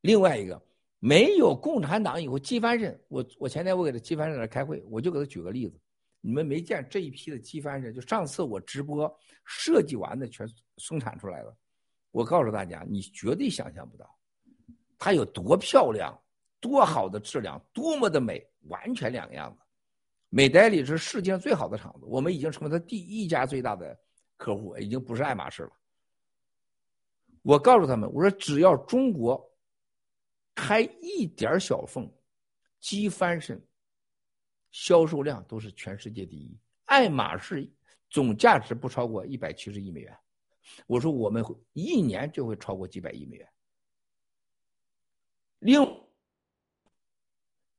另外一个。没有共产党以后，机翻身。我我前天我给他机翻身那开会，我就给他举个例子。你们没见这一批的机翻身，就上次我直播设计完的全生产出来了。我告诉大家，你绝对想象不到，它有多漂亮，多好的质量，多么的美，完全两个样子。美代理是世界上最好的厂子，我们已经成为它第一家最大的客户，已经不是爱马仕了。我告诉他们，我说只要中国。开一点小缝，机翻身，销售量都是全世界第一。爱马仕总价值不超过一百七十亿美元，我说我们会一年就会超过几百亿美元。另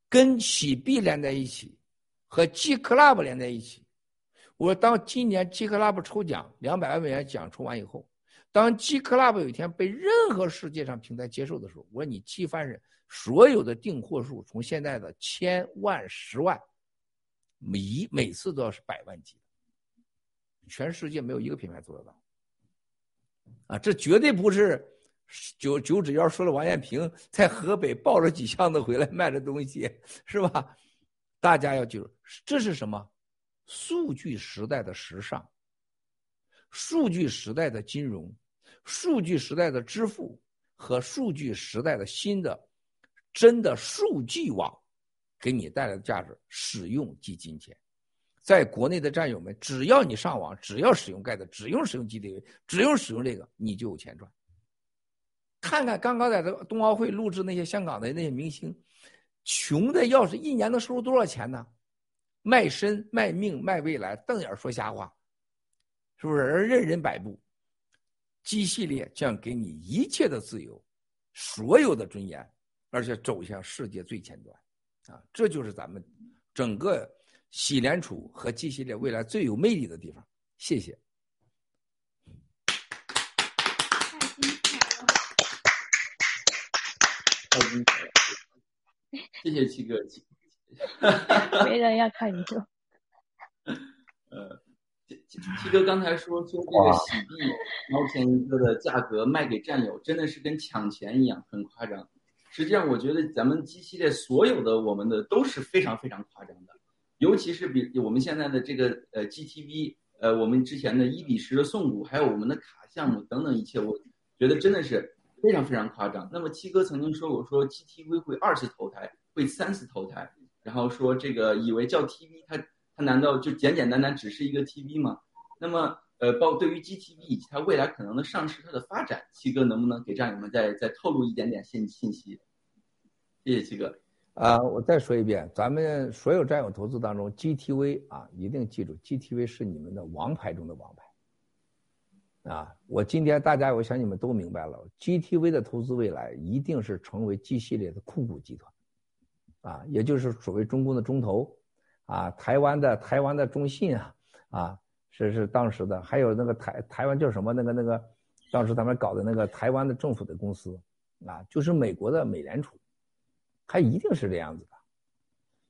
跟喜币连在一起，和 G Club 连在一起，我当今年 G Club 抽奖两百万美元奖抽完以后。当 G Club 有一天被任何世界上平台接受的时候，我说你 G 翻人，所有的订货数从现在的千万、十万，每每次都要是百万级，全世界没有一个品牌做得到。啊，这绝对不是九九指妖说了，王艳平在河北抱着几箱子回来卖的东西，是吧？大家要记住，这是什么？数据时代的时尚，数据时代的金融。数据时代的支付和数据时代的新的真的数据网，给你带来的价值，使用即金钱。在国内的战友们，只要你上网，只要使用盖的，只用使用 GTV，只用使用这个，你就有钱赚。看看刚刚在这冬奥会录制那些香港的那些明星，穷的要是一年能收入多少钱呢？卖身、卖命、卖未来，瞪眼说瞎话，是不是？而任人摆布。G 系列将给你一切的自由，所有的尊严，而且走向世界最前端，啊，这就是咱们整个喜联储和 G 系列未来最有魅力的地方。谢谢。太精彩了，谢谢七哥。没人要看你做。呃，七七七哥刚才说说这个洗币毛钱一个的价格卖给战友，真的是跟抢钱一样，很夸张。实际上，我觉得咱们 G 系列所有的我们的都是非常非常夸张的，尤其是比我们现在的这个呃 GTV，呃我们之前的一比十的送股，还有我们的卡项目等等一切，我觉得真的是非常非常夸张。那么七哥曾经说过，说 GTV 会二次投胎，会三次投胎。然后说这个以为叫 TV，它它难道就简简单单只是一个 TV 吗？那么呃，包对于 GTV 以及它未来可能的上市，它的发展，七哥能不能给战友们再再透露一点点信信息？谢谢七哥。啊，我再说一遍，咱们所有战友投资当中，GTV 啊，一定记住，GTV 是你们的王牌中的王牌。啊，我今天大家，我想你们都明白了，GTV 的投资未来一定是成为 G 系列的控股集团。啊，也就是所谓中共的中投，啊，台湾的台湾的中信啊，啊，是是当时的，还有那个台台湾叫什么那个那个，当时他们搞的那个台湾的政府的公司，啊，就是美国的美联储，它一定是这样子的。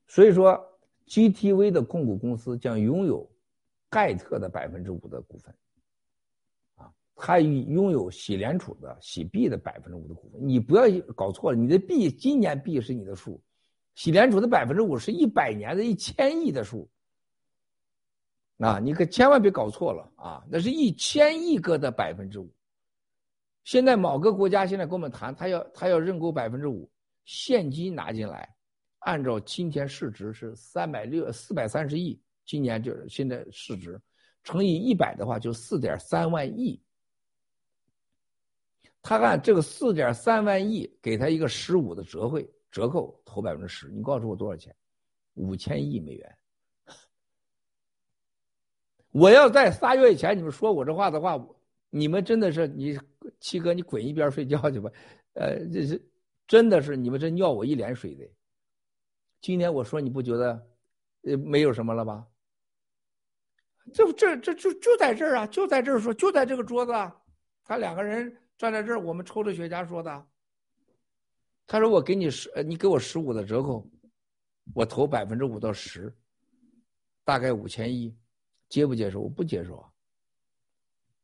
所以说，GTV 的控股公司将拥有盖特的百分之五的股份，啊，它拥有喜联储的喜币的百分之五的股份。你不要搞错了，你的币今年币是你的数。喜联储的百分之五是一百年的一千亿的数，啊，你可千万别搞错了啊！那是一千亿个的百分之五。现在某个国家现在跟我们谈，他要他要认购百分之五，现金拿进来，按照今天市值是三百六四百三十亿，今年就是现在市值乘以一百的话，就四点三万亿。他按这个四点三万亿，给他一个十五的折会。折扣投百分之十，你告诉我多少钱？五千亿美元。我要在仨月以前你们说我这话的话，你们真的是你七哥，你滚一边睡觉去吧。呃，这是真的是你们这尿我一脸水的。今天我说你不觉得呃没有什么了吧？这这这就就在这儿啊，就在这儿说，就在这个桌子，啊他两个人站在这儿，我们抽着雪茄说的。他说：“我给你十，你给我十五的折扣，我投百分之五到十，大概五千亿，接不接受？我不接受啊。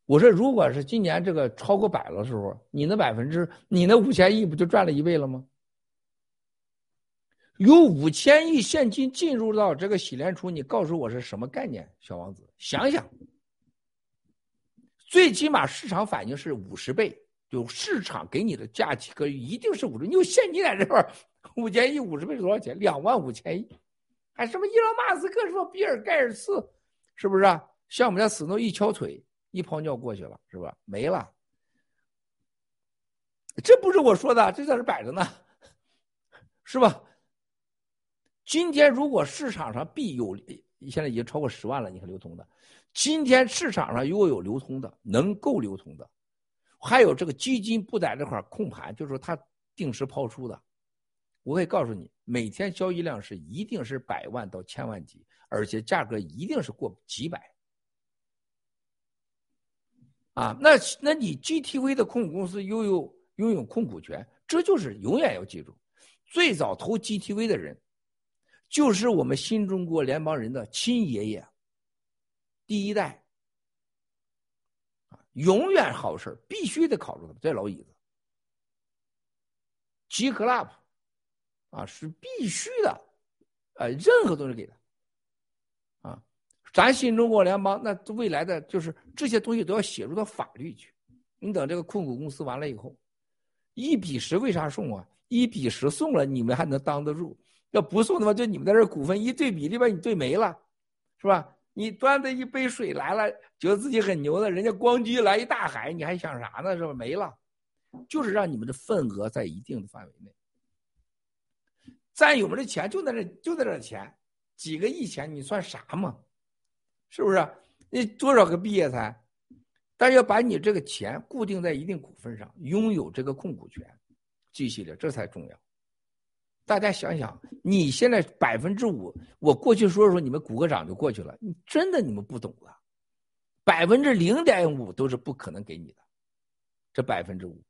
我说，如果是今年这个超过百的时候，你那百分之，你那五千亿不就赚了一倍了吗？有五千亿现金进入到这个喜联储，你告诉我是什么概念？小王子，想想，最起码市场反应是五十倍。”就市场给你的价格一定是五十，你有现金在这块五千亿五十倍是多少钱？两万五千亿，还什么伊隆马斯克说比尔盖尔斯，是不是啊？像我们家死诺一敲腿，一泡尿过去了，是吧？没了，这不是我说的，这在这摆着呢，是吧？今天如果市场上必有，现在已经超过十万了，你看流通的，今天市场上如果有流通的，能够流通的。还有这个基金不在这块控盘，就是说它定时抛出的，我可以告诉你，每天交易量是一定是百万到千万级，而且价格一定是过几百。啊，那那你 GTV 的控股公司拥有拥有控股权，这就是永远要记住，最早投 GTV 的人，就是我们新中国联邦人的亲爷爷，第一代。永远好事必须得考虑他们这老椅子，G Club，啊是必须的，呃，任何东西给他，啊，咱新中国联邦那未来的就是这些东西都要写入到法律去。你等这个控股公司完了以后，一比十为啥送啊？一比十送了，你们还能当得住？要不送的话，就你们在这股份一对比，里边你对没了，是吧？你端着一杯水来了，觉得自己很牛的，人家咣叽来一大海，你还想啥呢？是吧？没了，就是让你们的份额在一定的范围内。咱有们的钱就在这就在这钱，几个亿钱你算啥嘛？是不是？你多少个毕业才？但要把你这个钱固定在一定股份上，拥有这个控股权，继续的这才重要。大家想想，你现在百分之五，我过去说说你们鼓个掌就过去了，你真的你们不懂了，百分之零点五都是不可能给你的，这百分之五，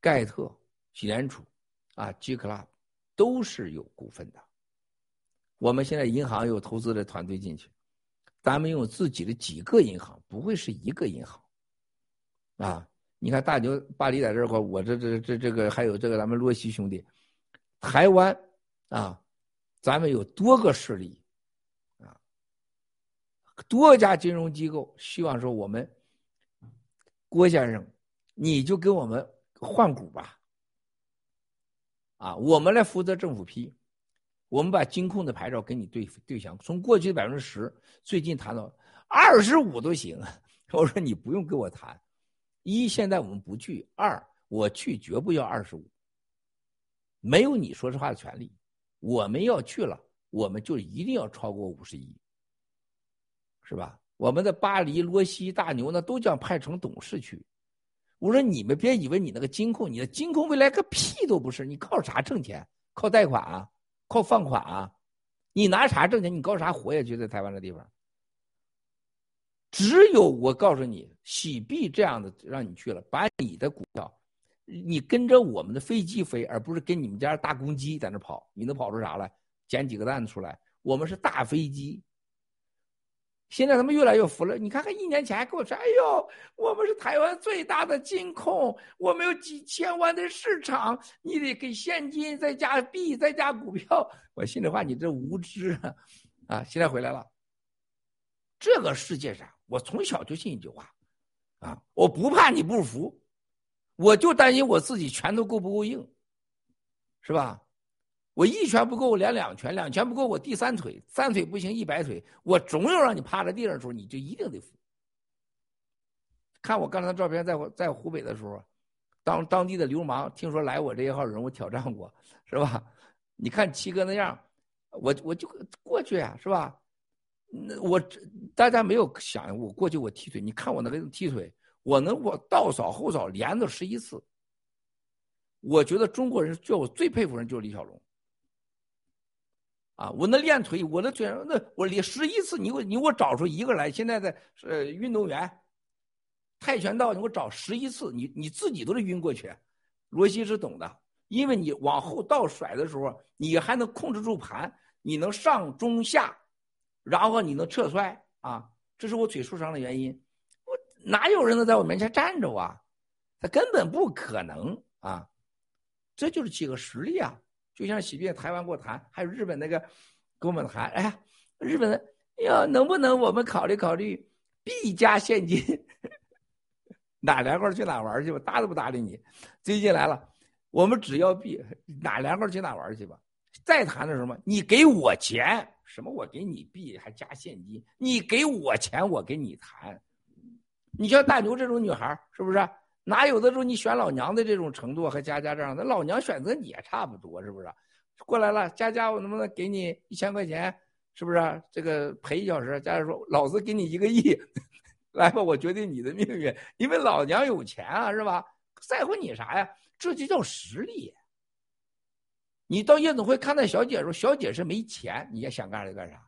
盖特、许联储啊、G Club 都是有股份的。我们现在银行有投资的团队进去，咱们用自己的几个银行，不会是一个银行啊。你看大牛巴黎在这块，我这这这这个还有这个咱们洛西兄弟。台湾啊，咱们有多个势力啊，多家金融机构希望说我们郭先生，你就给我们换股吧，啊，我们来负责政府批，我们把金控的牌照给你对对象，从过去的百分之十，最近谈到二十五都行。我说你不用跟我谈，一现在我们不去，二我去绝不要二十五。没有你说实话的权利，我们要去了，我们就一定要超过五十亿，是吧？我们的巴黎、罗西、大牛呢，都将派成董事去。我说你们别以为你那个金控，你的金控未来个屁都不是，你靠啥挣钱？靠贷款啊？靠放款啊？你拿啥挣钱？你靠啥活下去？在台湾这地方，只有我告诉你，洗币这样的让你去了，把你的股票。你跟着我们的飞机飞，而不是跟你们家大公鸡在那跑，你能跑出啥来？捡几个蛋出来？我们是大飞机。现在他们越来越服了。你看看一年前还跟我说：“哎呦，我们是台湾最大的金控，我们有几千万的市场，你得给现金再加币再加股票。”我心里话，你这无知啊！啊，现在回来了。这个世界上，我从小就信一句话：啊，我不怕你不服。我就担心我自己拳头够不够硬，是吧？我一拳不够，我连两拳；两拳不够，我第三腿；三腿不行，一百腿。我总有让你趴在地上的时候，你就一定得服。看我刚才照片，在我在湖北的时候，当当地的流氓听说来我这一号人，我挑战过，是吧？你看七哥那样，我我就过去呀，是吧？那我大家没有想我过去我踢腿，你看我那个踢腿。我能我倒扫后扫连着十一次，我觉得中国人叫我最佩服人就是李小龙。啊，我那练腿，我那腿那我练十一次，你给我你给我找出一个来。现在的呃运动员，跆拳道你给我找十一次，你你自己都是晕过去。罗西是懂的，因为你往后倒甩的时候，你还能控制住盘，你能上中下，然后你能侧摔啊，这是我腿受伤的原因。哪有人能在我面前站着啊？他根本不可能啊！这就是几个实力啊！就像喜 bien 台湾跟我谈，还有日本那个跟我们谈，哎呀，日本呀，能不能我们考虑考虑币加现金？哪凉快去哪玩去吧，搭都不搭理你。最近来了，我们只要币，哪凉快去哪玩去吧。再谈的什么？你给我钱，什么我给你币还加现金？你给我钱，我给你谈。你像大牛这种女孩是不是？哪有的时候你选老娘的这种程度和佳佳这样的老娘选择你也差不多，是不是？过来了，佳佳，我能不能给你一千块钱？是不是？这个陪一小时，佳佳说：“老子给你一个亿，来吧，我决定你的命运，因为老娘有钱啊，是吧？在乎你啥呀？这就叫实力。你到夜总会看那小姐时候，小姐是没钱，你也想干啥就干啥。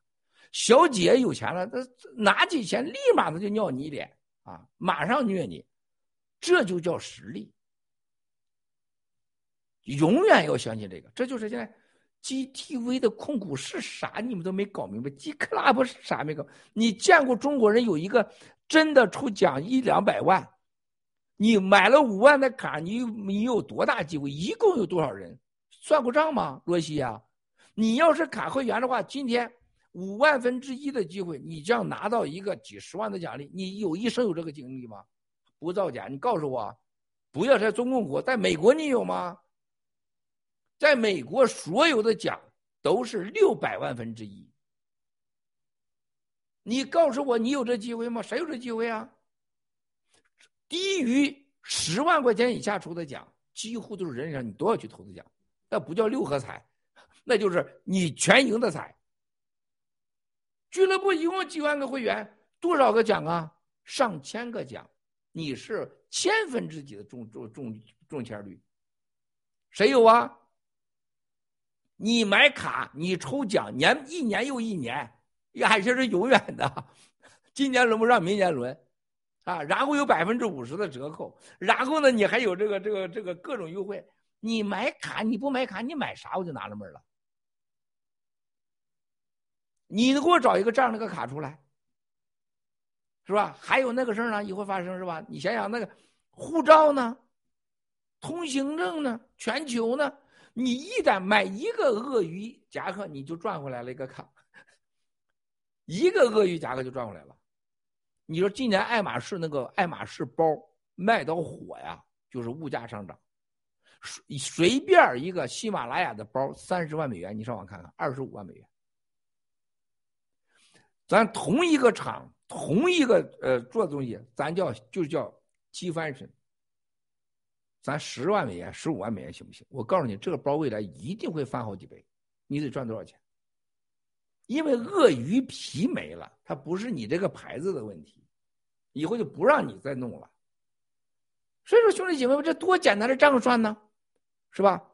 小姐有钱了，她拿起钱立马她就尿你脸。啊！马上虐你，这就叫实力。永远要相信这个，这就是现在 GTV 的控股是啥？你们都没搞明白。G Club 是啥没搞？你见过中国人有一个真的出奖一两百万？你买了五万的卡，你你有多大机会？一共有多少人？算过账吗？罗西呀，你要是卡会员的话，今天。五万分之一的机会，你这样拿到一个几十万的奖励，你有一生有这个经历吗？不造假，你告诉我，不要在中共国，在美国你有吗？在美国所有的奖都是六百万分之一，你告诉我你有这机会吗？谁有这机会啊？低于十万块钱以下出的奖，几乎都是人上你都要去投资奖，那不叫六合彩，那就是你全赢的彩。俱乐部一共几万个会员，多少个奖啊？上千个奖，你是千分之几的中中中中签率？谁有啊？你买卡，你抽奖，年一年又一年，而且是永远的。今年轮不上，明年轮，啊，然后有百分之五十的折扣，然后呢，你还有这个这个这个各种优惠。你买卡，你不买卡，你买啥我就纳了闷了。你给我找一个这样的个卡出来，是吧？还有那个事儿呢，也会发生，是吧？你想想那个护照呢，通行证呢，全球呢，你一旦买一个鳄鱼夹克，你就赚回来了一个卡，一个鳄鱼夹克就赚回来了。你说今年爱马仕那个爱马仕包卖到火呀，就是物价上涨，随随便一个喜马拉雅的包三十万美元，你上网看看，二十五万美元。咱同一个厂，同一个呃做的东西，咱叫就叫积翻身。咱十万美元、十五万美元行不行？我告诉你，这个包未来一定会翻好几倍。你得赚多少钱？因为鳄鱼皮没了，它不是你这个牌子的问题，以后就不让你再弄了。所以说，兄弟姐妹们，这多简单的账算呢，是吧？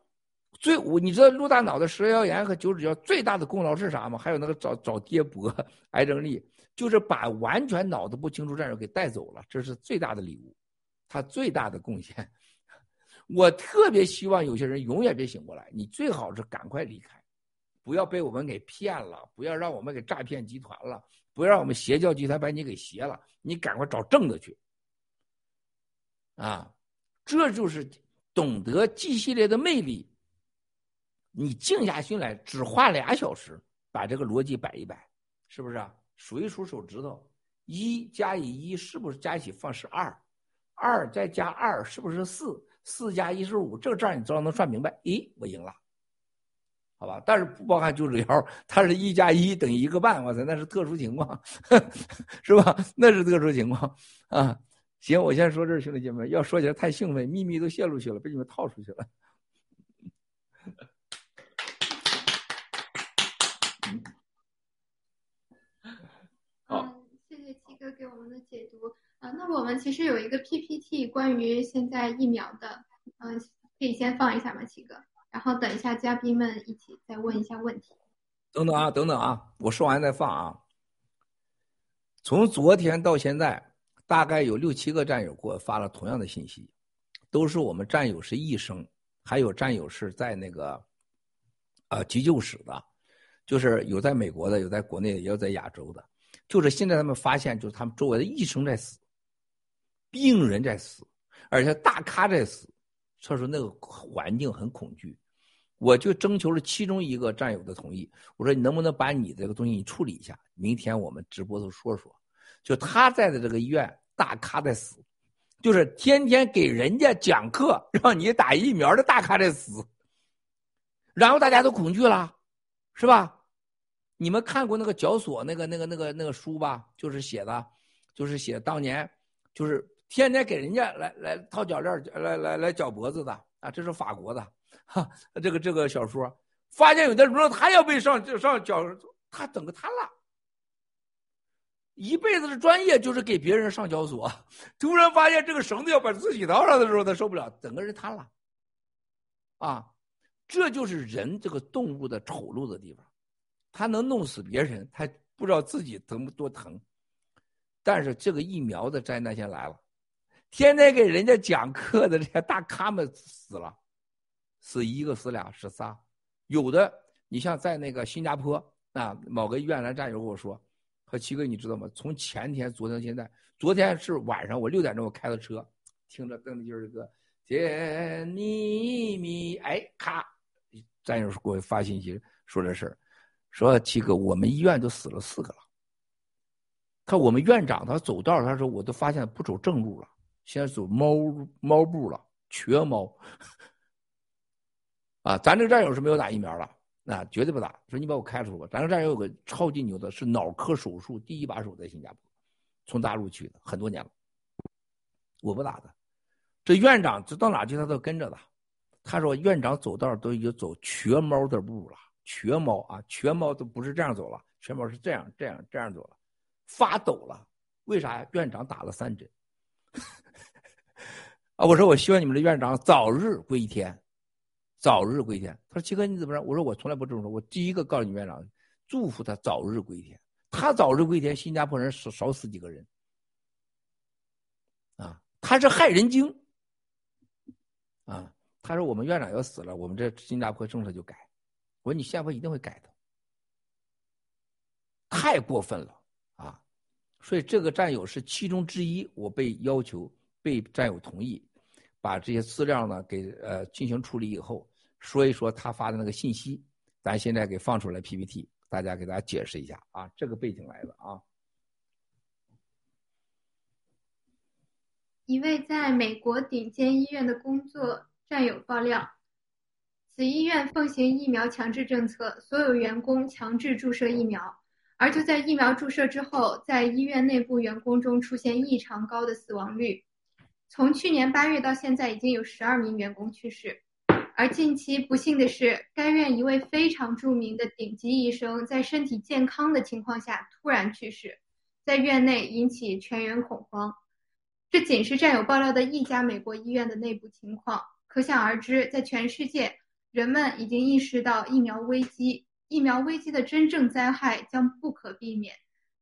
最我你知道陆大脑的食疗炎和九指胶最大的功劳是啥吗？还有那个找找跌脖癌症力，就是把完全脑子不清楚战友给带走了，这是最大的礼物，他最大的贡献。我特别希望有些人永远别醒过来，你最好是赶快离开，不要被我们给骗了，不要让我们给诈骗集团了，不要让我们邪教集团把你给邪了，你赶快找正的去。啊，这就是懂得 G 系列的魅力。你静下心来，只花俩小时，把这个逻辑摆一摆，是不是啊？数一数手指头，一加以一是不是加一起放是二？二再加二是不是四？四加一是五，这个账你只要能算明白，咦，我赢了，好吧？但是不包含九指条，它是一加一等于一个半，哇塞，那是特殊情况，是吧？那是特殊情况啊。行，我先说这儿，兄弟姐妹，要说起来太兴奋，秘密都泄露去了，被你们套出去了。嗯，谢谢七哥给我们的解读。啊，那我们其实有一个 PPT 关于现在疫苗的，嗯，可以先放一下吗，七哥？然后等一下嘉宾们一起再问一下问题。等等啊，等等啊，我说完再放啊。从昨天到现在，大概有六七个战友给我发了同样的信息，都是我们战友是医生，还有战友是在那个，呃，急救室的。就是有在美国的，有在国内的，也有在亚洲的。就是现在他们发现，就是他们周围的医生在死，病人在死，而且大咖在死。所以说那个环境很恐惧，我就征求了其中一个战友的同意。我说你能不能把你这个东西你处理一下？明天我们直播都说说。就他在的这个医院，大咖在死，就是天天给人家讲课让你打疫苗的大咖在死，然后大家都恐惧了。是吧？你们看过那个绞索那个那个那个那个书吧？就是写的，就是写当年，就是天天给人家来来套脚链来来来绞脖子的啊！这是法国的，哈，这个这个小说，发现有的时候他要被上上绞，他整个瘫了，一辈子的专业就是给别人上绞索，突然发现这个绳子要把自己套上的时候，他受不了，整个人瘫了，啊。这就是人这个动物的丑陋的地方，他能弄死别人，他不知道自己疼不多疼。但是这个疫苗的灾难先来了，天天给人家讲课的这些大咖们死了，死一个死俩死仨，有的你像在那个新加坡啊，某个医院来战友跟我说，和七哥你知道吗？从前天、昨天、现在，昨天是晚上我六点钟我开的车，听着邓丽君的歌，甜蜜蜜，哎，咔。战友给我发信息说这事儿，说七哥，我们医院都死了四个了。他我们院长他走道，他说我都发现不走正路了，现在走猫猫步了，瘸猫。啊，咱这个战友是没有打疫苗了，那绝对不打。说你把我开除吧。咱这战友有个超级牛的，是脑科手术第一把手，在新加坡，从大陆去的，很多年了。我不打的，这院长这到哪去他都跟着的。他说：“院长走道都已经走瘸猫的步了，瘸猫啊，瘸猫都不是这样走了，瘸猫是这样这样这样走了，发抖了。为啥呀？院长打了三针。啊，我说我希望你们的院长早日归天，早日归天。他说七哥你怎么着？我说我从来不这么说，我第一个告诉你院长，祝福他早日归天。他早日归天，新加坡人少少死几个人。啊，他是害人精。啊，他说我们院长要死了，我们这新加坡政策就改。我说你下回一定会改的，太过分了啊！所以这个战友是其中之一，我被要求被战友同意，把这些资料呢给呃进行处理以后，说一说他发的那个信息，咱现在给放出来 PPT，大家给大家解释一下啊，这个背景来的啊。一位在美国顶尖医院的工作战友爆料，此医院奉行疫苗强制政策，所有员工强制注射疫苗。而就在疫苗注射之后，在医院内部员工中出现异常高的死亡率。从去年八月到现在，已经有十二名员工去世。而近期不幸的是，该院一位非常著名的顶级医生在身体健康的情况下突然去世，在院内引起全员恐慌。这仅是战友爆料的一家美国医院的内部情况，可想而知，在全世界，人们已经意识到疫苗危机，疫苗危机的真正灾害将不可避免，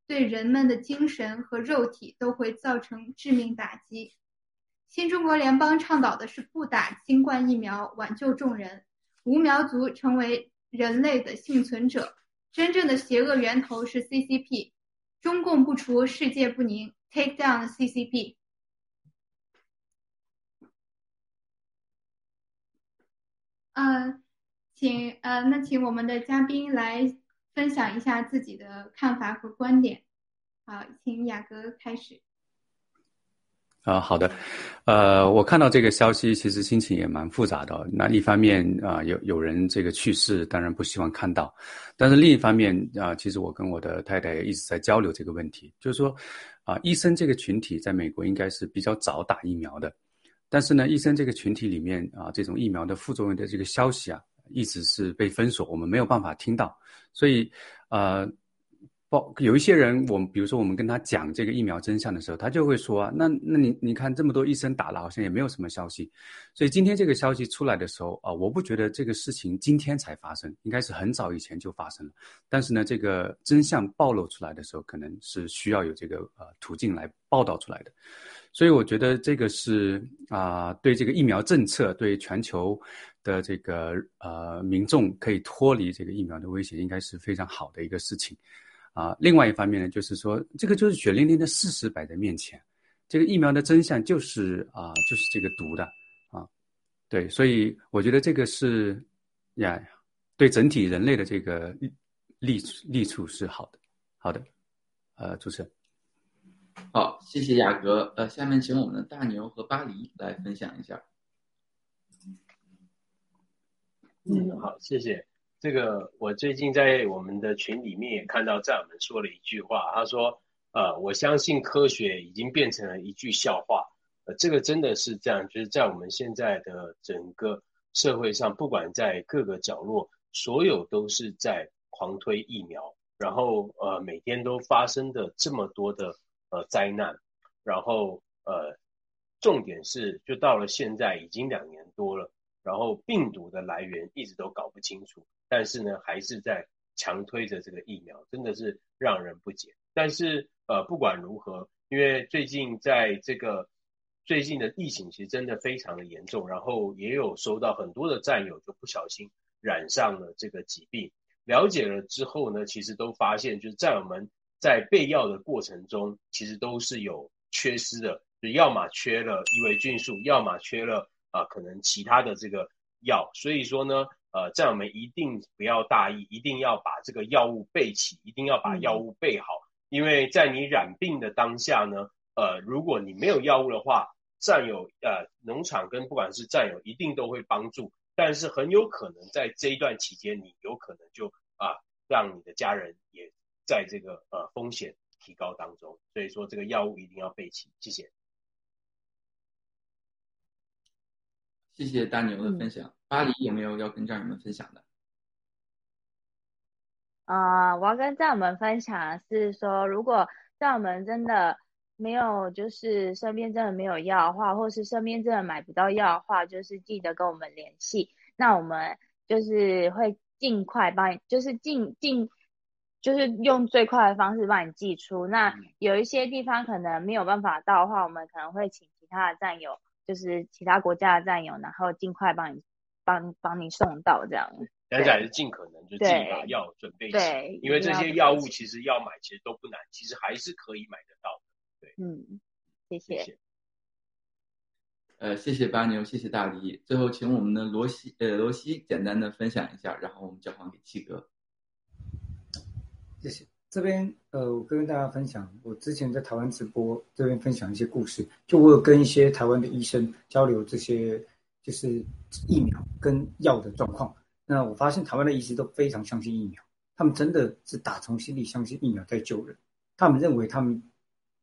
对人们的精神和肉体都会造成致命打击。新中国联邦倡导的是不打新冠疫苗，挽救众人，无苗族成为人类的幸存者。真正的邪恶源头是 CCP，中共不除，世界不宁，Take down CCP。呃，请呃，那请我们的嘉宾来分享一下自己的看法和观点。好，请雅阁开始。啊，好的，呃，我看到这个消息，其实心情也蛮复杂的。那一方面啊，有有人这个去世，当然不希望看到；但是另一方面啊，其实我跟我的太太一直在交流这个问题，就是说啊，医生这个群体在美国应该是比较早打疫苗的。但是呢，医生这个群体里面啊，这种疫苗的副作用的这个消息啊，一直是被封锁，我们没有办法听到。所以，呃，包有一些人，我们比如说我们跟他讲这个疫苗真相的时候，他就会说，那那你你看这么多医生打了，好像也没有什么消息。所以今天这个消息出来的时候啊，我不觉得这个事情今天才发生，应该是很早以前就发生了。但是呢，这个真相暴露出来的时候，可能是需要有这个呃途径来报道出来的。所以我觉得这个是啊，对这个疫苗政策，对全球的这个呃民众可以脱离这个疫苗的威胁，应该是非常好的一个事情啊。另外一方面呢，就是说这个就是血淋淋的事实摆在面前，这个疫苗的真相就是啊，就是这个毒的啊，对，所以我觉得这个是呀，对整体人类的这个利利处是好的，好的，呃，主持人。好，谢谢雅阁。呃，下面请我们的大牛和巴黎来分享一下。嗯，好，谢谢。这个我最近在我们的群里面也看到战友们说了一句话，他说：“呃，我相信科学已经变成了一句笑话。”呃，这个真的是这样，就是在我们现在的整个社会上，不管在各个角落，所有都是在狂推疫苗，然后呃，每天都发生的这么多的。呃，灾难，然后呃，重点是，就到了现在已经两年多了，然后病毒的来源一直都搞不清楚，但是呢，还是在强推着这个疫苗，真的是让人不解。但是呃，不管如何，因为最近在这个最近的疫情其实真的非常的严重，然后也有收到很多的战友就不小心染上了这个疾病，了解了之后呢，其实都发现就是战友们。在备药的过程中，其实都是有缺失的，就要么缺了伊维菌素，要么缺了啊，可能其他的这个药。所以说呢，呃，战友们一定不要大意，一定要把这个药物备齐，一定要把药物备好。因为在你染病的当下呢，呃，如果你没有药物的话，战友呃，农场跟不管是战友一定都会帮助，但是很有可能在这一段期间，你有可能就啊，让你的家人也。在这个呃风险提高当中，所以说这个药物一定要备齐。谢谢，谢谢大牛的分享。巴黎有没有要跟战友们分享的？啊、我要跟战友们分享是说，如果战友们真的没有，就是身边真的没有药的话，或是身边真的买不到药的话，就是记得跟我们联系，那我们就是会尽快帮你，就是尽尽。就是用最快的方式帮你寄出。那有一些地方可能没有办法到的话，我们可能会请其他的战友，就是其他国家的战友，然后尽快帮你帮帮你送到这样。但是还是尽可能就尽把药准备齐对，因为这些药物其实要买其实都不难，其实还是可以买得到的。对，嗯，谢谢。呃，谢谢巴牛，谢谢大黎。最后，请我们的罗西，呃，罗西简单的分享一下，然后我们交还给七哥。谢谢。这边呃，我跟大家分享，我之前在台湾直播这边分享一些故事，就我有跟一些台湾的医生交流这些就是疫苗跟药的状况。那我发现台湾的医师都非常相信疫苗，他们真的是打从心里相信疫苗在救人，他们认为他们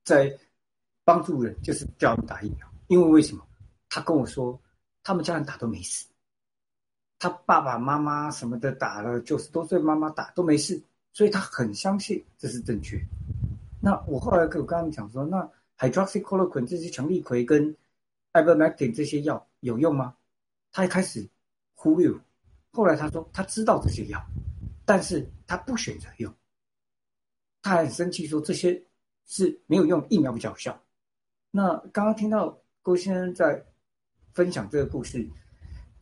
在帮助人，就是叫他们打疫苗。因为为什么？他跟我说，他们家人打都没事，他爸爸妈妈什么的打了九十多岁妈妈打都没事。所以他很相信这是正确。那我后来跟我跟他们讲说，那 hydroxychloroquine 这些强力葵跟 ivermectin 这些药有用吗？他一开始忽略，后来他说他知道这些药，但是他不选择用。他很生气说这些是没有用，疫苗比较有效。那刚刚听到郭先生在分享这个故事，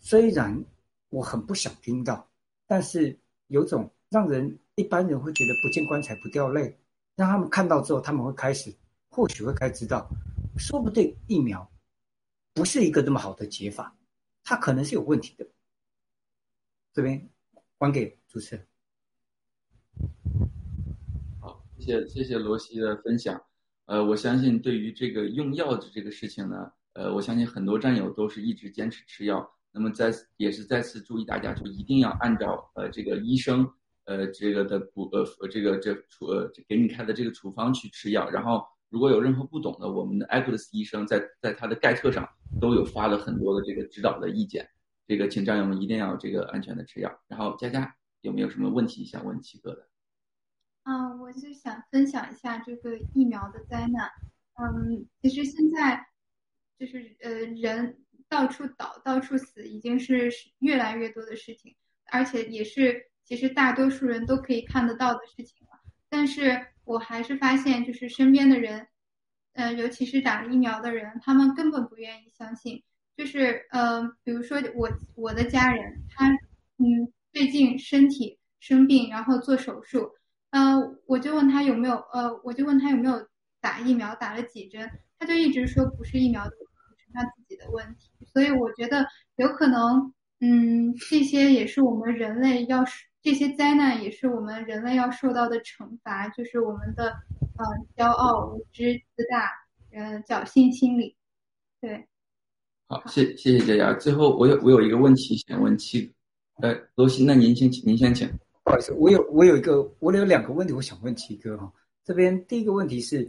虽然我很不想听到，但是有种让人。一般人会觉得不见棺材不掉泪，让他们看到之后，他们会开始，或许会开始知道，说不定疫苗不是一个那么好的解法，它可能是有问题的。这边还给主持人。好，谢谢谢谢罗西的分享。呃，我相信对于这个用药的这个事情呢，呃，我相信很多战友都是一直坚持吃药。那么再也是再次注意大家，就一定要按照呃这个医生。呃，这个的补呃，这个这处呃给你开的这个处方去吃药，然后如果有任何不懂的，我们的 Equus 医生在在他的概测上都有发了很多的这个指导的意见。这个请战友们一定要这个安全的吃药。然后佳佳有没有什么问题想问七哥的？啊，我就想分享一下这个疫苗的灾难。嗯，其实现在就是呃人到处倒到处死，已经是越来越多的事情，而且也是。其实大多数人都可以看得到的事情了，但是我还是发现，就是身边的人，呃，尤其是打了疫苗的人，他们根本不愿意相信。就是，呃，比如说我我的家人，他，嗯，最近身体生病，然后做手术，呃，我就问他有没有，呃，我就问他有没有打疫苗，打了几针，他就一直说不是疫苗的问题，是他自己的问题。所以我觉得有可能，嗯，这些也是我们人类要是。这些灾难也是我们人类要受到的惩罚，就是我们的呃骄傲、无知、自大、呃侥幸心理。对，好，谢谢谢佳佳。最后，我有我有一个问题想问七，呃，罗西，那您先请，您先请。不好意思，我有我有一个，我有两个问题，我想问七哥哈。这边第一个问题是，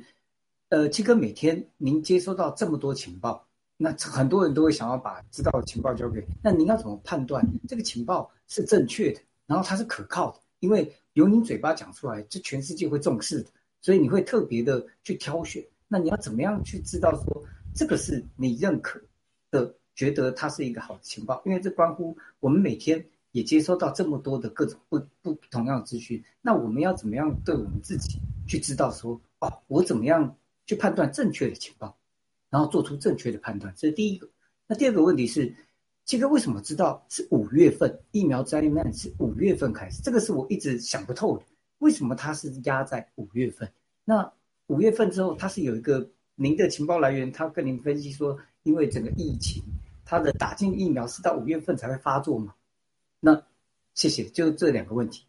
呃，七哥每天您接收到这么多情报，那很多人都会想要把知道的情报交给，那您要怎么判断这个情报是正确的？然后它是可靠的，因为由你嘴巴讲出来，这全世界会重视的，所以你会特别的去挑选。那你要怎么样去知道说这个是你认可的，觉得它是一个好的情报？因为这关乎我们每天也接收到这么多的各种不不同样的资讯，那我们要怎么样对我们自己去知道说哦，我怎么样去判断正确的情报，然后做出正确的判断？这是第一个。那第二个问题是。这个为什么知道是五月份疫苗灾难是五月份开始？这个是我一直想不透的。为什么它是压在五月份？那五月份之后，它是有一个您的情报来源，他跟您分析说，因为整个疫情，它的打进疫苗是到五月份才会发作吗？那谢谢，就这两个问题。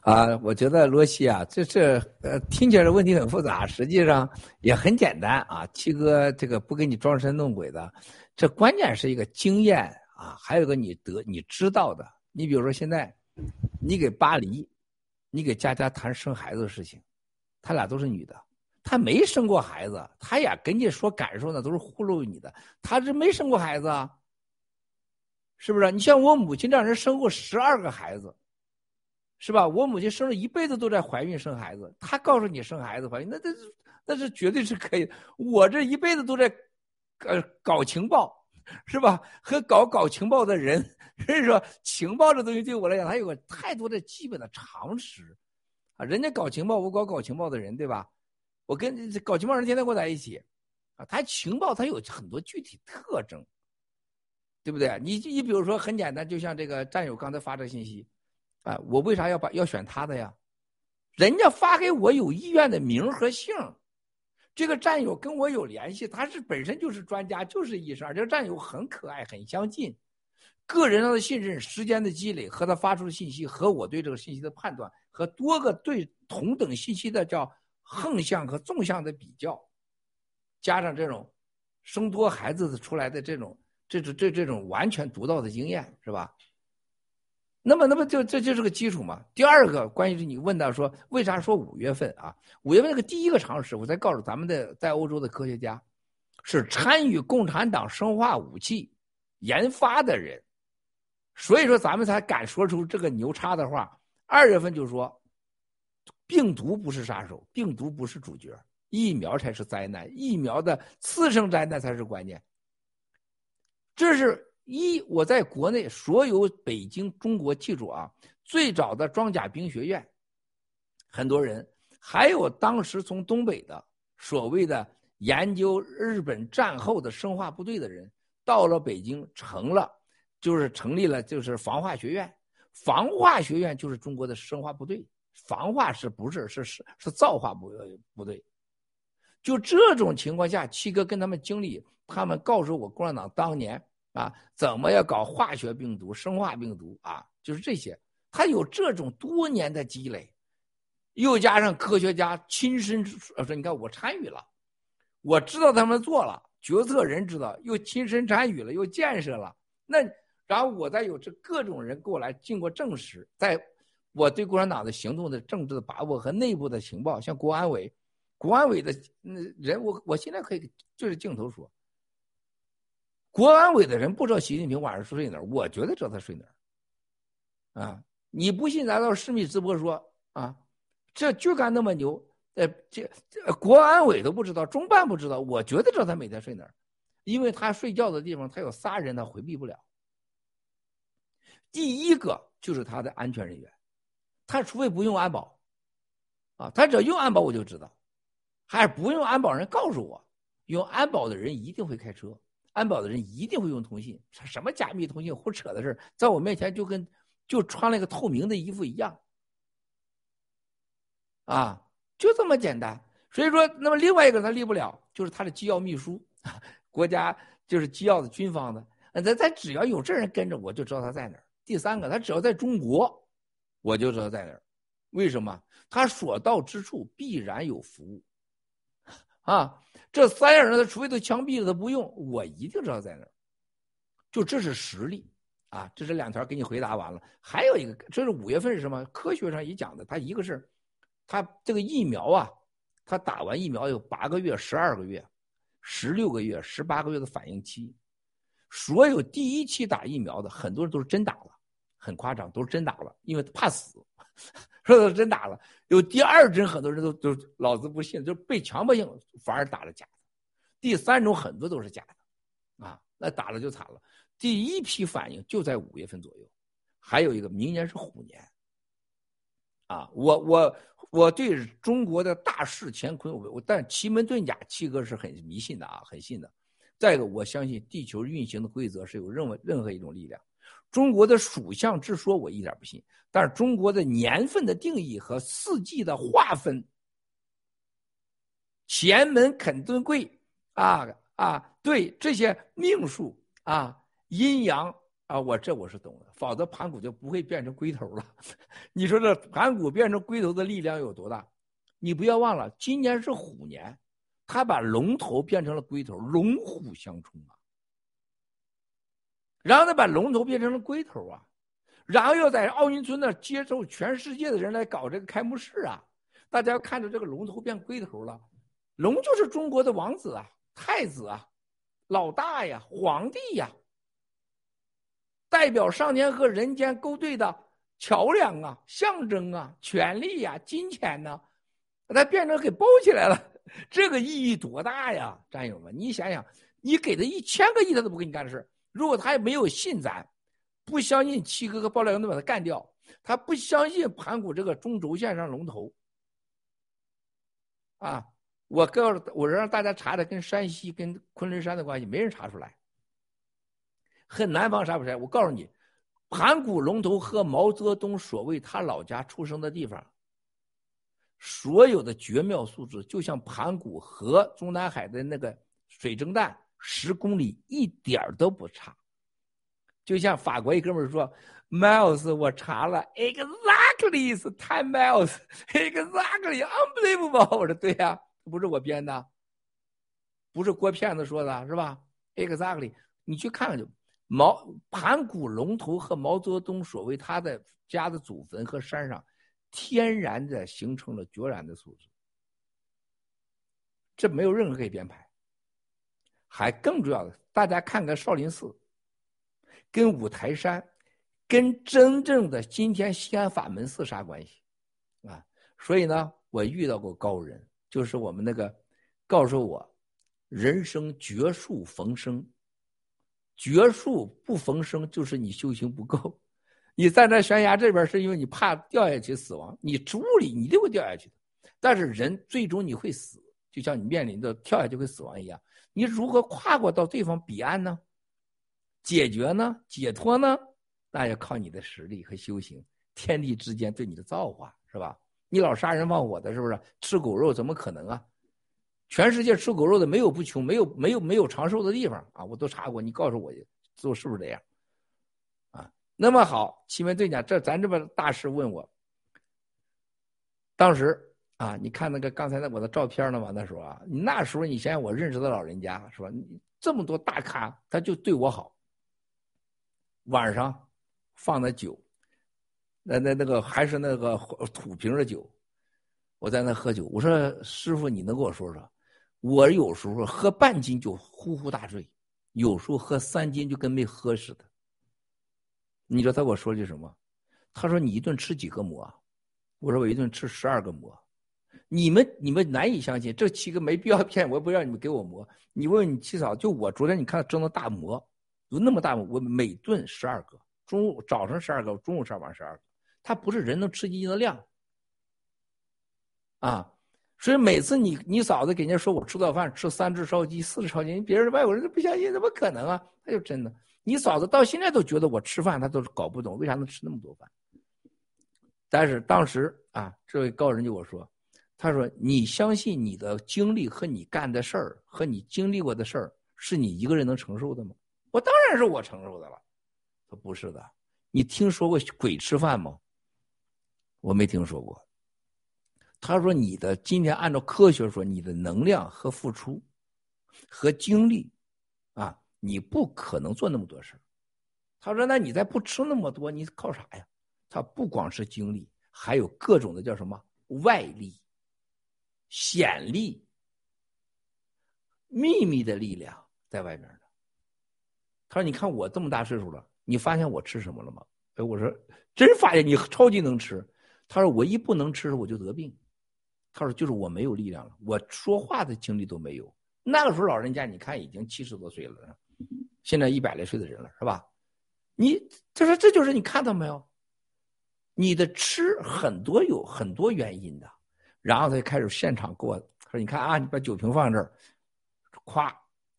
啊，我觉得罗西啊，这这呃，听起来问题很复杂，实际上也很简单啊。七哥这个不给你装神弄鬼的。这关键是一个经验啊，还有个你得你知道的。你比如说现在，你给巴黎，你给佳佳谈生孩子的事情，他俩都是女的，她没生过孩子，她也跟你说感受呢，都是糊弄你的。她是没生过孩子啊，是不是？你像我母亲这样人生过十二个孩子，是吧？我母亲生了一辈子都在怀孕生孩子，她告诉你生孩子怀孕，那这那是绝对是可以。我这一辈子都在，呃，搞情报，是吧？和搞搞情报的人，所以说情报这东西对我来讲，它有个太多的基本的常识，啊，人家搞情报，我搞搞情报的人，对吧？我跟搞情报人天天跟我在一起，啊，他情报他有很多具体特征，对不对？你你比如说很简单，就像这个战友刚才发这信息。啊，我为啥要把要选他的呀？人家发给我有意愿的名和姓，这个战友跟我有联系，他是本身就是专家，就是医生，这个战友很可爱，很相近，个人上的信任、时间的积累和他发出的信息和我对这个信息的判断和多个对同等信息的叫横向和纵向的比较，加上这种生多孩子出来的这种这种这这种完全独到的经验，是吧？那么，那么就这就是个基础嘛。第二个，关于你问到说为啥说五月份啊？五月份那个第一个常识，我再告诉咱们的在欧洲的科学家，是参与共产党生化武器研发的人，所以说咱们才敢说出这个牛叉的话。二月份就说，病毒不是杀手，病毒不是主角，疫苗才是灾难，疫苗的次生灾难才是关键。这是。一，我在国内所有北京中国记住啊，最早的装甲兵学院，很多人，还有当时从东北的所谓的研究日本战后的生化部队的人，到了北京成了，就是成立了就是防化学院，防化学院就是中国的生化部队，防化是不是是是是造化部部队？就这种情况下，七哥跟他们经历，他们告诉我共产党当年。啊，怎么要搞化学病毒、生化病毒啊？就是这些，他有这种多年的积累，又加上科学家亲身说：“你看我参与了，我知道他们做了，决策人知道，又亲身参与了，又建设了。那然后我再有这各种人过来经过证实，在我对共产党的行动的政治的把握和内部的情报，像国安委、国安委的那人，我我现在可以对着镜头说。”国安委的人不知道习近平晚上睡哪儿，我觉得知道他睡哪儿。啊，你不信，咱到市密直播说啊，这就干那么牛。呃，这这国安委都不知道，中办不知道，我觉得知道他每天睡哪儿，因为他睡觉的地方他有仨人，他回避不了。第一个就是他的安全人员，他除非不用安保，啊，他只要用安保我就知道，还是不用安保人告诉我，用安保的人一定会开车。安保的人一定会用通信，什么加密通信胡扯的事在我面前就跟就穿了一个透明的衣服一样，啊，就这么简单。所以说，那么另外一个他立不了，就是他的机要秘书，国家就是机要的军方的，他他只要有这人跟着，我就知道他在哪儿。第三个，他只要在中国，我就知道在哪儿。为什么？他所到之处必然有服务，啊。这三样人，他除非都枪毙了，他不用，我一定知道在哪儿。就这是实力啊！这是两条给你回答完了。还有一个，这是五月份是什么？科学上也讲的，他一个是，他这个疫苗啊，他打完疫苗有八个月、十二个月、十六个月、十八个月的反应期。所有第一期打疫苗的，很多人都是真打了，很夸张，都是真打了，因为怕死。说的真打了，有第二针，很多人都都老子不信，就被强迫性反而打了假的。第三种很多都是假的，啊，那打了就惨了。第一批反应就在五月份左右，还有一个明年是虎年，啊，我我我对中国的大势乾坤，我但奇门遁甲七哥是很迷信的啊，很信的。再一个，我相信地球运行的规则是有任何任何一种力量。中国的属相之说，我一点不信。但是中国的年份的定义和四季的划分，前门肯顿贵啊啊，对这些命数啊、阴阳啊，我这我是懂的。否则盘古就不会变成龟头了。你说这盘古变成龟头的力量有多大？你不要忘了，今年是虎年，他把龙头变成了龟头，龙虎相冲啊。然后他把龙头变成了龟头啊，然后又在奥运村那接受全世界的人来搞这个开幕式啊，大家看着这个龙头变龟头了，龙就是中国的王子啊，太子啊，老大呀，皇帝呀，代表上天和人间勾兑的桥梁啊、象征啊、权力呀、金钱呐、把它变成给包起来了，这个意义多大呀，战友们！你想想，你给他一千个亿，他都不给你干的事儿。如果他也没有信咱，不相信七哥和爆料能把他干掉，他不相信盘古这个中轴线上龙头，啊，我告诉我让大家查的跟山西跟昆仑山的关系，没人查出来，很南方查不出来。我告诉你，盘古龙头和毛泽东所谓他老家出生的地方，所有的绝妙数字，就像盘古和中南海的那个水蒸蛋十公里一点都不差。就像法国一哥们说，miles 我查了，exactly 是 ten miles，exactly unbelievable。我说对呀、不是我编的，不是郭骗子说的，是吧？exactly，你去看看就。毛盘古龙头和毛泽东所谓他的家的祖坟和山上，天然的形成了决然的数字，这没有任何可以编排。还更重要的，大家看看少林寺，跟五台山，跟真正的今天西安法门寺啥关系啊？所以呢，我遇到过高人，就是我们那个告诉我，人生绝处逢生。绝处不逢生，就是你修行不够。你站在悬崖这边，是因为你怕掉下去死亡。你植物里你一定会掉下去，但是人最终你会死，就像你面临的跳下去会死亡一样。你如何跨过到对方彼岸呢？解决呢？解脱呢？那要靠你的实力和修行，天地之间对你的造化，是吧？你老杀人放火的，是不是？吃狗肉怎么可能啊？全世界吃狗肉的没有不穷，没有没有没有长寿的地方啊！我都查过，你告诉我，做是不是这样？啊，那么好，奇门遁甲，这咱这么大师问我，当时啊，你看那个刚才那我的照片了吗？那时候啊，你那时候你想想我认识的老人家是吧？你这么多大咖，他就对我好。晚上放的酒，那那那个还是那个土瓶的酒，我在那喝酒。我说师傅，你能跟我说说？我有时候喝半斤就呼呼大睡，有时候喝三斤就跟没喝似的。你知道他给我说句什么？他说：“你一顿吃几个馍？”我说：“我一顿吃十二个馍。”你们你们难以相信，这七个没必要骗我，也不让你们给我馍。你问问你七嫂，就我昨天你看蒸的大馍，有那么大，我每顿十二个，中午早上十二个，中午十二，晚上十二个，它不是人能吃进去的量。啊。所以每次你你嫂子给人家说我吃早饭吃三只烧鸡四只烧鸡，别人外国人都不相信，怎么可能啊？他就真的。你嫂子到现在都觉得我吃饭，他都搞不懂为啥能吃那么多饭。但是当时啊，这位高人就我说，他说你相信你的经历和你干的事儿和你经历过的事儿是你一个人能承受的吗？我当然是我承受的了。他不是的，你听说过鬼吃饭吗？我没听说过。他说：“你的今天按照科学说，你的能量和付出，和精力，啊，你不可能做那么多事他说：“那你再不吃那么多，你靠啥呀？”他不光是精力，还有各种的叫什么外力、显力、秘密的力量在外面呢。他说：“你看我这么大岁数了，你发现我吃什么了吗？”哎，我说：“真发现你超级能吃。”他说：“我一不能吃，我就得病。”他说：“就是我没有力量了，我说话的精力都没有。那个时候老人家，你看已经七十多岁了，现在一百来岁的人了，是吧？你他说这就是你看到没有？你的吃很多有很多原因的。然后他就开始现场给我他说：你看啊，你把酒瓶放这儿，咵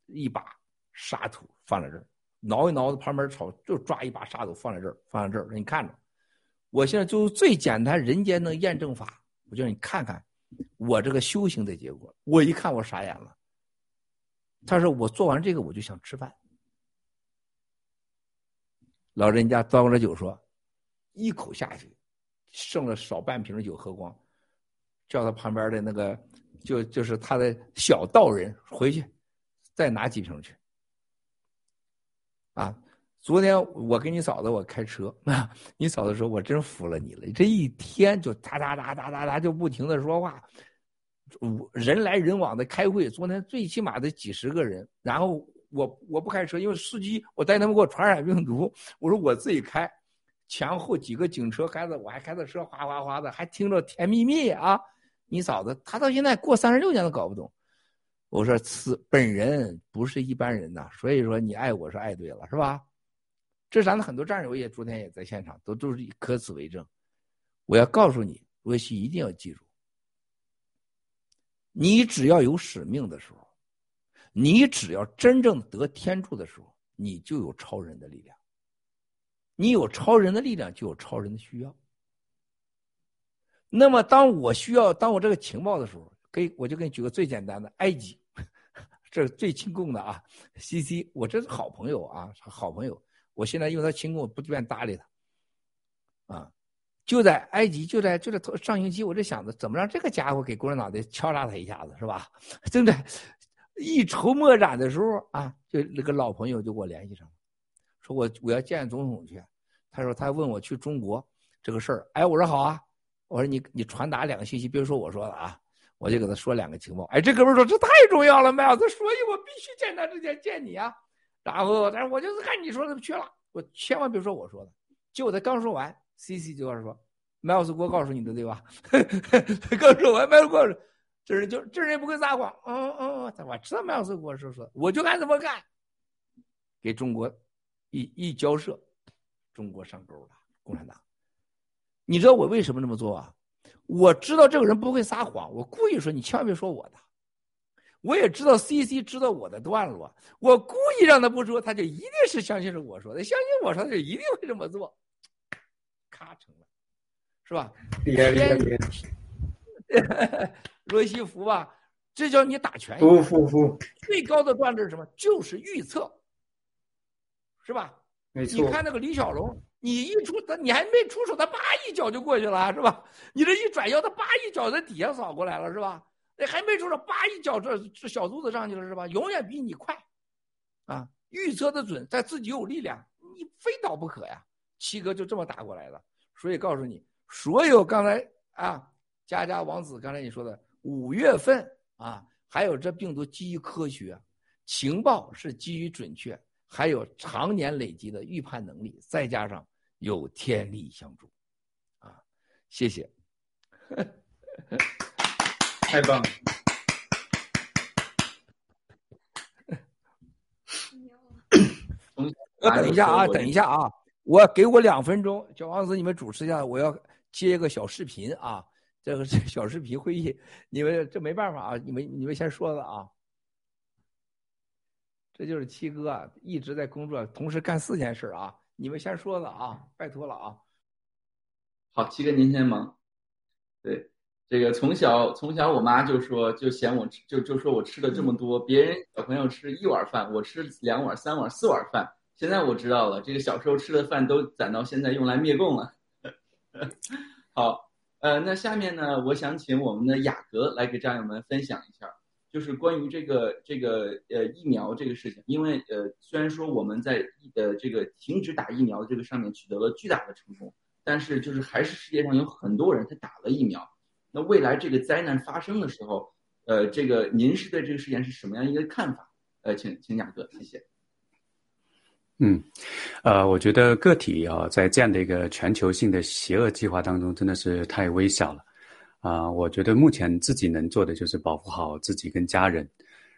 一把沙土放在这儿，挠一挠，旁边草就抓一把沙土放在这儿，放在这儿，你看着。我现在就最简单人间的验证法，我就让你看看。”我这个修行的结果，我一看我傻眼了。他说我做完这个我就想吃饭。老人家端过来酒说，一口下去，剩了少半瓶酒喝光，叫他旁边的那个就就是他的小道人回去，再拿几瓶去。啊。昨天我跟你嫂子我开车啊，你嫂子说我真服了你了，这一天就哒哒哒哒哒哒就不停的说话，人来人往的开会。昨天最起码得几十个人，然后我我不开车，因为司机我担心他们给我传染病毒，我说我自己开，前后几个警车开着，我还开着车哗哗哗的，还听着甜蜜蜜啊！你嫂子，她到现在过三十六年都搞不懂。我说此本人不是一般人呐，所以说你爱我是爱对了，是吧？这咱的很多战友也昨天也在现场，都都是以可此为证。我要告诉你，若曦一定要记住，你只要有使命的时候，你只要真正得天助的时候，你就有超人的力量。你有超人的力量，就有超人的需要。那么，当我需要当我这个情报的时候，给我就给你举个最简单的，埃及，这是最亲共的啊，C C，我这是好朋友啊，好朋友。我现在因为他亲共，我不愿搭理他，啊，就在埃及，就在就在上星期，我就想着怎么让这个家伙给共产党的敲诈他一下子，是吧？正在一筹莫展的时候啊，就那个老朋友就给我联系上了，说我我要见总统去。他说他问我去中国这个事儿，哎，我说好啊。我说你你传达两个信息，别说我说的啊，我就给他说两个情报。哎，这哥们说这太重要了，麦子，所以我必须见他之前见你啊。然后，但是我就是看你说的去了，我千万别说我说的。结果他刚说完，C C 就开始说，麦尔斯给我告诉你的对吧？刚说完，麦尔斯告诉这人就这人也不会撒谎，嗯嗯，我知道麦尔斯给我说说，我就按这么干，给中国一一交涉，中国上钩了，共产党。你知道我为什么这么做啊？我知道这个人不会撒谎，我故意说你千万别说我的。我也知道 C C 知道我的段落，我故意让他不说，他就一定是相信是我说的，相信我说的就一定会这么做，咔成了，是吧？厉害厉害厉害！罗西服吧，这叫你打拳。服服服！最高的段子是什么？就是预测，是吧？没错。你看那个李小龙，你一出他，你还没出手，他叭一脚就过去了，是吧？你这一转腰，他叭一脚在底下扫过来了，是吧？那还没出手，叭一脚这这小肚子上去了，是吧？永远比你快，啊，预测的准，在自己有力量，你非倒不可呀。七哥就这么打过来的，所以告诉你，所有刚才啊，家家王子刚才你说的五月份啊，还有这病毒基于科学，情报是基于准确，还有常年累积的预判能力，再加上有天力相助，啊，谢谢。太棒了！等一下啊，等一下啊，我给我两分钟，小王子你们主持一下，我要接一个小视频啊，这个是小视频会议，你们这没办法啊，你们你们先说的啊，这就是七哥啊，一直在工作，同时干四件事啊，你们先说的啊，拜托了啊。好，七哥您先忙，对。这个从小从小，我妈就说，就嫌我吃就就说我吃的这么多，别人小朋友吃一碗饭，我吃两碗、三碗、四碗饭。现在我知道了，这个小时候吃的饭都攒到现在用来灭共了。好，呃，那下面呢，我想请我们的雅阁来给战友们分享一下，就是关于这个这个呃疫苗这个事情，因为呃虽然说我们在呃这个停止打疫苗这个上面取得了巨大的成功，但是就是还是世界上有很多人他打了疫苗。那未来这个灾难发生的时候，呃，这个您是对这个事件是什么样一个看法？呃，请请雅哥，谢谢。嗯，呃，我觉得个体啊，在这样的一个全球性的邪恶计划当中，真的是太微小了。啊，我觉得目前自己能做的就是保护好自己跟家人，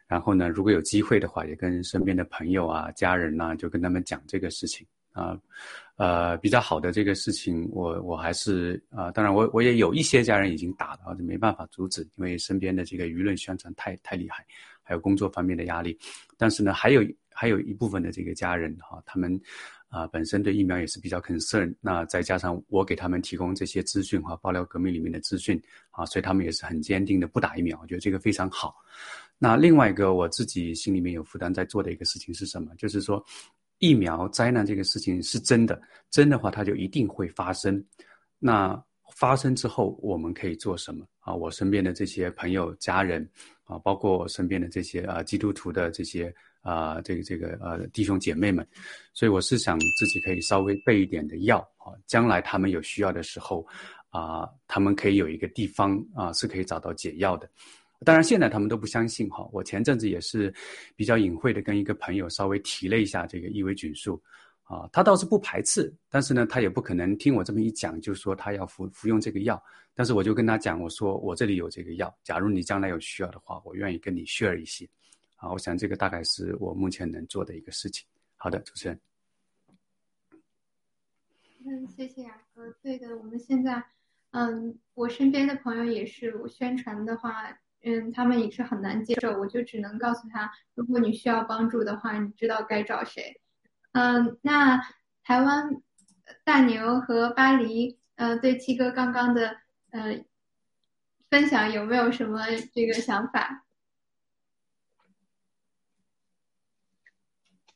然后呢，如果有机会的话，也跟身边的朋友啊、家人呐，就跟他们讲这个事情啊。呃，比较好的这个事情，我我还是啊，当然我我也有一些家人已经打了，就没办法阻止，因为身边的这个舆论宣传太太厉害，还有工作方面的压力。但是呢，还有还有一部分的这个家人哈，他们啊本身对疫苗也是比较 concern，那再加上我给他们提供这些资讯和，爆料革命里面的资讯啊，所以他们也是很坚定的不打疫苗，我觉得这个非常好。那另外一个我自己心里面有负担在做的一个事情是什么？就是说。疫苗灾难这个事情是真的，真的话它就一定会发生。那发生之后我们可以做什么啊？我身边的这些朋友、家人啊，包括我身边的这些啊基督徒的这些啊这个这个呃弟兄姐妹们，所以我是想自己可以稍微备一点的药啊，将来他们有需要的时候啊，他们可以有一个地方啊是可以找到解药的。当然，现在他们都不相信哈。我前阵子也是比较隐晦的跟一个朋友稍微提了一下这个异维菌素，啊，他倒是不排斥，但是呢，他也不可能听我这么一讲，就说他要服服用这个药。但是我就跟他讲，我说我这里有这个药，假如你将来有需要的话，我愿意跟你 share 一些。啊，我想这个大概是我目前能做的一个事情。好的，主持人。嗯，谢谢雅哥。对的，我们现在，嗯，我身边的朋友也是，我宣传的话，嗯，他们也是很难接受。我就只能告诉他，如果你需要帮助的话，你知道该找谁。嗯，那台湾大牛和巴黎，呃，对七哥刚刚的呃分享有没有什么这个想法？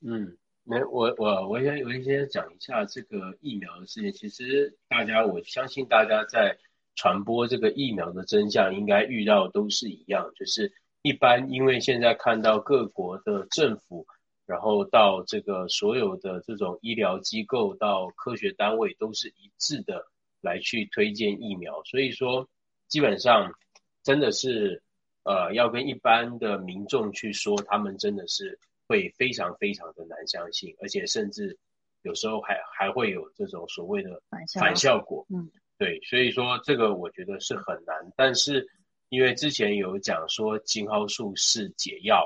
嗯。没，我我我先我先讲一下这个疫苗的事情。其实大家，我相信大家在传播这个疫苗的真相，应该遇到都是一样，就是一般因为现在看到各国的政府，然后到这个所有的这种医疗机构到科学单位都是一致的来去推荐疫苗，所以说基本上真的是呃要跟一般的民众去说，他们真的是。会非常非常的难相信，而且甚至有时候还还会有这种所谓的反效果。嗯，对，所以说这个我觉得是很难。但是因为之前有讲说青蒿素是解药，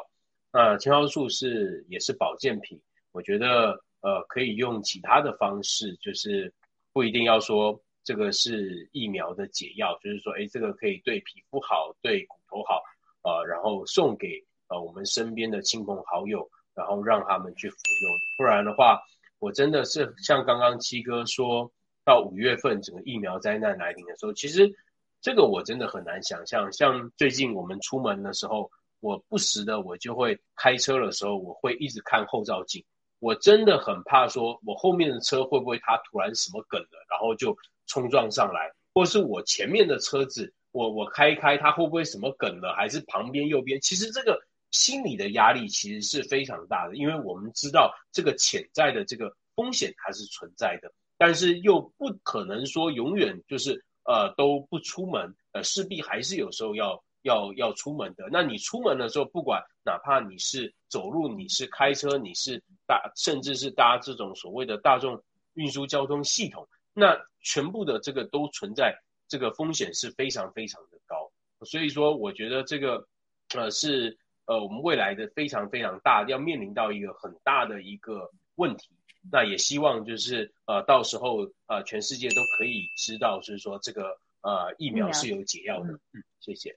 那青蒿素是也是保健品，我觉得呃可以用其他的方式，就是不一定要说这个是疫苗的解药，就是说哎这个可以对皮肤好，对骨头好，呃，然后送给。呃，我们身边的亲朋好友，然后让他们去服用，不然的话，我真的是像刚刚七哥说到五月份整个疫苗灾难来临的时候，其实这个我真的很难想象。像最近我们出门的时候，我不时的我就会开车的时候，我会一直看后照镜，我真的很怕说我后面的车会不会它突然什么梗了，然后就冲撞上来，或是我前面的车子，我我开开它会不会什么梗了，还是旁边右边，其实这个。心理的压力其实是非常大的，因为我们知道这个潜在的这个风险它是存在的，但是又不可能说永远就是呃都不出门，呃势必还是有时候要要要出门的。那你出门的时候，不管哪怕你是走路，你是开车，你是搭，甚至是搭这种所谓的大众运输交通系统，那全部的这个都存在这个风险是非常非常的高。所以说，我觉得这个呃是。呃，我们未来的非常非常大，要面临到一个很大的一个问题。那也希望就是呃，到时候呃，全世界都可以知道，就是说这个呃疫苗是有解药的。嗯，谢谢，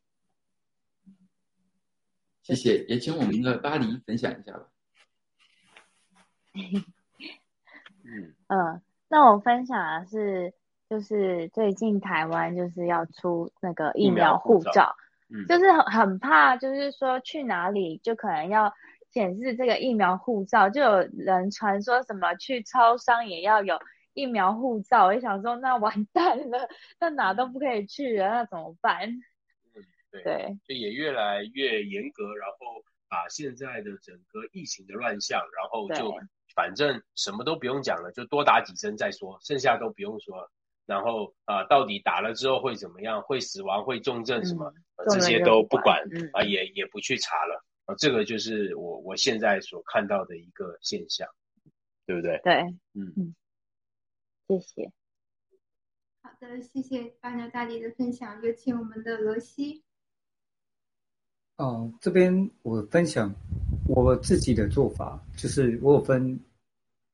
谢谢，也请我们的巴黎分享一下吧。嗯，呃，那我分享的是，就是最近台湾就是要出那个疫苗护照。就是很很怕，就是说去哪里就可能要显示这个疫苗护照，就有人传说什么去超商也要有疫苗护照，我就想说那完蛋了，那哪都不可以去了，那怎么办？嗯，对，就也越来越严格，然后把现在的整个疫情的乱象，然后就反正什么都不用讲了，就多打几针再说，剩下都不用说。然后啊，到底打了之后会怎么样？会死亡？会重症？什么？这些都不管啊，也也不去查了啊。这个就是我我现在所看到的一个现象，对不对？对，嗯嗯，谢谢。好的，谢谢大牛大力的分享，有请我们的罗西。哦，这边我分享我自己的做法，就是我有分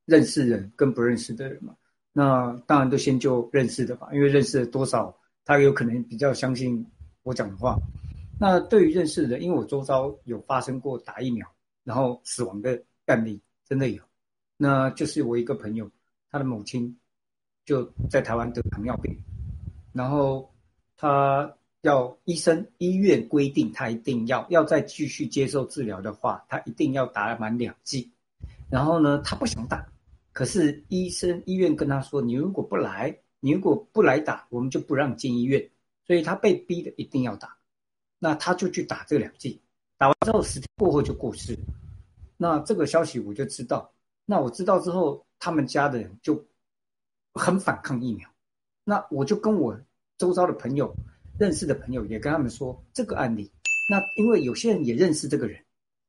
认识人跟不认识的人嘛。那当然都先就认识的吧，因为认识多少，他有可能比较相信我讲的话。那对于认识的，因为我周遭有发生过打疫苗然后死亡的案例，真的有。那就是我一个朋友，他的母亲就在台湾得糖尿病，然后他要医生医院规定他一定要要再继续接受治疗的话，他一定要打满两剂。然后呢，他不想打。可是医生医院跟他说：“你如果不来，你如果不来打，我们就不让进医院。”所以他被逼的一定要打，那他就去打这两剂，打完之后十天过后就过世。那这个消息我就知道，那我知道之后，他们家的人就很反抗疫苗。那我就跟我周遭的朋友、认识的朋友也跟他们说这个案例。那因为有些人也认识这个人，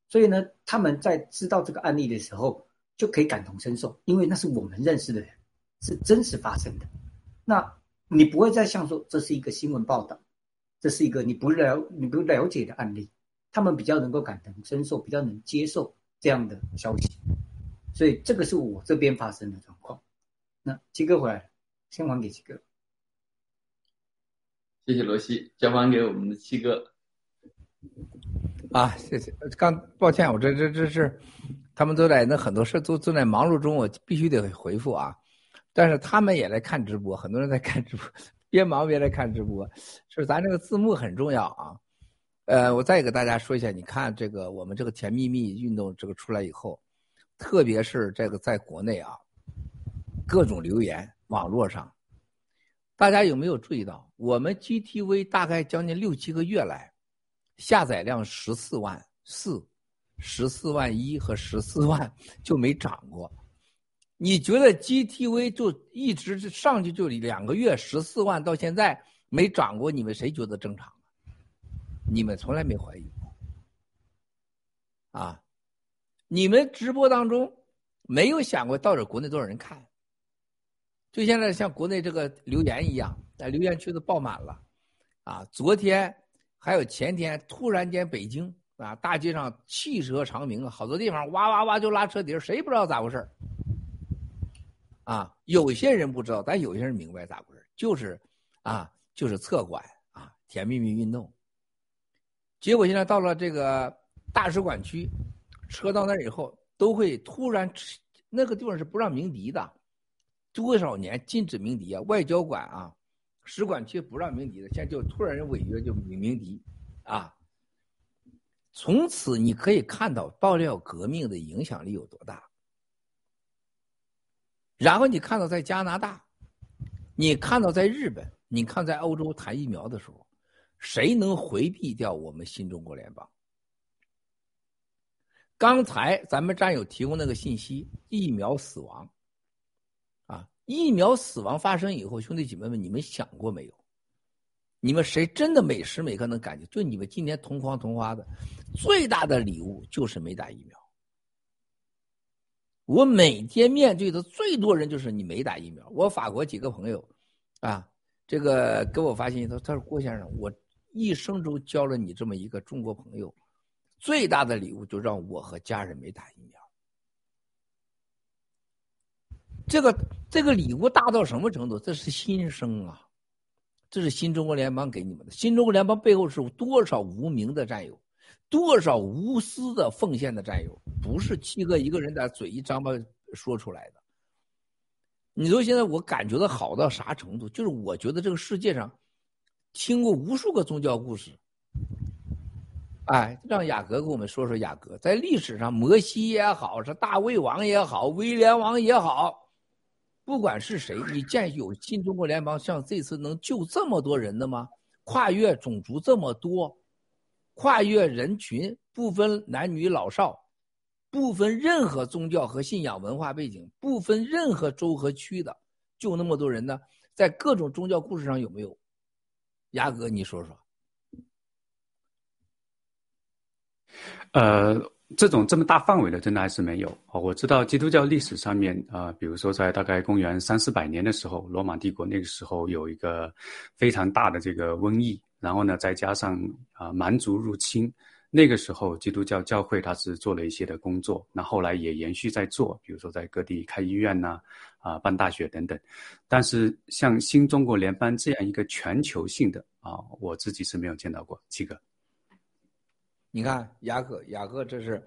所以呢，他们在知道这个案例的时候。就可以感同身受，因为那是我们认识的人，是真实发生的。那你不会再像说这是一个新闻报道，这是一个你不了你不了解的案例，他们比较能够感同身受，比较能接受这样的消息。所以这个是我这边发生的状况。那七哥回来了，先还给七哥。谢谢罗西，交还给我们的七哥。啊，谢谢。刚抱歉，我这这这是，他们都在那很多事都正在忙碌中，我必须得回复啊。但是他们也在看直播，很多人在看直播，边忙边来看直播。是咱这个字幕很重要啊。呃，我再给大家说一下，你看这个我们这个甜蜜蜜运动这个出来以后，特别是这个在国内啊，各种留言网络上，大家有没有注意到，我们 GTV 大概将近六七个月来，下载量十四万四、十四万一和十四万就没涨过。你觉得 GTV 就一直上去就两个月十四万到现在没涨过？你们谁觉得正常？你们从来没怀疑过啊？你们直播当中没有想过到底国内多少人看？就现在像国内这个留言一样，在留言区都爆满了啊！昨天还有前天，突然间北京啊大街上汽车长鸣啊，好多地方哇哇哇就拉车底谁不知道咋回事啊，有些人不知道，但有些人明白咋回事就是啊，就是侧管啊，甜蜜蜜运动。结果现在到了这个大使馆区，车到那儿以后，都会突然那个地方是不让鸣笛的，多少年禁止鸣笛啊？外交馆啊，使馆区不让鸣笛的，现在就突然违约就鸣鸣笛，啊！从此你可以看到爆料革命的影响力有多大。然后你看到在加拿大，你看到在日本，你看在欧洲谈疫苗的时候。谁能回避掉我们新中国联邦？刚才咱们战友提供那个信息，疫苗死亡，啊，疫苗死亡发生以后，兄弟姐妹们，你们想过没有？你们谁真的每时每刻能感觉？就你们今天同框同花的，最大的礼物就是没打疫苗。我每天面对的最多人就是你没打疫苗。我法国几个朋友，啊，这个给我发信息，他他说郭先生，我。一生中交了你这么一个中国朋友，最大的礼物就让我和家人没打疫苗。这个这个礼物大到什么程度？这是新生啊！这是新中国联邦给你们的。新中国联邦背后是多少无名的战友，多少无私的奉献的战友，不是七哥一个人在嘴一张巴说出来的。你说现在我感觉到好到啥程度？就是我觉得这个世界上。听过无数个宗教故事，哎，让雅各给我们说说雅各在历史上，摩西也好，是大卫王也好，威廉王也好，不管是谁，你见有新中国联邦像这次能救这么多人的吗？跨越种族这么多，跨越人群，不分男女老少，不分任何宗教和信仰文化背景，不分任何州和区的，救那么多人呢？在各种宗教故事上有没有？牙哥，你说说。呃，这种这么大范围的，真的还是没有啊。我知道基督教历史上面啊，比如说在大概公元三四百年的时候，罗马帝国那个时候有一个非常大的这个瘟疫，然后呢，再加上啊蛮族入侵。那个时候，基督教教会它是做了一些的工作，那后来也延续在做，比如说在各地开医院呐，啊，办大学等等。但是像新中国联邦这样一个全球性的啊，我自己是没有见到过。七哥，你看雅各，雅各这是，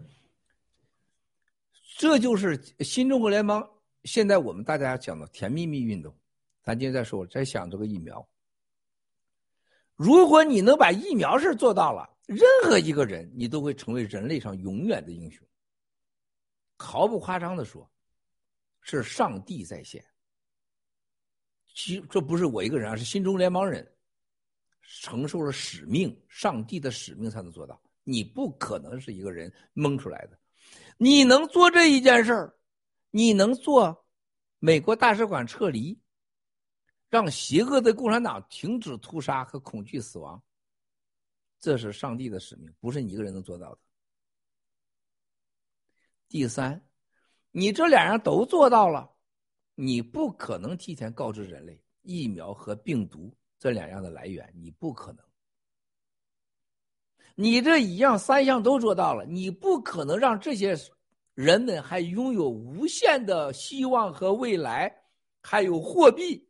这就是新中国联邦。现在我们大家讲的甜蜜蜜运动，咱今天再说，再想这个疫苗。如果你能把疫苗事做到了。任何一个人，你都会成为人类上永远的英雄。毫不夸张的说，是上帝在线。其这不是我一个人啊，是新中国联邦人承受了使命，上帝的使命才能做到。你不可能是一个人蒙出来的。你能做这一件事儿，你能做美国大使馆撤离，让邪恶的共产党停止屠杀和恐惧死亡。这是上帝的使命，不是你一个人能做到的。第三，你这两样都做到了，你不可能提前告知人类疫苗和病毒这两样的来源，你不可能。你这一样三项都做到了，你不可能让这些人们还拥有无限的希望和未来，还有货币。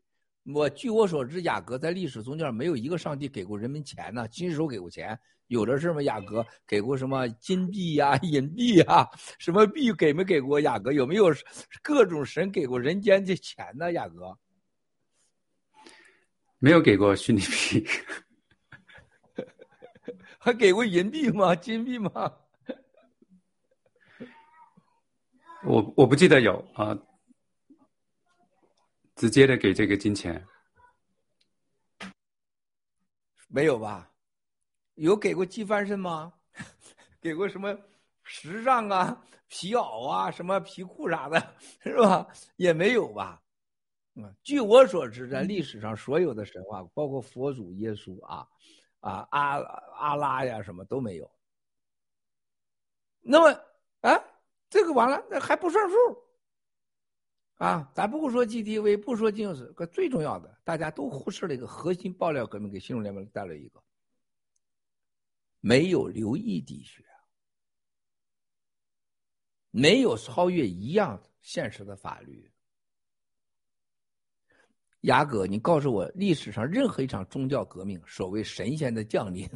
我据我所知，雅阁在历史中间没有一个上帝给过人们钱呢，亲手给过钱。有的是吗？雅阁给过什么金币呀、银币呀？什么币给没给过雅阁？有没有各种神给过人间的钱呢？雅阁没有给过虚拟币，还给过银币吗？金币吗？我我不记得有啊，直接的给这个金钱没有吧？有给过鸡翻身吗？给过什么时尚啊、皮袄啊、什么皮裤啥的，是吧？也没有吧。嗯，据我所知，在历史上所有的神话，包括佛祖、耶稣啊、啊阿阿拉呀，什么都没有。那么，啊，这个完了，那还不算数。啊，咱不说 GTV，不说金石，可最重要的，大家都忽视了一个核心爆料革命，给新闻联盟带来一个。没有留意地学，没有超越一样现实的法律。雅各，你告诉我，历史上任何一场宗教革命，所谓神仙的降临，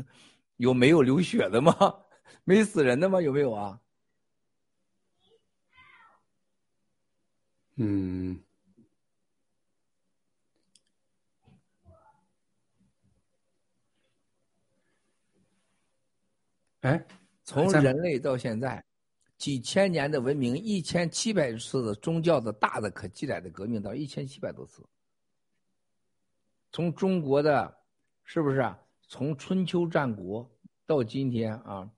有没有流血的吗？没死人的吗？有没有啊？嗯。哎，从人类到现在，几千年的文明，一千七百次的宗教的大的可记载的革命，到一千七百多次。从中国的，是不是啊？从春秋战国到今天啊，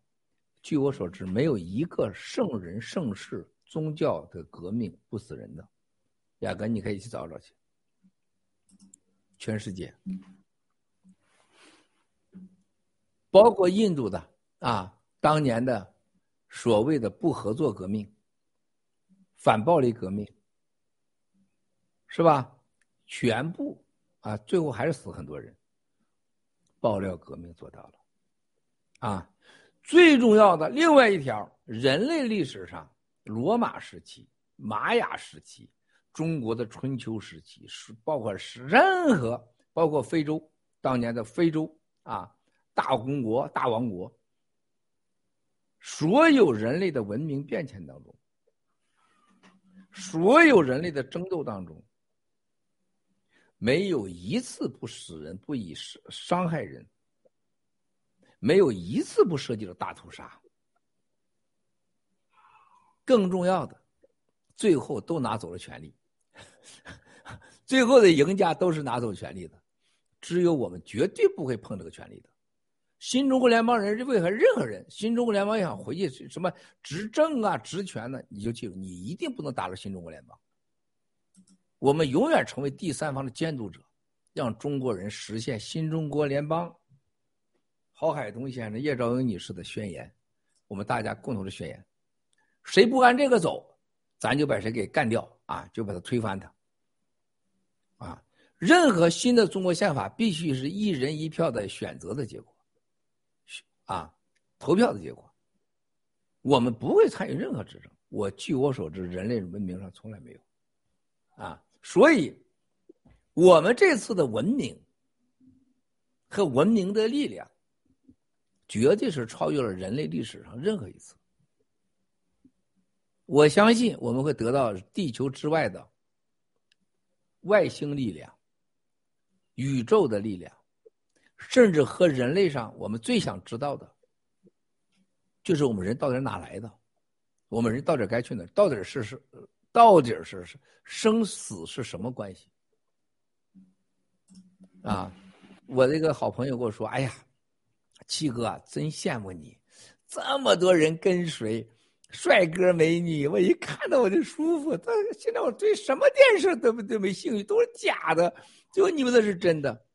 据我所知，没有一个圣人盛世宗教的革命不死人的。雅各，你可以去找找去。全世界，包括印度的。啊，当年的所谓的不合作革命、反暴力革命，是吧？全部啊，最后还是死很多人。爆料革命做到了，啊，最重要的另外一条，人类历史上，罗马时期、玛雅时期、中国的春秋时期，是包括是任何，包括非洲当年的非洲啊，大公国、大王国。所有人类的文明变迁当中，所有人类的争斗当中，没有一次不死人、不以伤伤害人，没有一次不涉及到大屠杀。更重要的，最后都拿走了权利，最后的赢家都是拿走权利的，只有我们绝对不会碰这个权利的。新中国联邦人是为何任何人？新中国联邦想回去什么执政啊、职权呢？你就记住，你一定不能打入新中国联邦。我们永远成为第三方的监督者，让中国人实现新中国联邦。郝海东先生、叶兆英女士的宣言，我们大家共同的宣言：谁不按这个走，咱就把谁给干掉啊，就把他推翻他。啊，任何新的中国宪法必须是一人一票的选择的结果。啊，投票的结果，我们不会参与任何执政。我据我所知，人类文明上从来没有，啊，所以，我们这次的文明和文明的力量，绝对是超越了人类历史上任何一次。我相信我们会得到地球之外的外星力量、宇宙的力量。甚至和人类上，我们最想知道的，就是我们人到底哪来的？我们人到底该去哪？到底是是，到底是是生死是什么关系？啊！我这个好朋友跟我说：“哎呀，七哥，真羡慕你，这么多人跟随，帅哥美女，我一看到我就舒服。但现在我对什么电视都都没兴趣，都是假的，就你们的是真的。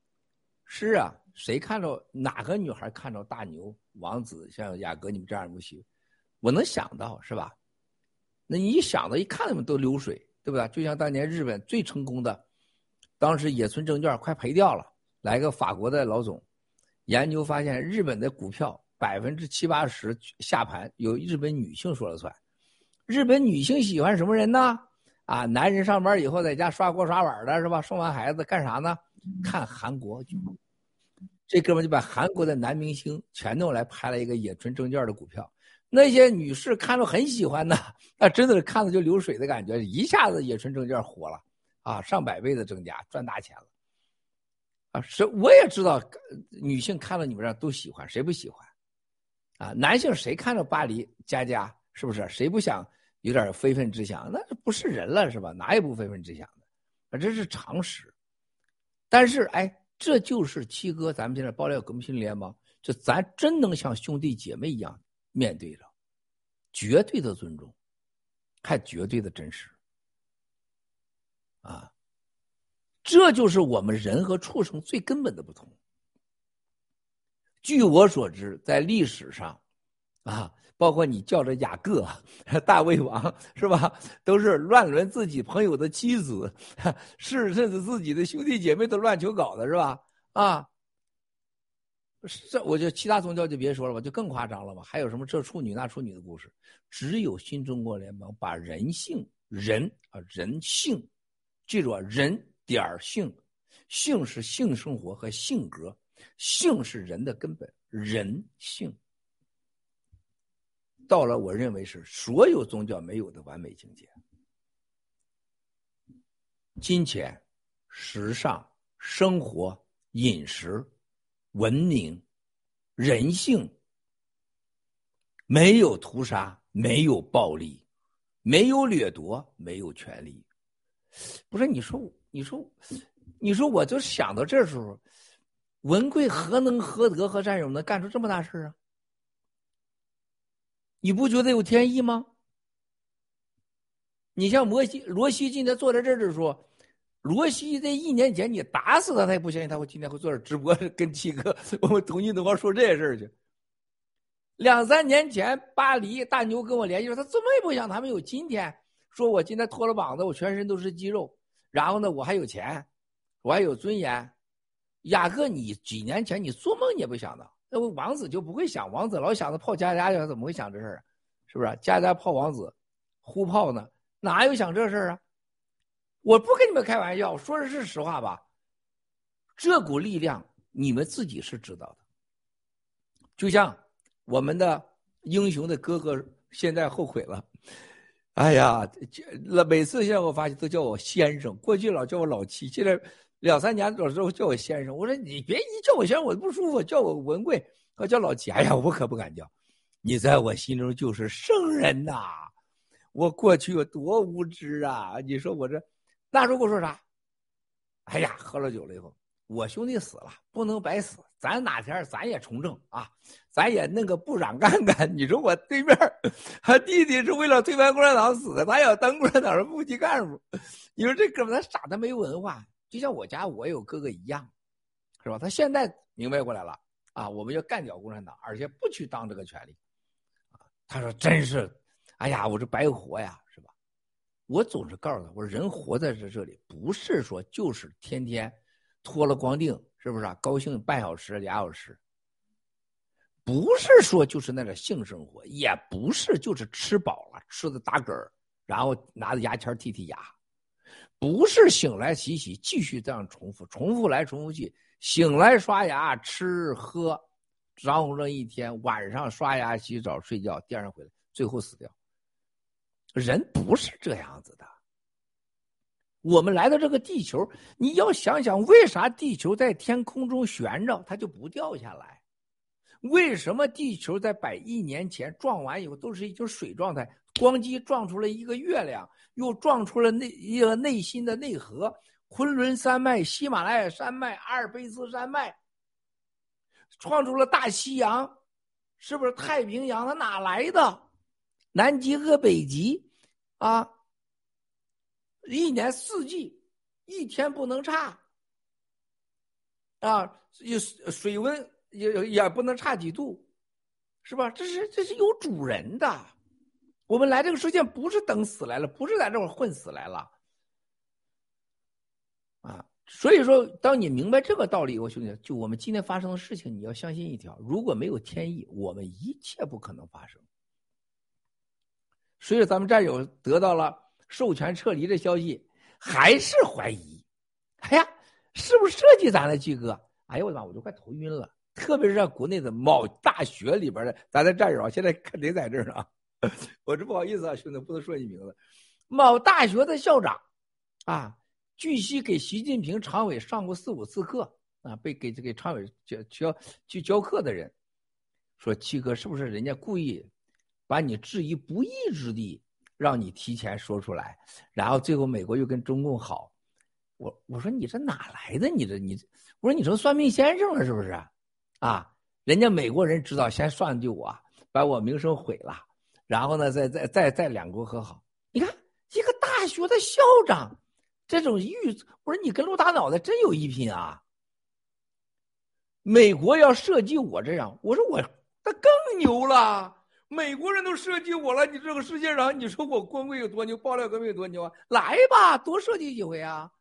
是啊。”谁看着哪个女孩看着大牛王子像雅阁你们这样不行，我能想到是吧？那你一想到一看他们都流水，对不对？就像当年日本最成功的，当时野村证券快赔掉了，来个法国的老总，研究发现日本的股票百分之七八十下盘由日本女性说了算。日本女性喜欢什么人呢？啊，男人上班以后在家刷锅刷碗的是吧？生完孩子干啥呢？看韩国剧。这哥们就把韩国的男明星全弄来拍了一个野村证券的股票，那些女士看着很喜欢的，那真的是看着就流水的感觉，一下子野村证券火了，啊，上百倍的增加，赚大钱了。啊，是我也知道，女性看到你们这都喜欢，谁不喜欢？啊，男性谁看着巴黎佳佳是不是？谁不想有点非分之想？那不是人了是吧？哪有不非分之想的？啊，这是常识。但是哎。这就是七哥，咱们现在爆料革命新联盟，就咱真能像兄弟姐妹一样面对着，绝对的尊重，还绝对的真实，啊，这就是我们人和畜生最根本的不同。据我所知，在历史上，啊，包括你叫着雅各、大胃王是吧，都是乱伦自己朋友的妻子，是甚至自己的兄弟姐妹都乱求搞的是吧？啊，这我就其他宗教就别说了吧，就更夸张了吧？还有什么这处女那处女的故事？只有新中国联邦把人性、人啊人性，记住啊，人点儿性，性是性生活和性格，性是人的根本，人性。到了，我认为是所有宗教没有的完美境界。金钱、时尚、生活、饮食、文明、人性，没有屠杀，没有暴力，没有掠夺，没有权利。不是你说，你说，你说，我就想到这时候，文贵何能何德何善，有能干出这么大事啊？你不觉得有天意吗？你像摩西、罗西今天坐在这儿的时候，罗西在一年前你打死他，他也不相信他会今天会坐这直播跟七哥我们同济东方说这些事儿去。两三年前巴黎大牛跟我联系说，他怎么也不想他们有今天，说我今天脱了膀子，我全身都是肌肉，然后呢，我还有钱，我还有尊严。雅各，你几年前你做梦也不想的。那王子就不会想，王子老想着泡佳佳去，怎么会想这事儿？是不是？佳佳泡王子，互泡呢？哪有想这事儿啊？我不跟你们开玩笑，我说的是实话吧？这股力量你们自己是知道的。就像我们的英雄的哥哥现在后悔了，哎呀，那每次现在我发现都叫我先生，过去老叫我老七，现在。两三年之后叫我先生，我说你别一叫我先生我不舒服，叫我文贵我叫老齐，哎呀，我可不敢叫。你在我心中就是圣人呐！我过去有多无知啊！你说我这那时候跟我说啥？哎呀，喝了酒了以后，我兄弟死了，不能白死，咱哪天咱也从政啊，咱也弄个部长干干。你说我对面他弟弟是为了推翻共产党死的，他要当共产党的部级干部。你说这哥们他傻，他没文化。就像我家我有哥哥一样，是吧？他现在明白过来了啊！我们要干掉共产党，而且不去当这个权利。他说：“真是，哎呀，我这白活呀，是吧？”我总是告诉他：“我说人活在这这里，不是说就是天天脱了光腚，是不是啊？高兴半小时俩小时，不是说就是那个性生活，也不是就是吃饱了吃的打嗝然后拿着牙签剔剔牙。”不是醒来洗洗，继续这样重复，重复来重复去。醒来刷牙、吃喝，然后这一天，晚上刷牙、洗澡、睡觉，第二天回来，最后死掉。人不是这样子的。我们来到这个地球，你要想想，为啥地球在天空中悬着，它就不掉下来？为什么地球在百亿年前撞完以后都是一种水状态？咣叽撞出了一个月亮，又撞出了内一个内心的内核，昆仑山脉、喜马拉雅山脉、阿尔卑斯山脉，创出了大西洋，是不是太平洋？它哪来的？南极和北极，啊，一年四季，一天不能差，啊，有水温也也不能差几度，是吧？这是这是有主人的。我们来这个世界不是等死来了，不是在这儿混死来了。啊，所以说，当你明白这个道理以后，兄弟，就我们今天发生的事情，你要相信一条：如果没有天意，我们一切不可能发生。所以，咱们战友得到了授权撤离的消息，还是怀疑。哎呀，是不是设计咱的鸡哥？哎呦我的妈，我都快头晕了。特别是在国内的某大学里边的，咱的战友啊，现在肯定在这儿呢。我这不好意思啊，兄弟，不能说你名字。某大学的校长啊。据悉，给习近平常委上过四五次课啊，被给这个常委教教去教课的人说：“七哥，是不是人家故意把你置于不义之地，让你提前说出来？然后最后美国又跟中共好？”我我说你这哪来的？你这你我说你成算命先生了是不是？啊，人家美国人知道先算计我，把我名声毁了，然后呢，再再再再两国和好。你看一个大学的校长。这种预，我说你跟陆大脑袋真有一拼啊！美国要设计我这样，我说我那更牛了。美国人都设计我了，你这个世界上，你说我光棍有多牛，爆料革命有多牛啊？来吧，多设计几回啊！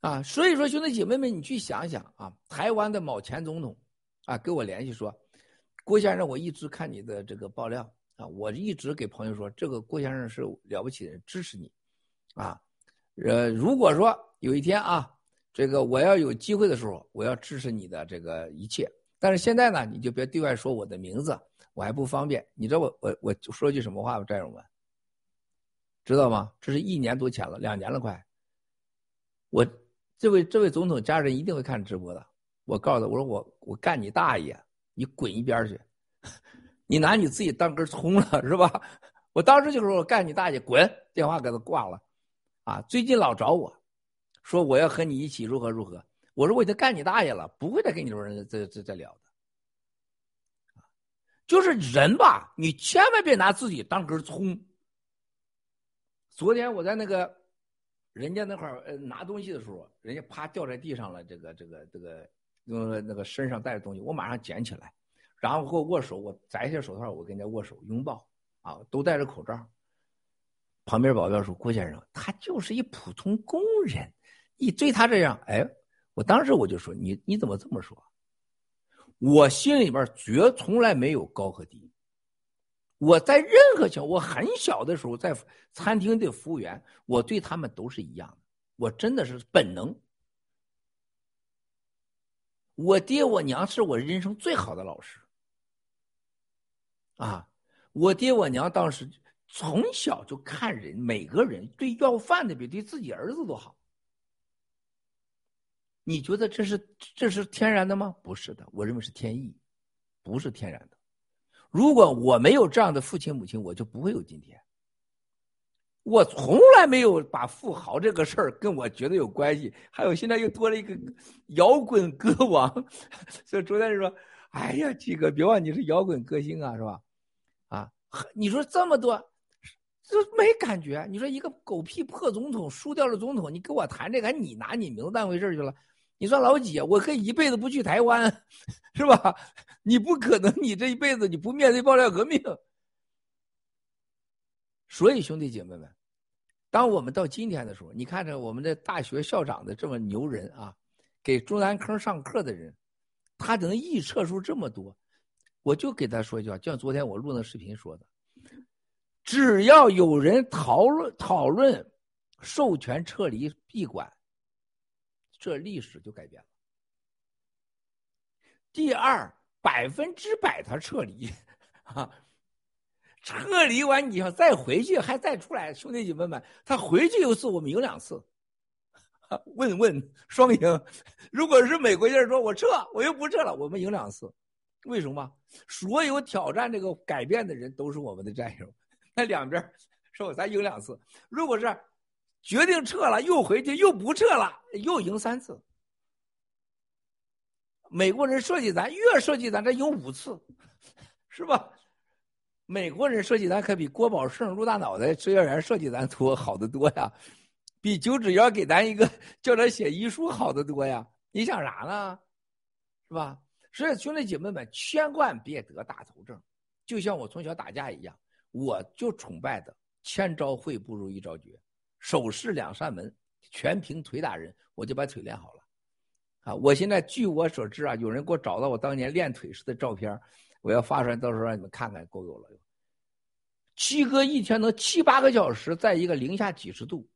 啊，所以说兄弟姐妹们，你去想想啊，台湾的某前总统啊，跟我联系说，郭先生，我一直看你的这个爆料。啊，我一直给朋友说，这个郭先生是了不起的人，支持你，啊，呃，如果说有一天啊，这个我要有机会的时候，我要支持你的这个一切。但是现在呢，你就别对外说我的名字，我还不方便。你知道我我我说句什么话吗，战友们？知道吗？这是一年多前了，两年了快。我这位这位总统家人一定会看直播的。我告诉他，我说我我干你大爷，你滚一边去。你拿你自己当根葱了是吧？我当时就说：“我干你大爷，滚！”电话给他挂了。啊，最近老找我，说我要和你一起如何如何。我说我已经干你大爷了，不会再跟你这人再再再聊的。就是人吧，你千万别拿自己当根葱。昨天我在那个人家那块儿拿东西的时候，人家啪掉在地上了，这个这个这个个那个身上带着东西，我马上捡起来。然后和我握手，我摘下手套，我跟人家握手拥抱，啊，都戴着口罩。旁边保镖说：“郭先生，他就是一普通工人，你对他这样，哎，我当时我就说你你怎么这么说？我心里边绝从来没有高和低。我在任何情况，我很小的时候在餐厅的服务员，我对他们都是一样的，我真的是本能。我爹我娘是我人生最好的老师。”啊，我爹我娘当时从小就看人，每个人对要饭的比对自己儿子都好。你觉得这是这是天然的吗？不是的，我认为是天意，不是天然的。如果我没有这样的父亲母亲，我就不会有今天。我从来没有把富豪这个事儿跟我觉得有关系。还有现在又多了一个摇滚歌王，所以昨天说。哎呀，鸡哥，别忘你是摇滚歌星啊，是吧？啊，你说这么多，这没感觉。你说一个狗屁破总统输掉了总统，你跟我谈这个，你拿你名字当回事去了？你说老几啊？我可以一辈子不去台湾，是吧？你不可能，你这一辈子你不面对爆料革命。所以兄弟姐妹们，当我们到今天的时候，你看着我们的大学校长的这么牛人啊，给中南坑上课的人。他能预测出这么多，我就给他说一句话，就像昨天我录那视频说的，只要有人讨论讨论授权撤离闭馆，这历史就改变了。第二，百分之百他撤离，啊，撤离完你要再回去还再出来，兄弟姐妹们，他回去一次我们赢两次。问问双赢，如果是美国人说我撤，我又不撤了，我们赢两次，为什么？所有挑战这个改变的人都是我们的战友，那两边说咱赢两次。如果是决定撤了又回去又不撤了，又赢三次。美国人设计咱越设计咱这赢五次，是吧？美国人设计咱可比郭宝胜、陆大脑袋、职业员设计咱多好的多呀。比九指妖给咱一个叫他写遗书好的多呀！你想啥呢？是吧？所以兄弟姐妹们，千万别得大头症，就像我从小打架一样，我就崇拜的千招会不如一招绝，手势两扇门，全凭腿打人，我就把腿练好了。啊，我现在据我所知啊，有人给我找到我当年练腿时的照片，我要发出来，到时候让你们看看，够有了。七哥一天能七八个小时，在一个零下几十度，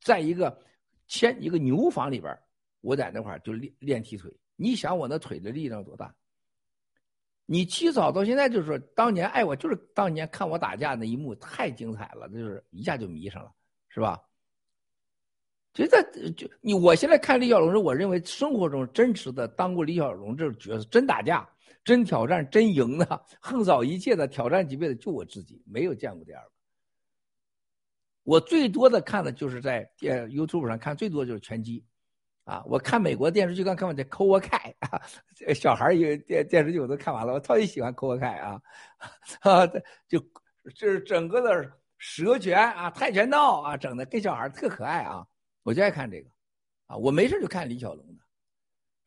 在一个千一个牛房里边，我在那块就练练踢腿。你想我那腿的力量多大？你起早到现在就是说，当年爱我就是当年看我打架那一幕太精彩了，就是一下就迷上了，是吧？其实在就你我现在看李小龙是我认为生活中真实的当过李小龙这种角色，真打架、真挑战、真赢的，横扫一切的挑战级别的，就我自己没有见过第二个。我最多的看的就是在电 YouTube 上看最多就是拳击。啊，我看美国电视剧刚看完的《Cobra Kai》啊，小孩有电电视剧我都看完了，我特别喜欢《Cobra Kai》啊，啊，就就是整个的蛇拳啊、跆拳道啊，整的跟小孩特可爱啊，我就爱看这个，啊，我没事就看李小龙的，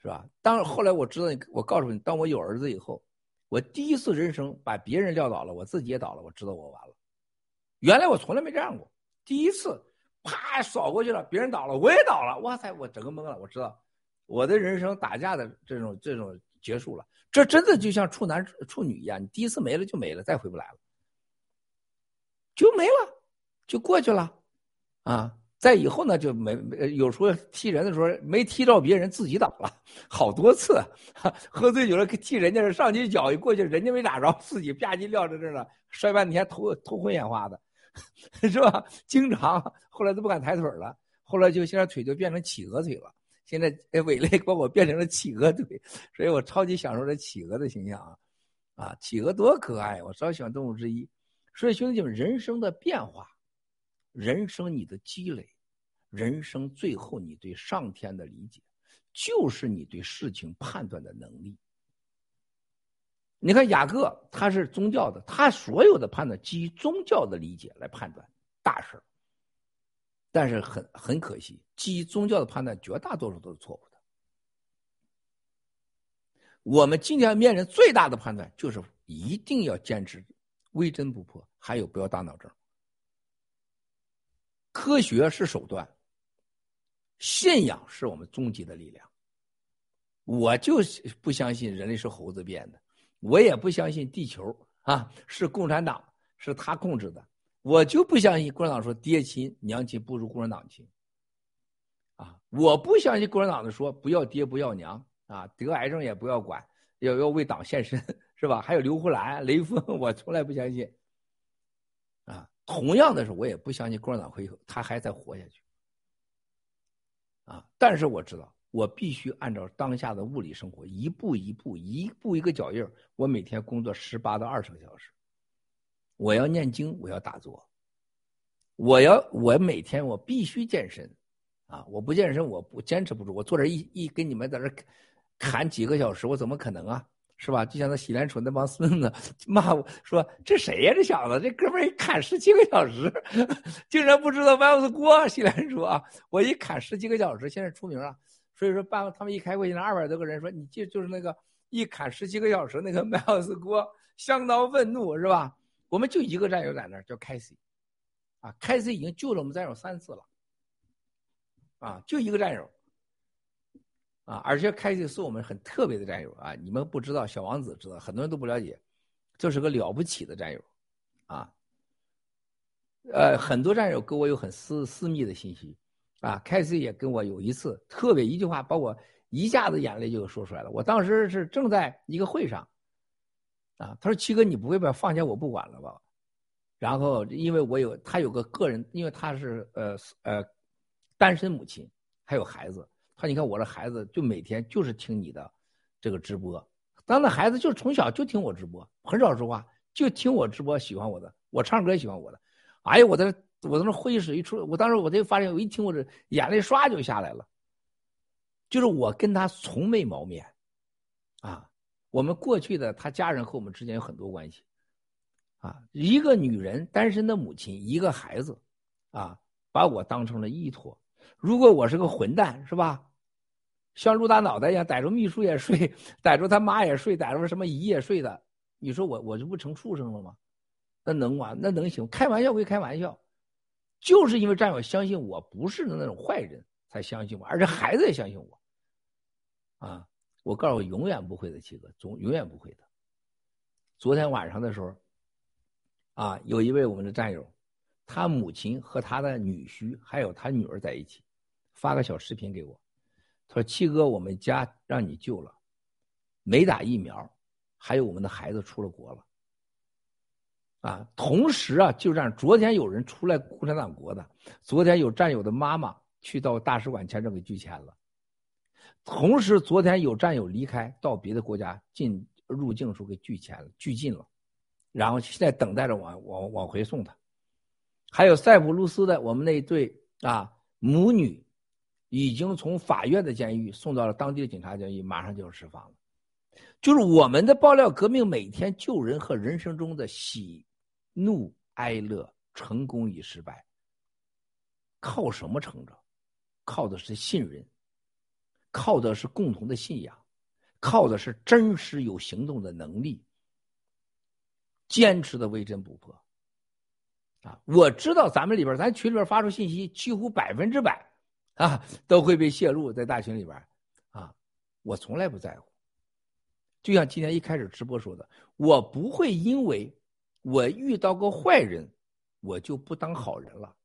是吧？当后来我知道，我告诉你，当我有儿子以后，我第一次人生把别人撂倒了，我自己也倒了，我知道我完了。原来我从来没这样过，第一次。啪扫过去了，别人倒了，我也倒了，哇塞，我整个懵了。我知道，我的人生打架的这种这种结束了。这真的就像处男处女一样，你第一次没了就没了，再回不来了，就没了，就过去了，啊，在以后呢就没有时候踢人的时候没踢着别人自己倒了，好多次，喝醉酒了踢人家上去脚一过去，人家没打着，自己吧唧撂在这了，摔半天头头昏眼花的。是吧？经常后来都不敢抬腿了，后来就现在腿就变成企鹅腿了。现在伟磊把我变成了企鹅腿，所以我超级享受这企鹅的形象啊！啊，企鹅多可爱！我超喜欢动物之一。所以兄弟们，人生的变化，人生你的积累，人生最后你对上天的理解，就是你对事情判断的能力。你看雅各，他是宗教的，他所有的判断基于宗教的理解来判断大事但是很很可惜，基于宗教的判断绝大多数都是错误的。我们今天面临最大的判断就是一定要坚持微针不破，还有不要大脑症。科学是手段，信仰是我们终极的力量。我就不相信人类是猴子变的。我也不相信地球啊是共产党是他控制的，我就不相信共产党说爹亲娘亲不如共产党亲，啊，我不相信共产党的说不要爹不要娘啊，得癌症也不要管，要要为党献身是吧？还有刘胡兰、雷锋，我从来不相信，啊，同样的是我也不相信共产党会他还在活下去，啊，但是我知道。我必须按照当下的物理生活，一步一步，一步一个脚印我每天工作十八到二十个小时。我要念经，我要打坐。我要我每天我必须健身，啊！我不健身，我不坚持不住。我坐这一一跟你们在这侃几个小时，我怎么可能啊？是吧？就像那喜连楚那帮孙子骂我说：“这谁呀？这小子，这哥们儿一砍十七个小时，竟然不知道卖子锅。”喜连楚啊，我一砍十七个小时，现在出名了。所以说，办他们一开会，那二百多个人说，你就就是那个一砍十七个小时那个麦尔斯锅，相当愤怒是吧？我们就一个战友在那儿叫凯西，啊，凯西已经救了我们战友三次了，啊，就一个战友，啊，而且凯西是我们很特别的战友啊，你们不知道，小王子知道，很多人都不了解，这是个了不起的战友，啊，呃，很多战友跟我有很私私密的信息。啊，凯西也跟我有一次特别一句话，把我一下子眼泪就说出来了。我当时是正在一个会上，啊，他说：“七哥，你不会把放下我不管了吧？”然后因为我有他有个个人，因为他是呃呃单身母亲，还有孩子。他：“你看我这孩子就每天就是听你的这个直播，当那孩子就从小就听我直播，很少说话，就听我直播，喜欢我的，我唱歌喜欢我的。哎呀，我在。”我从那会议室一出来，我当时我就发现，我一听我这眼泪唰就下来了。就是我跟他从没谋面，啊，我们过去的他家人和我们之间有很多关系，啊，一个女人单身的母亲，一个孩子，啊，把我当成了依托。如果我是个混蛋，是吧？像陆大脑袋一样，逮住秘书也睡，逮住他妈也睡，逮住什么姨也睡的，你说我我就不成畜生了吗？那能吗？那能行？开玩笑归开玩笑，就是因为战友相信我不是那种坏人，才相信我，而且孩子也相信我。啊，我告诉我永远不会的，七哥，总永远不会的。昨天晚上的时候，啊，有一位我们的战友，他母亲和他的女婿还有他女儿在一起，发个小视频给我，他说：“七哥，我们家让你救了，没打疫苗，还有我们的孩子出了国了。”啊，同时啊，就这样，昨天有人出来共产党国的，昨天有战友的妈妈去到大使馆签证给拒签了，同时昨天有战友离开到别的国家进入境时候给拒签了，拒进了，然后现在等待着往往往回送他，还有塞浦路斯的我们那一对啊母女，已经从法院的监狱送到了当地的警察监狱，马上就要释放了，就是我们的爆料革命每天救人和人生中的喜。怒哀乐，成功与失败，靠什么成长？靠的是信任，靠的是共同的信仰，靠的是真实有行动的能力，坚持的为真不破。啊，我知道咱们里边，咱群里边发出信息，几乎百分之百啊都会被泄露在大群里边啊，我从来不在乎。就像今天一开始直播说的，我不会因为。我遇到个坏人，我就不当好人了。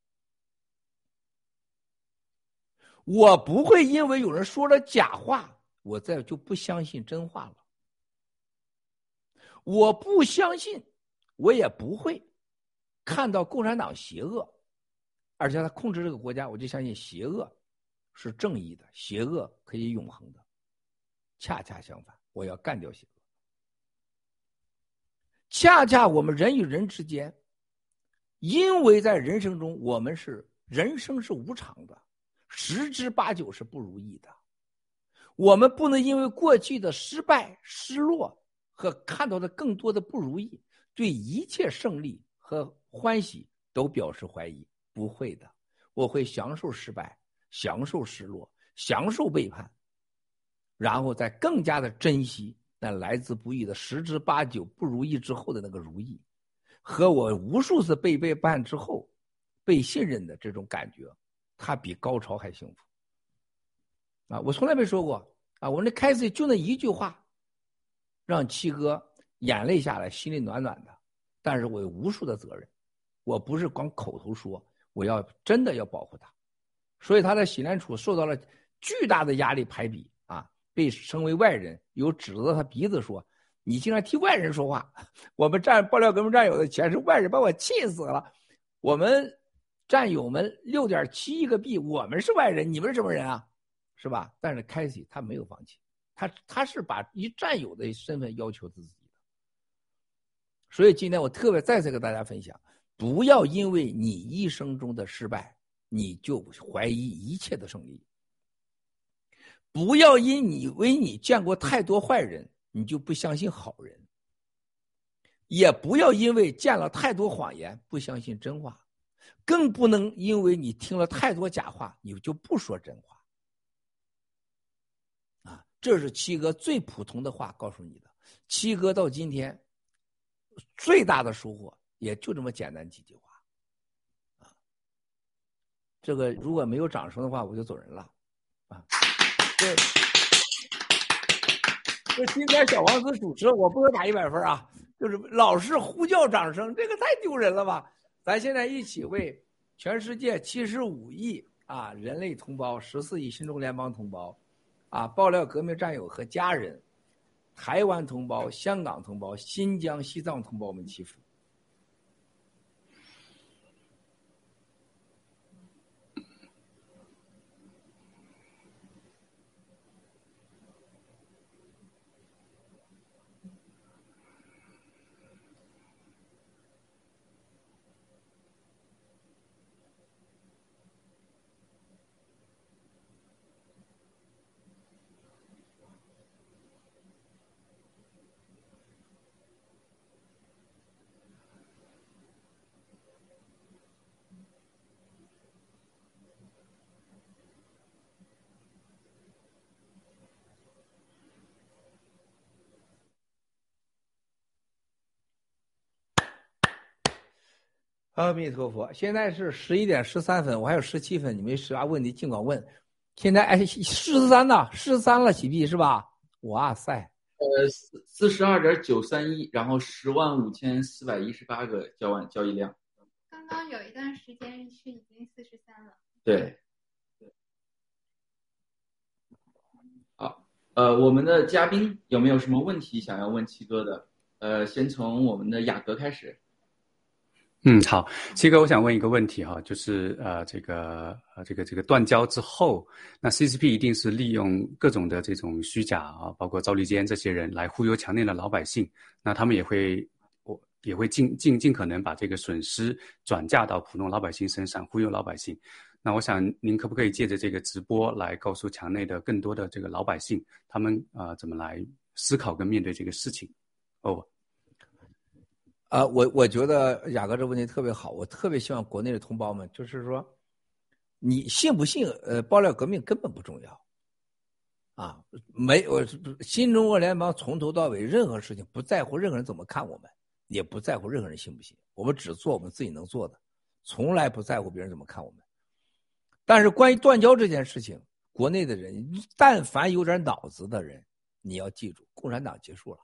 我不会因为有人说了假话，我再就不相信真话了。我不相信，我也不会看到共产党邪恶，而且他控制这个国家，我就相信邪恶是正义的，邪恶可以永恒的。恰恰相反，我要干掉邪恶。恰恰我们人与人之间，因为在人生中，我们是人生是无常的，十之八九是不如意的。我们不能因为过去的失败、失落和看到的更多的不如意，对一切胜利和欢喜都表示怀疑。不会的，我会享受失败，享受失落，享受背叛，然后再更加的珍惜。那来之不易的十之八九不如意之后的那个如意，和我无数次被背叛之后被信任的这种感觉，它比高潮还幸福。啊，我从来没说过啊，我那开始就那一句话，让七哥眼泪下来，心里暖暖的。但是我有无数的责任，我不是光口头说，我要真的要保护他，所以他在洗联处受到了巨大的压力排比啊。被称为外人，有指着他鼻子说：“你竟然替外人说话！我们战爆料革命战友的钱是外人把我气死了。我们战友们六点七亿个币，我们是外人，你们是什么人啊？是吧？但是开启他没有放弃，他他是把以战友的身份要求自己的。所以今天我特别再次跟大家分享：不要因为你一生中的失败，你就怀疑一切的胜利。不要因你为你见过太多坏人，你就不相信好人；也不要因为见了太多谎言不相信真话，更不能因为你听了太多假话，你就不说真话。啊，这是七哥最普通的话告诉你的。七哥到今天最大的收获也就这么简单几句话。这个如果没有掌声的话，我就走人了。啊。对，这今天小王子主持，我不能打一百分啊！就是老是呼叫掌声，这个太丢人了吧？咱现在一起为全世界七十五亿啊人类同胞、十四亿新中联邦同胞，啊爆料革命战友和家人，台湾同胞、香港同胞、新疆、西藏同胞们祈福。阿弥陀佛，现在是十一点十三分，我还有十七分，你们有啥问题尽管问。现在哎，四十三呢，四十三了，喜币是吧？哇塞，呃，四四十二点九三一，然后十万五千四百一十八个交完交易量。刚刚有一段时间是已经四十三了。对，好，呃，我们的嘉宾有没有什么问题想要问七哥的？呃，先从我们的雅阁开始。嗯，好，七哥，我想问一个问题哈，就是呃，这个呃，这个这个断交之后，那 CCP 一定是利用各种的这种虚假啊，包括赵立坚这些人来忽悠墙内的老百姓，那他们也会我也会尽尽尽可能把这个损失转嫁到普通老百姓身上，忽悠老百姓。那我想您可不可以借着这个直播来告诉墙内的更多的这个老百姓，他们啊、怎么来思考跟面对这个事情？哦。啊，我我觉得雅哥这问题特别好，我特别希望国内的同胞们，就是说，你信不信？呃，爆料革命根本不重要，啊，没我新中国联邦从头到尾任何事情不在乎任何人怎么看我们，也不在乎任何人信不信，我们只做我们自己能做的，从来不在乎别人怎么看我们。但是关于断交这件事情，国内的人但凡有点脑子的人，你要记住，共产党结束了，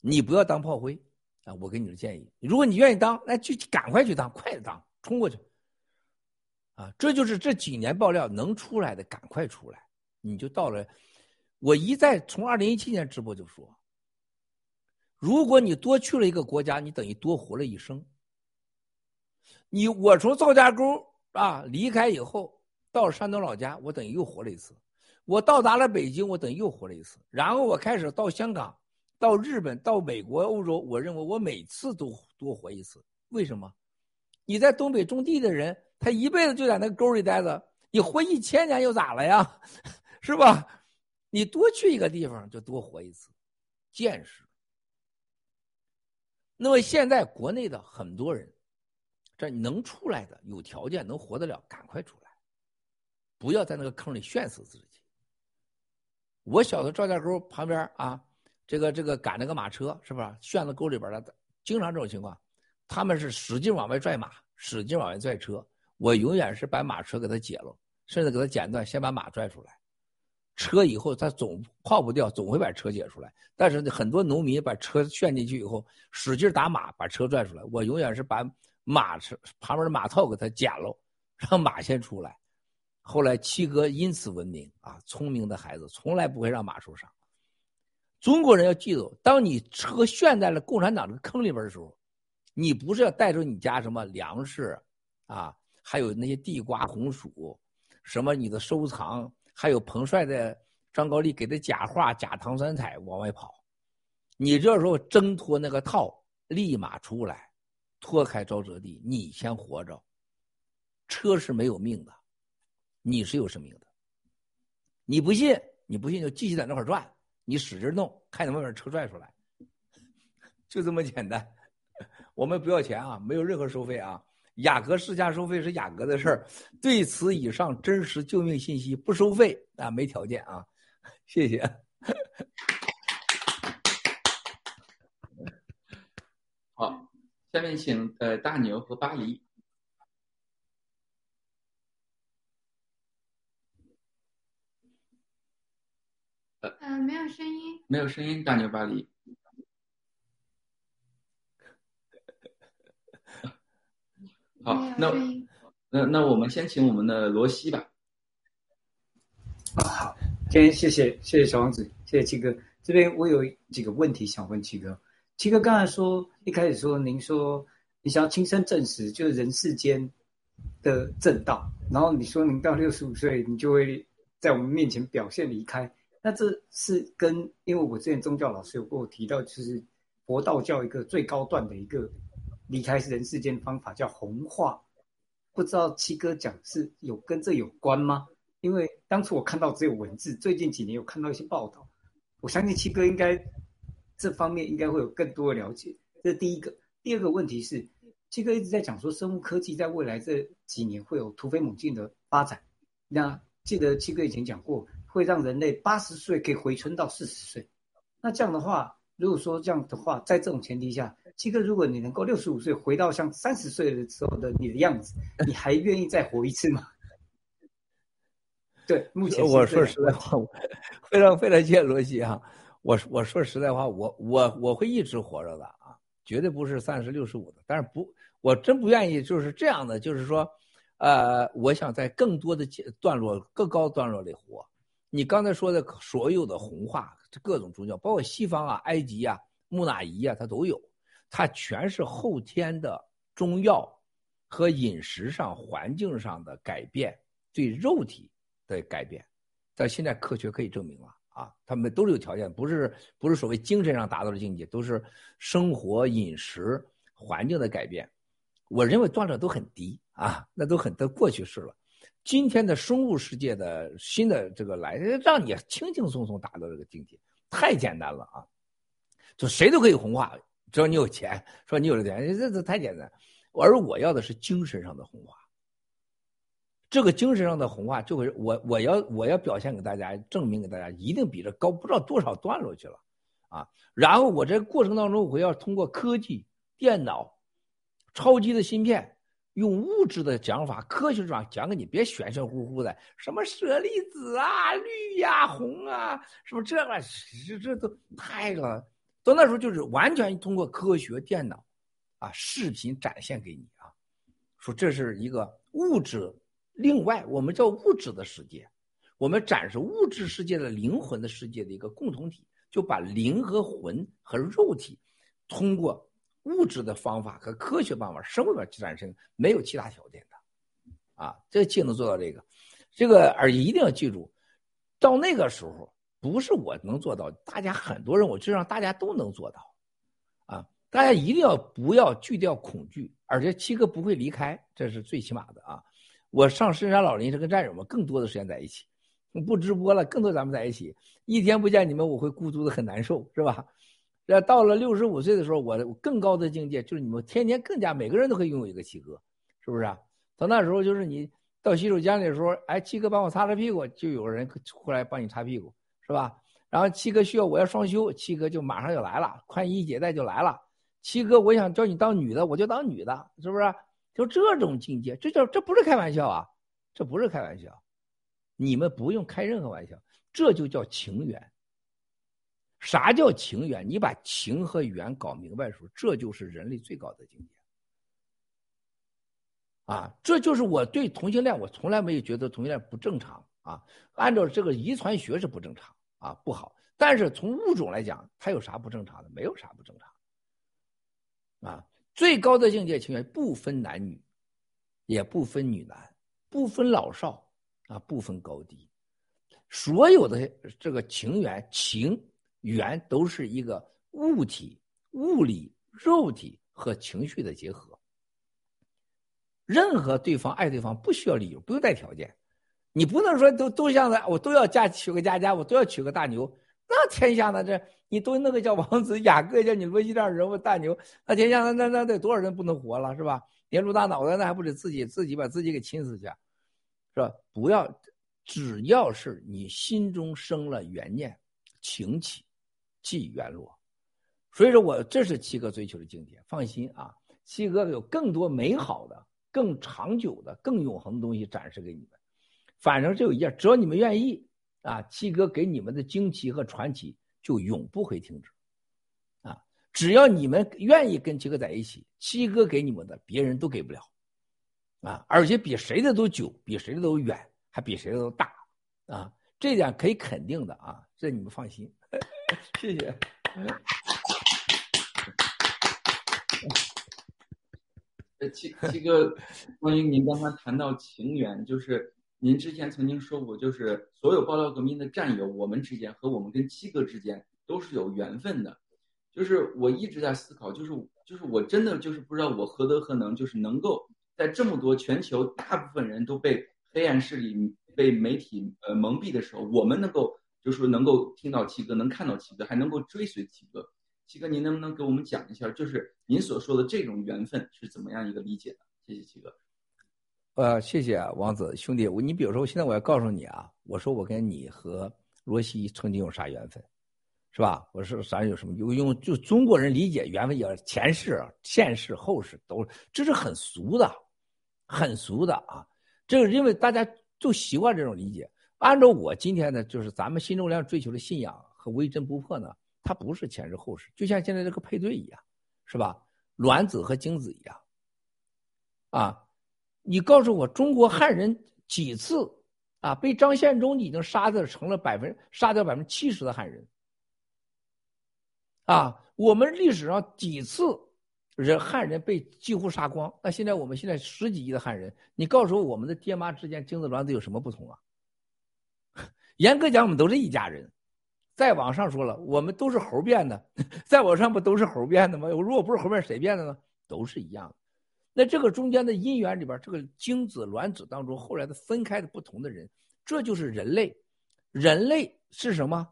你不要当炮灰。啊，我给你的建议，如果你愿意当，那就赶快去当，快点当，冲过去。啊，这就是这几年爆料能出来的，赶快出来，你就到了。我一再从二零一七年直播就说，如果你多去了一个国家，你等于多活了一生。你我从赵家沟啊离开以后，到山东老家，我等于又活了一次。我到达了北京，我等于又活了一次。然后我开始到香港。到日本、到美国、欧洲，我认为我每次都多活一次。为什么？你在东北种地的人，他一辈子就在那沟里待着，你活一千年又咋了呀？是吧？你多去一个地方就多活一次，见识。那么现在国内的很多人，这能出来的、有条件能活得了，赶快出来，不要在那个坑里炫死自己。我小时候赵家沟旁边啊。这个这个赶那个马车是吧？旋到沟里边了，经常这种情况，他们是使劲往外拽马，使劲往外拽车。我永远是把马车给他解了，甚至给他剪断，先把马拽出来。车以后他总跑不掉，总会把车解出来。但是很多农民把车旋进去以后，使劲打马，把车拽出来。我永远是把马车旁边的马套给他剪了，让马先出来。后来七哥因此闻名啊，聪明的孩子从来不会让马受伤。中国人要记住，当你车陷在了共产党这个坑里边的时候，你不是要带着你家什么粮食，啊，还有那些地瓜、红薯，什么你的收藏，还有彭帅的张高丽给的假画、假唐三彩往外跑，你这时候挣脱那个套，立马出来，脱开沼泽地，你先活着。车是没有命的，你是有生命的。你不信，你不信就继续在那块转。你使劲弄，看能不能把车拽出来，就这么简单。我们不要钱啊，没有任何收费啊。雅阁试驾收费是雅阁的事儿。对此以上真实救命信息不收费啊，没条件啊。谢谢。好，下面请呃大牛和巴黎。呃，没有声音。没有声音，大牛巴黎。好，那那那我们先请我们的罗西吧。啊，好，今天谢谢谢谢小王子，谢谢七哥。这边我有几个问题想问七哥。七哥刚才说一开始说，您说你想要亲身证实，就是人世间的正道，然后你说您到六十五岁，你就会在我们面前表现离开。那这是跟，因为我之前宗教老师有跟我提到，就是佛道教一个最高段的一个离开人世间的方法叫弘化，不知道七哥讲是有跟这有关吗？因为当初我看到只有文字，最近几年有看到一些报道，我相信七哥应该这方面应该会有更多的了解。这是第一个，第二个问题是，七哥一直在讲说生物科技在未来这几年会有突飞猛进的发展。那记得七哥以前讲过。会让人类八十岁可以回春到四十岁，那这样的话，如果说这样的话，在这种前提下，七哥，如果你能够六十五岁回到像三十岁的时候的你的样子，你还愿意再活一次吗？对，目前我说实在话，我非常非常谢谢罗西啊。我我说实在话，我我我会一直活着的啊，绝对不是三十六十五的。但是不，我真不愿意就是这样的，就是说，呃，我想在更多的段落、更高段落里活。你刚才说的所有的红化，各种宗教，包括西方啊、埃及啊、木乃伊啊，它都有，它全是后天的中药和饮食上、环境上的改变对肉体的改变，在现在科学可以证明了。啊，他们都是有条件，不是不是所谓精神上达到的境界，都是生活、饮食、环境的改变。我认为段落都很低啊，那都很都过去式了。今天的生物世界的新的这个来，让你轻轻松松达到这个境界，太简单了啊！就谁都可以红化，只要你有钱，说你有这钱，这这太简单。而我要的是精神上的红化。这个精神上的红化，就会我我要我要表现给大家，证明给大家，一定比这高不知道多少段落去了，啊！然后我这过程当中，我要通过科技、电脑、超级的芯片，用物质的讲法、科学上讲给你，别玄玄乎乎的，什么舍利子啊、绿呀、红啊，什么这个这这都太了。到那时候就是完全通过科学、电脑，啊，视频展现给你啊，说这是一个物质。另外，我们叫物质的世界，我们展示物质世界的灵魂的世界的一个共同体，就把灵和魂和肉体通过物质的方法和科学方法、生物的产生，没有其他条件的，啊，这既能做到这个，这个而一定要记住，到那个时候不是我能做到，大家很多人，我就让大家都能做到，啊，大家一定要不要拒掉恐惧，而且七哥不会离开，这是最起码的啊。我上深山老林是跟战友们更多的时间在一起，不直播了，更多咱们在一起。一天不见你们，我会孤独的很难受，是吧？这到了六十五岁的时候，我更高的境界就是你们天天更加每个人都可以拥有一个七哥，是不是啊？到那时候就是你到洗手间里的时候，哎，七哥帮我擦擦屁股，就有人过来帮你擦屁股，是吧？然后七哥需要我要双休，七哥就马上就来了，宽衣解带就来了。七哥，我想叫你当女的，我就当女的，是不是？就这种境界，这叫这不是开玩笑啊，这不是开玩笑，你们不用开任何玩笑，这就叫情缘。啥叫情缘？你把情和缘搞明白的时候，这就是人类最高的境界。啊，这就是我对同性恋，我从来没有觉得同性恋不正常啊。按照这个遗传学是不正常啊，不好。但是从物种来讲，它有啥不正常的？没有啥不正常。啊。最高的境界情缘不分男女，也不分女男，不分老少，啊，不分高低，所有的这个情缘情缘都是一个物体、物理、肉体和情绪的结合。任何对方爱对方不需要理由，不用带条件，你不能说都都像的，我都要嫁娶个佳佳，我都要娶个大牛。那天下呢？这你都那个叫王子雅各，叫你罗西这样人物大牛，那天下那那那得多少人不能活了是吧？连住大脑袋，那还不得自己自己把自己给亲死去，是吧？不要，只要是你心中生了缘念，情起，即缘落。所以说我这是七哥追求的境界。放心啊，七哥有更多美好的、更长久的、更永恒的东西展示给你们。反正就有一件，只要你们愿意。啊，七哥给你们的惊奇和传奇就永不会停止，啊，只要你们愿意跟七哥在一起，七哥给你们的别人都给不了，啊，而且比谁的都久，比谁的都远，还比谁的都大，啊，这点可以肯定的啊，这你们放心，谢谢。呃，七七哥，关于您刚刚谈到情缘，就是。您之前曾经说过，就是所有爆料革命的战友，我们之间和我们跟七哥之间都是有缘分的。就是我一直在思考，就是就是我真的就是不知道我何德何能，就是能够在这么多全球大部分人都被黑暗势力、被媒体呃蒙蔽的时候，我们能够就是能够听到七哥，能看到七哥，还能够追随七哥。七哥，您能不能给我们讲一下，就是您所说的这种缘分是怎么样一个理解的？谢谢七哥。呃，谢谢，王子兄弟，我你比如说，现在我要告诉你啊，我说我跟你和罗西曾经有啥缘分，是吧？我说咱有什么用？用就中国人理解缘分也前世、现世、后世都，这是很俗的，很俗的啊。这个因为大家就习惯这种理解。按照我今天的，就是咱们新中良追求的信仰和微真不破呢，它不是前世后世，就像现在这个配对一样，是吧？卵子和精子一样。啊，你告诉我，中国汉人几次啊被张献忠已经杀的成了百分杀掉百分之七十的汉人。啊，我们历史上几次人汉人被几乎杀光，那现在我们现在十几亿的汉人，你告诉我我们的爹妈之间精子卵子有什么不同啊？严格讲，我们都是一家人。再往上说了，我们都是猴变的，再往上不都是猴变的吗？如果不是猴变，谁变的呢？都是一样的。那这个中间的因缘里边，这个精子卵子当中后来的分开的不同的人，这就是人类。人类是什么？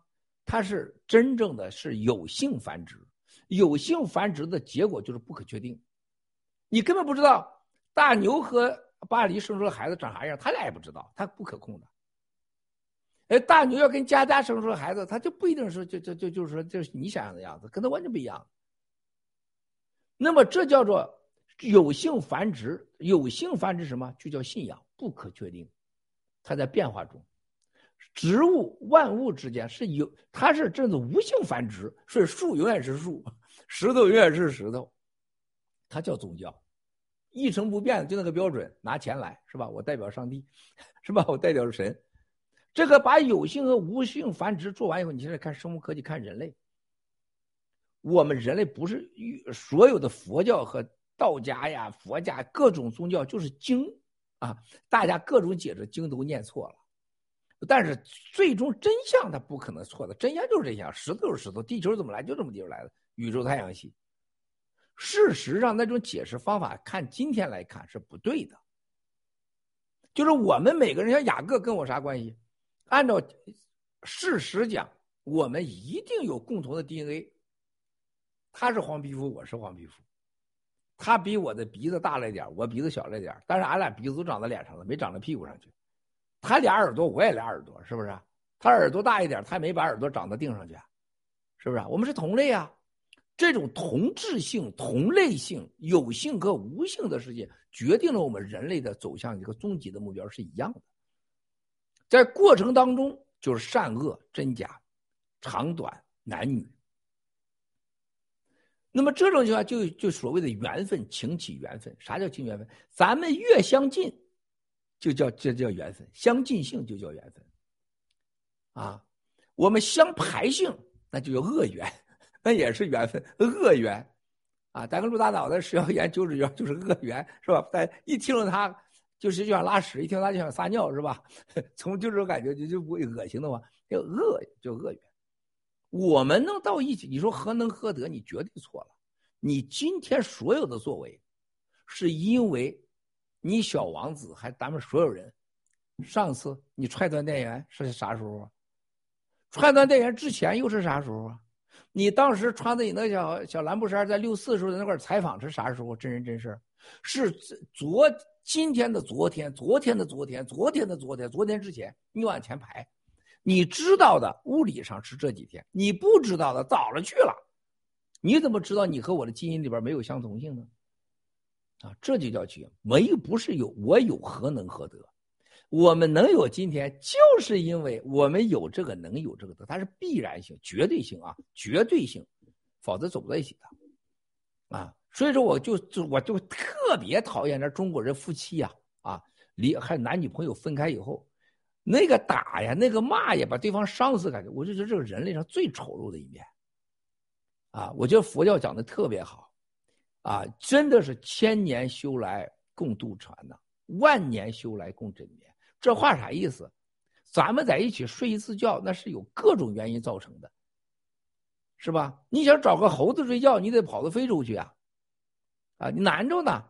它是真正的是有性繁殖，有性繁殖的结果就是不可确定，你根本不知道大牛和巴黎生出的孩子长啥样，他俩也不知道，他不可控的。哎，大牛要跟佳佳生出来孩子，他就不一定是就就就就是说就是你想象的样子，跟他完全不一样。那么这叫做有性繁殖，有性繁殖什么？就叫信仰，不可确定，它在变化中。植物万物之间是有，它是这种无性繁殖，所以树永远是树，石头永远是石头，它叫宗教，一成不变，就那个标准，拿钱来是吧？我代表上帝，是吧？我代表神，这个把有性和无性繁殖做完以后，你现在看生物科技，看人类，我们人类不是所有的佛教和道家呀、佛家各种宗教就是经啊，大家各种解释经都念错了。但是最终真相它不可能错的，真相就是真相，石头是石头，地球怎么来就这么地方来的，宇宙太阳系。事实上那种解释方法，看今天来看是不对的。就是我们每个人，像雅各跟我啥关系？按照事实讲，我们一定有共同的 DNA。他是黄皮肤，我是黄皮肤，他比我的鼻子大了一点，我鼻子小了一点，但是俺俩鼻子都长在脸上了，没长到屁股上去。他俩耳朵，我也俩耳朵，是不是？他耳朵大一点，他也没把耳朵长到腚上去，是不是？我们是同类啊，这种同质性、同类性、有性和无性的世界，决定了我们人类的走向一个终极的目标是一样的。在过程当中，就是善恶真假、长短男女。那么这种情况就就所谓的缘分，情起缘分。啥叫情缘分？咱们越相近。就叫这叫缘分，相近性就叫缘分，啊，我们相排性那就叫恶缘，那也是缘分，恶缘，啊，咱个陆大脑袋食药盐九指药就是恶缘，是吧？但一听到他就是就想拉屎，一听他就想撒尿，是吧？从就这种感觉就就不会恶心的话，叫恶叫恶缘。我们能到一起，你说何能何德？你绝对错了。你今天所有的作为，是因为。你小王子还咱们所有人，上次你踹断电源是啥时候啊？踹断电源之前又是啥时候啊？你当时穿的你那小小蓝布衫在六四时候在那块采访是啥时候？真人真事是昨今天的昨天，昨天的昨天，昨天的昨天，昨天之前你往前排，你知道的物理上是这几天，你不知道的早了去了，你怎么知道你和我的基因里边没有相同性呢？啊，这就叫情，没有不是有，我有何能何德？我们能有今天，就是因为我们有这个能有这个德，它是必然性、绝对性啊，绝对性，否则走不在一起的，啊，所以说我就就我就特别讨厌那中国人夫妻呀，啊，离还男女朋友分开以后，那个打呀，那个骂呀，把对方伤死，感觉我就觉得这个人类上最丑陋的一面，啊，我觉得佛教讲的特别好。啊，真的是千年修来共度船呐，万年修来共枕眠。这话啥意思？咱们在一起睡一次觉，那是有各种原因造成的，是吧？你想找个猴子睡觉，你得跑到非洲去啊，啊，你难着呢。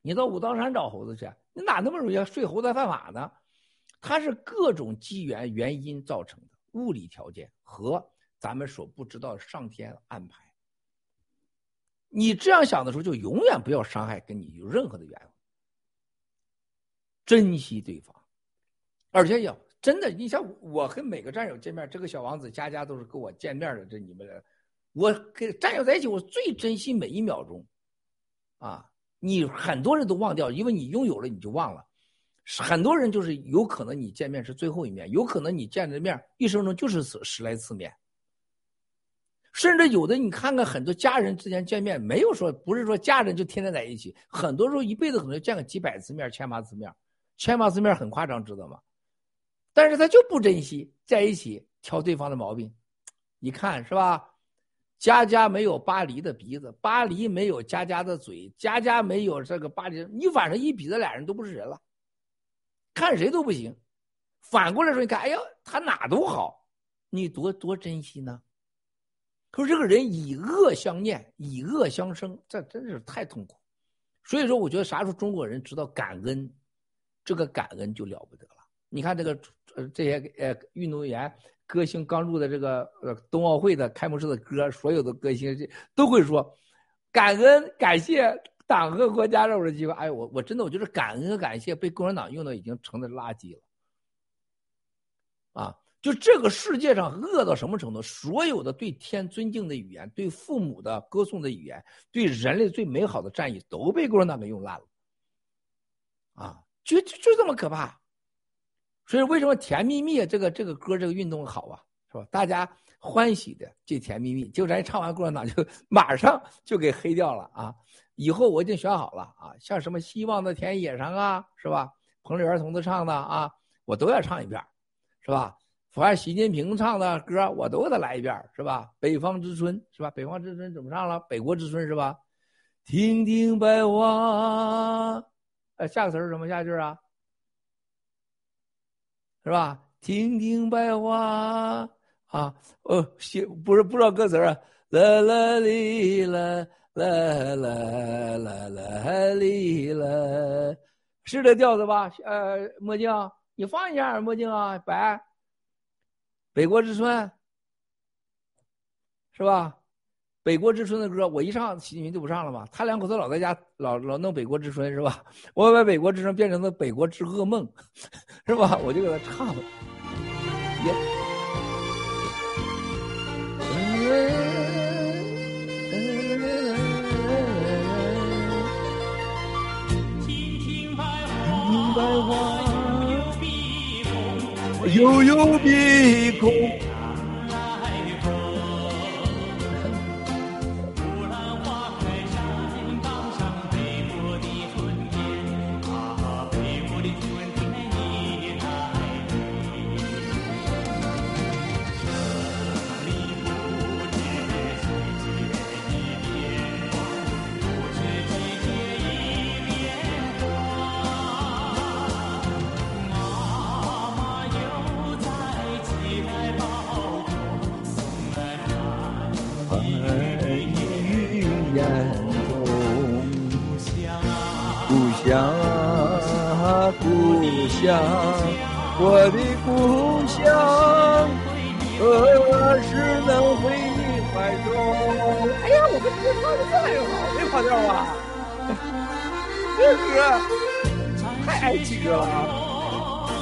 你到武当山找猴子去，你哪那么容易睡猴子犯法呢？它是各种机缘原因造成的物理条件和咱们所不知道的上天安排。你这样想的时候，就永远不要伤害跟你有任何的缘分，珍惜对方，而且要真的，你像我跟每个战友见面，这个小王子家家都是跟我见面的，这你们，我跟战友在一起，我最珍惜每一秒钟，啊，你很多人都忘掉，因为你拥有了你就忘了，很多人就是有可能你见面是最后一面，有可能你见的面一生中就是十十来次面，甚至有的你看看很多家人之间见面，没有说不是说家人就天天在一起，很多时候一辈子可能见个几百次面、千八次面，千八次面很夸张，知道吗？但是他就不珍惜在一起挑对方的毛病，你看是吧？家家没有巴黎的鼻子，巴黎没有家家的嘴，家家没有这个巴黎，你晚上一比，这俩人都不是人了，看谁都不行。反过来说，你看，哎呀，他哪都好，你多多珍惜呢？可是这个人以恶相念，以恶相生，这真是太痛苦。所以说，我觉得啥时候中国人知道感恩，这个感恩就了不得了。你看这个这些呃运动员歌星刚入的这个呃冬奥会的开幕式的歌，所有的歌星这都会说感恩感谢党和国家让我的机会。哎，我我真的我觉得感恩和感谢被共产党用的已经成了垃圾了。啊，就这个世界上恶到什么程度？所有的对天尊敬的语言，对父母的歌颂的语言，对人类最美好的战役，都被共产党给用烂了。啊，就就就这么可怕。所以为什么《甜蜜蜜》这个这个歌这个运动好啊，是吧？大家欢喜的这《甜蜜蜜》，就咱唱完共产党就 马上就给黑掉了啊！以后我已经选好了啊，像什么《希望的田野上》啊，是吧？彭丽媛同志唱的啊，我都要唱一遍，是吧？反正习近平唱的歌我都给他来一遍，是吧？北方之春是吧？北方之春怎么唱了？北国之春是吧？亭亭白花，呃，下个词是什么下句啊？是吧？亭亭白花啊，哦，写不是不知道歌词啊，啦啦哩啦啦啦啦啦哩啦，是这调子吧？呃，墨镜，你放一下墨镜啊，白。北国之春，是吧？北国之春的歌，我一唱，习近平就不唱了嘛。他两口子老在家，老老弄北国之春，是吧？我把北国之春变成了北国之噩梦，是吧？我就给他唱。亭亭白花，悠悠碧空。乡啊，故乡，我的故乡，何时能回你怀中？哎呀，我跟这唱的越来越好，没跑调吧？这歌太爱情歌了啊！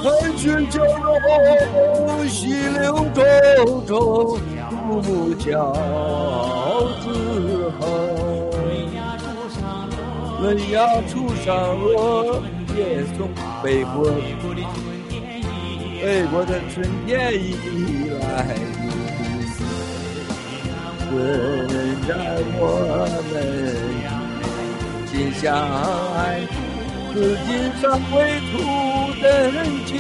春去秋荣，细柳皱皱，暮暮交子后。春芽初上落，夜送北国，北国的春天已来临。存在我们心相爱，紫金上归途灯尽。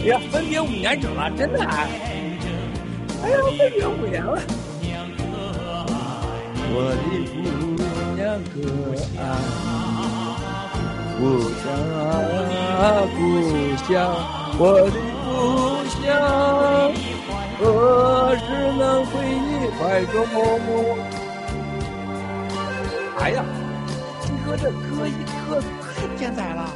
哎呀，分别五年整了，真的。哎呀，分别五年了。我的故乡可爱，故乡啊故乡，我的故乡，何时能回你怀中？哎呀，鸡哥这歌一歌太天才了！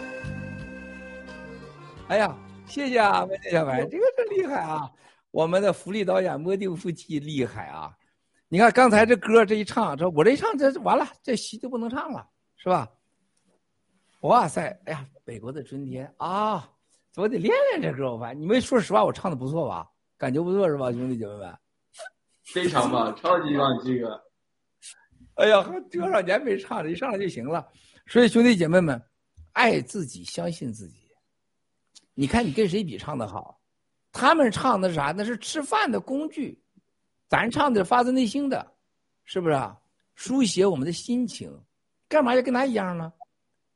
哎呀，谢谢啊，莫小白，这个真厉害啊！我们的福利导演莫定夫妻厉害啊！你看刚才这歌这一唱，这我这一唱这完了，这戏就不能唱了，是吧？哇塞，哎呀，北国的春天啊，我得练练这歌，我发现你们说实话，我唱的不错吧？感觉不错是吧，兄弟姐妹们？非常棒，超级棒，这个。哎呀，多少年没唱了，一上来就行了。所以兄弟姐妹们，爱自己，相信自己。你看你跟谁比唱的好？他们唱的是啥？那是吃饭的工具，咱唱的发自内心的，是不是啊？书写我们的心情，干嘛要跟他一样呢？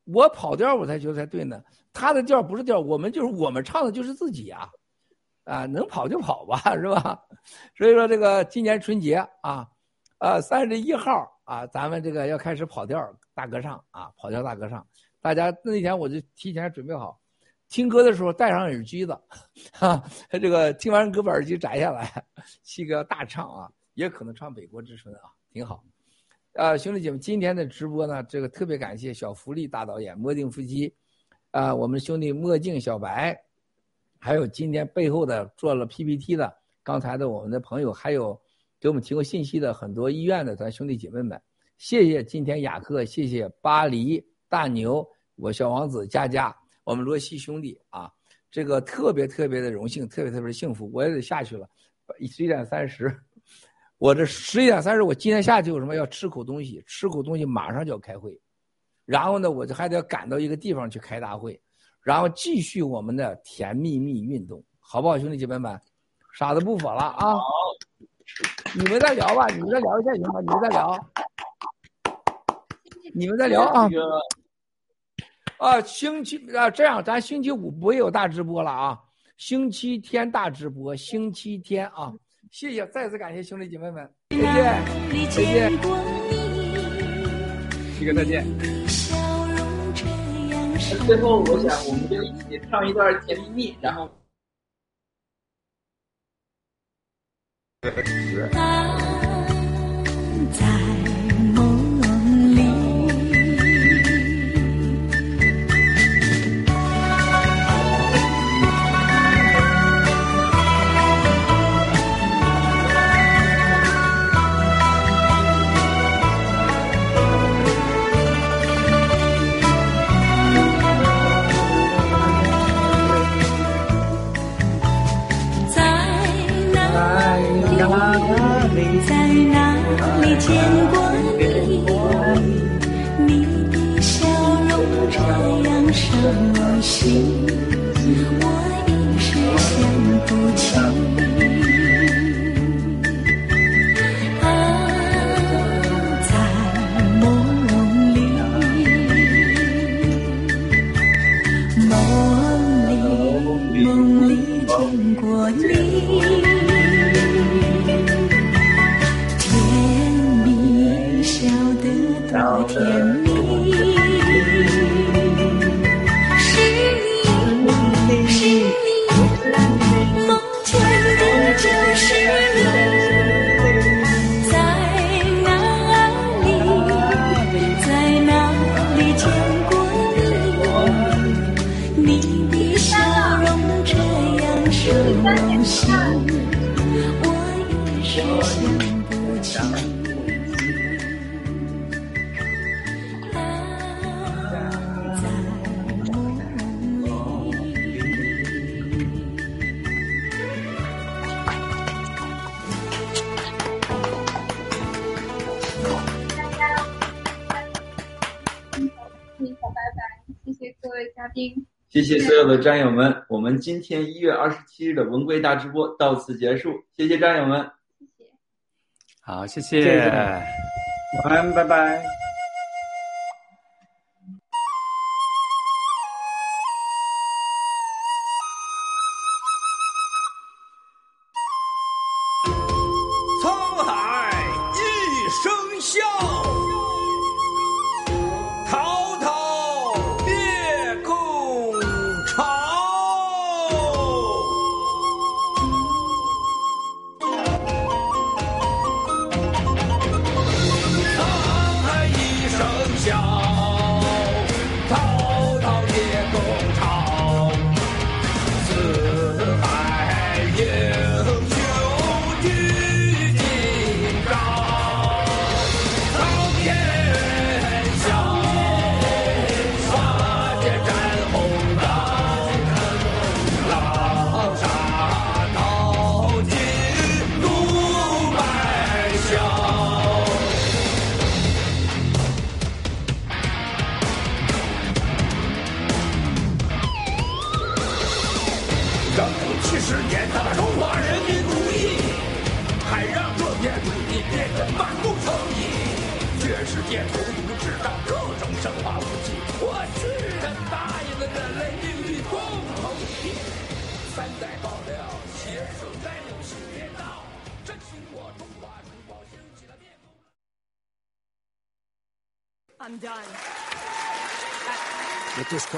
我跑调我才觉得才对呢。他的调不是调，我们就是我们唱的就是自己呀，啊，能跑就跑吧，是吧？所以说这个今年春节啊，啊三十一号啊，咱们这个要开始跑调大歌唱啊，跑调大歌唱，大家那天我就提前准备好，听歌的时候戴上耳机子，哈，这个听完歌把耳机摘下来，七哥大唱啊，也可能唱《北国之春》啊，挺好。啊，兄弟姐妹，今天的直播呢，这个特别感谢小福利大导演墨镜夫妻，啊，我们兄弟墨镜小白，还有今天背后的做了 PPT 的，刚才的我们的朋友，还有给我们提供信息的很多医院的咱兄弟姐妹们，谢谢今天雅克，谢谢巴黎大牛，我小王子佳佳，我们罗西兄弟啊，这个特别特别的荣幸，特别特别的幸福，我也得下去了，十一点三十。我这十一点三十，我今天下去有什么要吃口东西，吃口东西马上就要开会，然后呢，我就还得赶到一个地方去开大会，然后继续我们的甜蜜蜜运动，好不好，兄弟姐妹们？傻子不否了啊！你们再聊吧，你们再聊一下行吗？你们再聊，你们再聊啊！啊，星期啊，这样咱星期五不会有大直播了啊，星期天大直播，星期天啊。谢谢，再次感谢兄弟姐妹们，再见，再见，一个再见。最后，我想我们就一起唱一段《甜蜜蜜》，然后。在哪里见过你，你的笑容这样熟悉，我一时想不起。谢谢所有的战友们，我们今天一月二十七日的文归大直播到此结束，谢谢战友们，谢谢，好，谢谢，晚安，拜拜。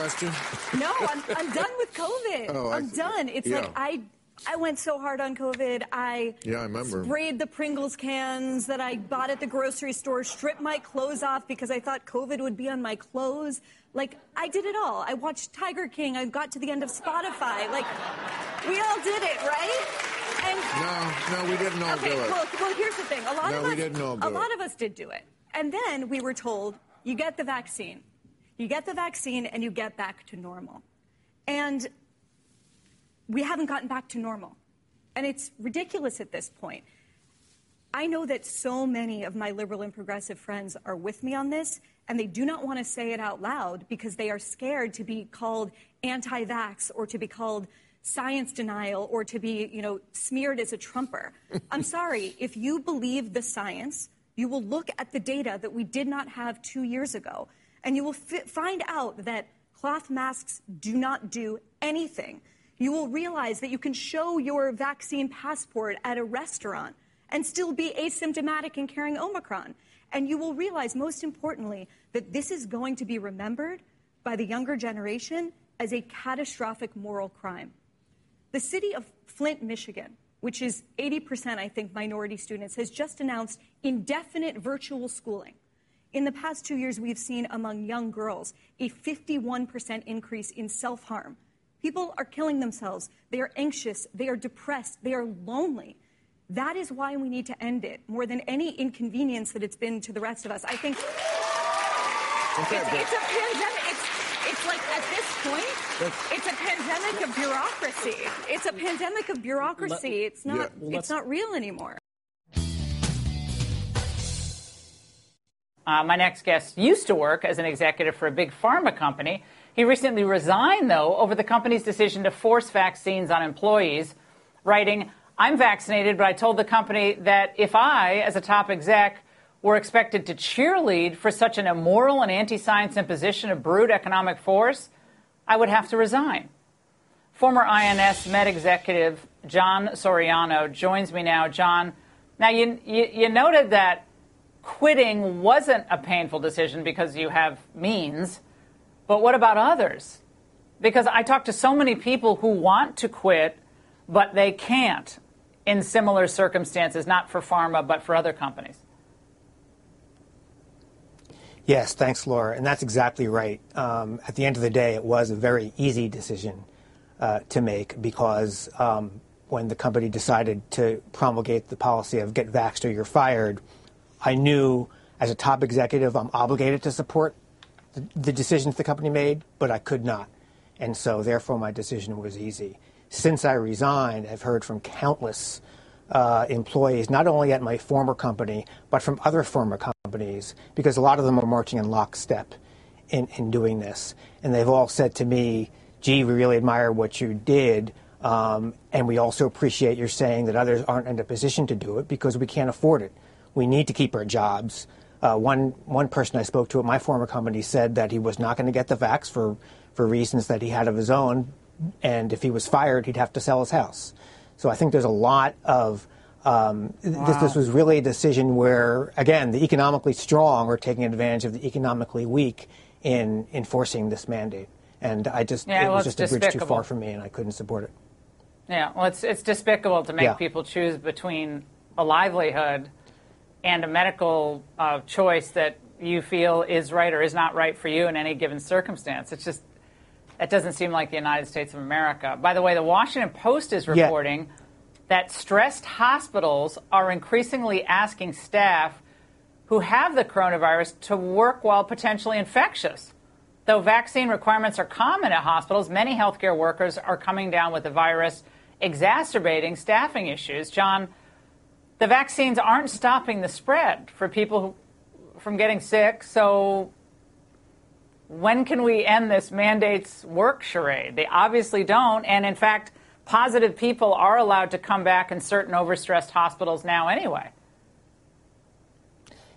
Question? No, I'm, I'm done with COVID. Oh, I- I'm done. It's yeah. like I I went so hard on COVID. I Yeah, I remember. sprayed the Pringles cans that I bought at the grocery store, stripped my clothes off because I thought COVID would be on my clothes. Like I did it all. I watched Tiger King. I got to the end of Spotify. Like we all did it, right? And No, no, we didn't all okay, do it. well, well, here's the thing. A lot No, of we didn't all do a lot it. of us did do it, and then we were told, "You get the vaccine, you get the vaccine, and you get back to normal." And we haven't gotten back to normal, and it's ridiculous at this point. I know that so many of my liberal and progressive friends are with me on this, and they do not want to say it out loud because they are scared to be called anti vax or to be called science denial or to be, you know, smeared as a Trumper. I'm sorry, if you believe the science, you will look at the data that we did not have two years ago, and you will fi- find out that cloth masks do not do anything. You will realize that you can show your vaccine passport at a restaurant and still be asymptomatic and carrying Omicron. And you will realize, most importantly, that this is going to be remembered by the younger generation as a catastrophic moral crime. The city of Flint, Michigan, which is 80%, I think, minority students, has just announced indefinite virtual schooling. In the past two years, we've seen among young girls a 51% increase in self harm. People are killing themselves. They are anxious. They are depressed. They are lonely. That is why we need to end it more than any inconvenience that it's been to the rest of us. I think it's, it's a pandemic. It's, it's like at this point, it's a pandemic of bureaucracy. It's a pandemic of bureaucracy. It's not. It's not real anymore. Uh, my next guest used to work as an executive for a big pharma company. He recently resigned, though, over the company's decision to force vaccines on employees, writing, I'm vaccinated, but I told the company that if I, as a top exec, were expected to cheerlead for such an immoral and anti science imposition of brute economic force, I would have to resign. Former INS Med executive John Soriano joins me now. John, now you, you, you noted that quitting wasn't a painful decision because you have means, but what about others? Because I talk to so many people who want to quit, but they can't in similar circumstances, not for pharma, but for other companies. Yes, thanks, Laura. And that's exactly right. Um, at the end of the day, it was a very easy decision uh, to make because um, when the company decided to promulgate the policy of get vaxxed or you're fired, I knew as a top executive I'm obligated to support the, the decisions the company made, but I could not. And so, therefore, my decision was easy. Since I resigned, I've heard from countless uh, employees, not only at my former company, but from other former companies, because a lot of them are marching in lockstep in, in doing this. And they've all said to me, gee, we really admire what you did. Um, and we also appreciate your saying that others aren't in a position to do it because we can't afford it. We need to keep our jobs. Uh, one, one person I spoke to at my former company said that he was not going to get the vax for, for reasons that he had of his own. And if he was fired, he'd have to sell his house. So I think there's a lot of um, th- this, this was really a decision where, again, the economically strong are taking advantage of the economically weak in enforcing this mandate. And I just, Yeah, it well, was just a bridge too far for me, and I couldn't support it. Yeah, well, it's it's despicable to make Yeah. people choose between a livelihood and a medical uh, choice that you feel is right or is not right for you in any given circumstance. It's just that doesn't seem like the United States of America. By the way, the Washington Post is Yeah. reporting that stressed hospitals are increasingly asking staff who have the coronavirus to work while potentially infectious. Though vaccine requirements are common at hospitals, many healthcare workers are coming down with the virus, exacerbating staffing issues. John, the vaccines aren't stopping the spread for people who, from getting sick, so when can we end this mandates work charade? They obviously don't, and in fact, positive people are allowed to come back in certain overstressed hospitals now anyway.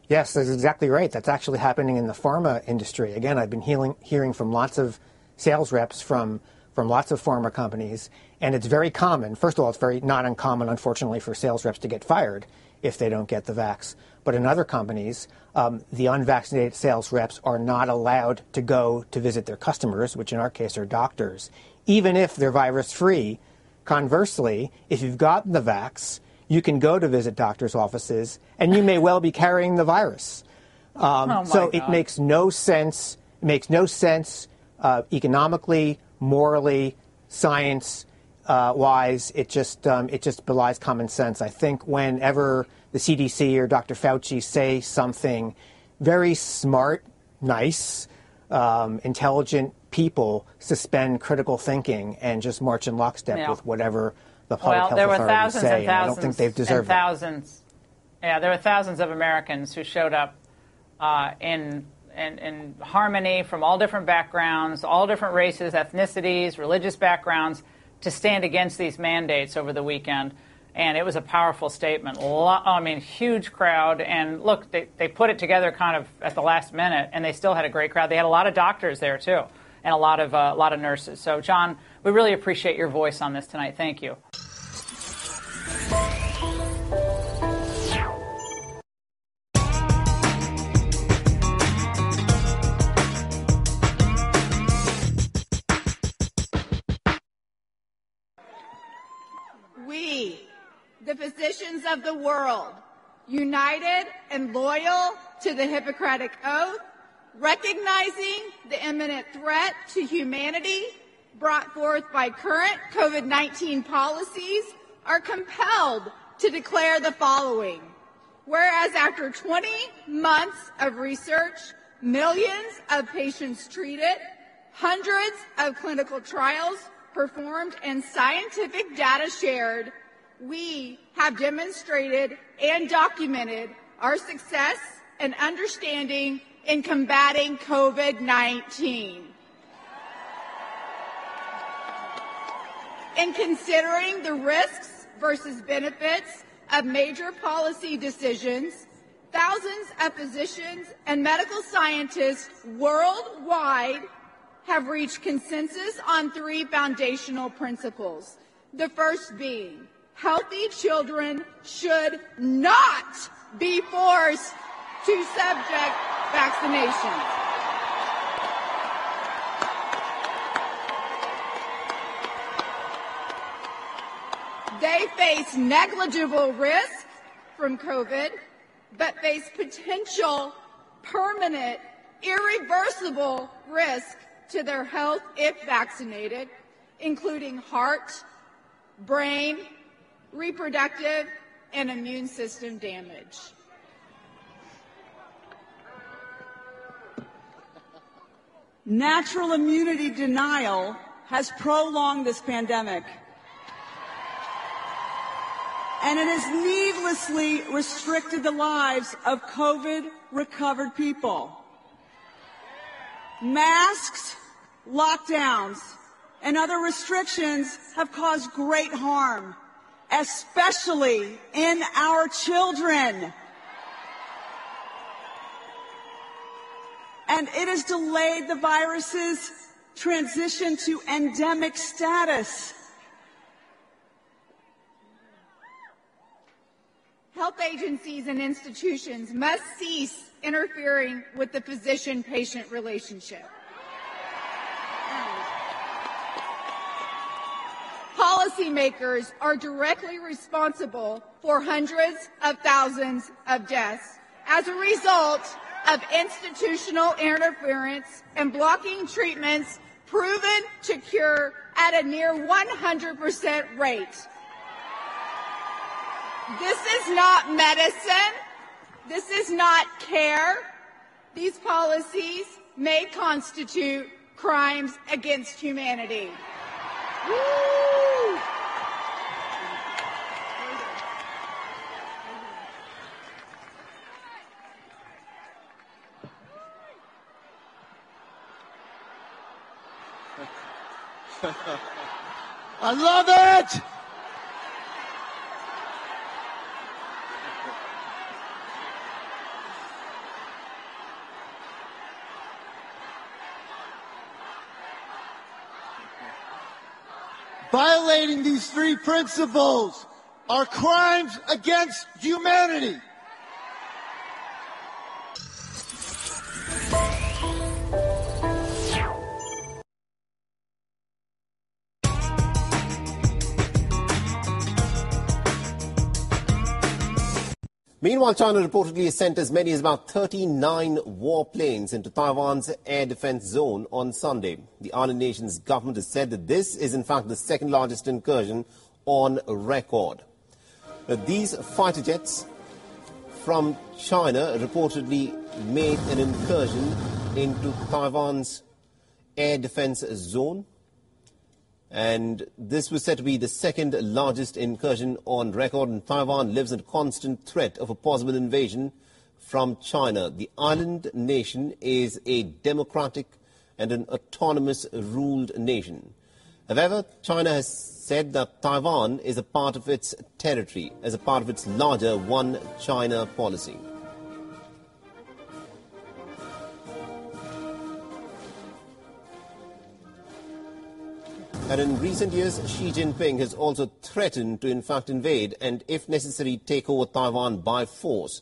Yes, that's exactly right. That's actually happening in the pharma industry. Again, I've been hearing, hearing from lots of sales reps from, from lots of pharma companies, and it's very common. First of all, it's very not uncommon, unfortunately, for sales reps to get fired if they don't get the vax. But in other companies, um, the unvaccinated sales reps are not allowed to go to visit their customers, which in our case are doctors, even if they're virus free. Conversely, if you've gotten the vax, you can go to visit doctors' offices, and you may well be carrying the virus. Um, Oh, so it makes no sense. It makes no sense uh, economically, morally, science uh, wise. It just um, it just belies common sense. I think whenever the CDC or Dr. Fauci say something very smart, nice, um, intelligent people suspend critical thinking and just march in lockstep Yeah. with whatever the public Well, health there were authorities thousands say. and I thousands don't think they've deserved and that. thousands. Yeah, there were thousands of Americans who showed up uh, in, in in harmony from all different backgrounds, all different races, ethnicities, religious backgrounds, to stand against these mandates over the weekend. And it was a powerful statement. I mean, huge crowd. And look, they, they put it together kind of at the last minute, and they still had a great crowd. They had a lot of doctors there too, and a lot of uh, a lot of nurses. So, John, we really appreciate your voice on this tonight. Thank you. Of the world, united and loyal to the Hippocratic Oath, recognizing the imminent threat to humanity brought forth by current COVID 19 policies, are compelled to declare the following. Whereas after 20 months of research, millions of patients treated, hundreds of clinical trials performed, and scientific data shared, we have demonstrated and documented our success and understanding in combating COVID 19. In considering the risks versus benefits of major policy decisions, thousands of physicians and medical scientists worldwide have reached consensus on three foundational principles. The first being healthy children should not be forced to subject vaccinations. They face negligible risk from COVID, but face potential, permanent, irreversible risk to their health if vaccinated, including heart, brain, reproductive, and immune system damage. Natural immunity denial has prolonged this pandemic. And it has needlessly restricted the lives of COVID recovered people. Masks, lockdowns, and other restrictions have caused great harm, especially in our children. and it has delayed the virus's transition to endemic status. Health agencies and institutions must cease interfering with the physician patient relationship. Policymakers are directly responsible for hundreds of thousands of deaths as a result of institutional interference and blocking treatments proven to cure at a near 100% rate. This is not medicine. This is not care. These policies may constitute crimes against humanity. Woo! I love it! Violating these three principles are crimes against humanity. Meanwhile, China reportedly has sent as many as about 39 warplanes into Taiwan's air defense zone on Sunday. The island nation's government has said that this is in fact the second largest incursion on record. These fighter jets from China reportedly made an incursion into Taiwan's air defense zone. And this was said to be the second largest incursion on record, and Taiwan lives in constant threat of a possible invasion from China. The island nation is a democratic and an autonomous ruled nation. However, China has said that Taiwan is a part of its territory as a part of its larger one China policy. And in recent years, Xi Jinping has also threatened to, in fact, invade and, if necessary, take over Taiwan by force.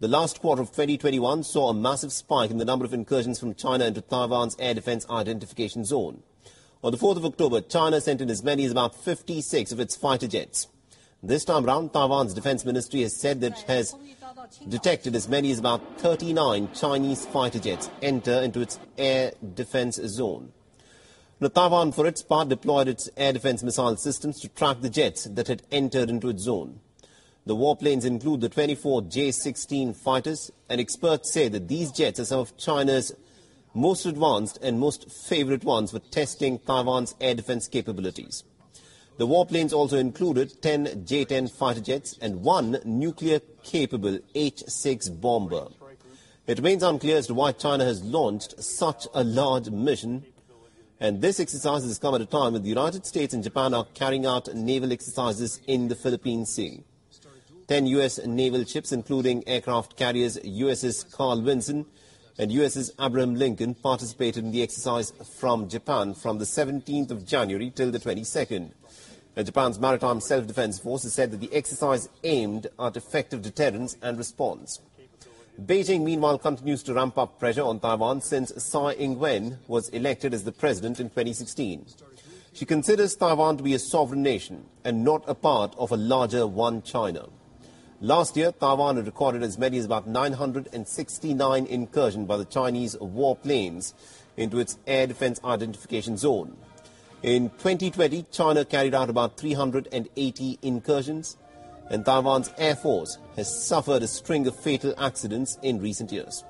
The last quarter of 2021 saw a massive spike in the number of incursions from China into Taiwan's air defense identification zone. On the 4th of October, China sent in as many as about 56 of its fighter jets. This time around, Taiwan's defense ministry has said that it has detected as many as about 39 Chinese fighter jets enter into its air defense zone. Taiwan, for its part, deployed its air defense missile systems to track the jets that had entered into its zone. The warplanes include the 24 J-16 fighters, and experts say that these jets are some of China's most advanced and most favorite ones for testing Taiwan's air defense capabilities. The warplanes also included 10 J-10 fighter jets and one nuclear-capable H-6 bomber. It remains unclear as to why China has launched such a large mission and this exercise has come at a time when the United States and Japan are carrying out naval exercises in the Philippine Sea. Ten U.S. naval ships, including aircraft carriers USS Carl Vinson and USS Abraham Lincoln, participated in the exercise from Japan from the 17th of January till the 22nd. And Japan's Maritime Self-Defense Force has said that the exercise aimed at effective deterrence and response. Beijing, meanwhile, continues to ramp up pressure on Taiwan since Tsai Ing-wen was elected as the president in 2016. She considers Taiwan to be a sovereign nation and not a part of a larger one China. Last year, Taiwan had recorded as many as about 969 incursions by the Chinese warplanes into its air defense identification zone. In 2020, China carried out about 380 incursions, and Taiwan's Air Force has suffered a string of fatal accidents in recent years.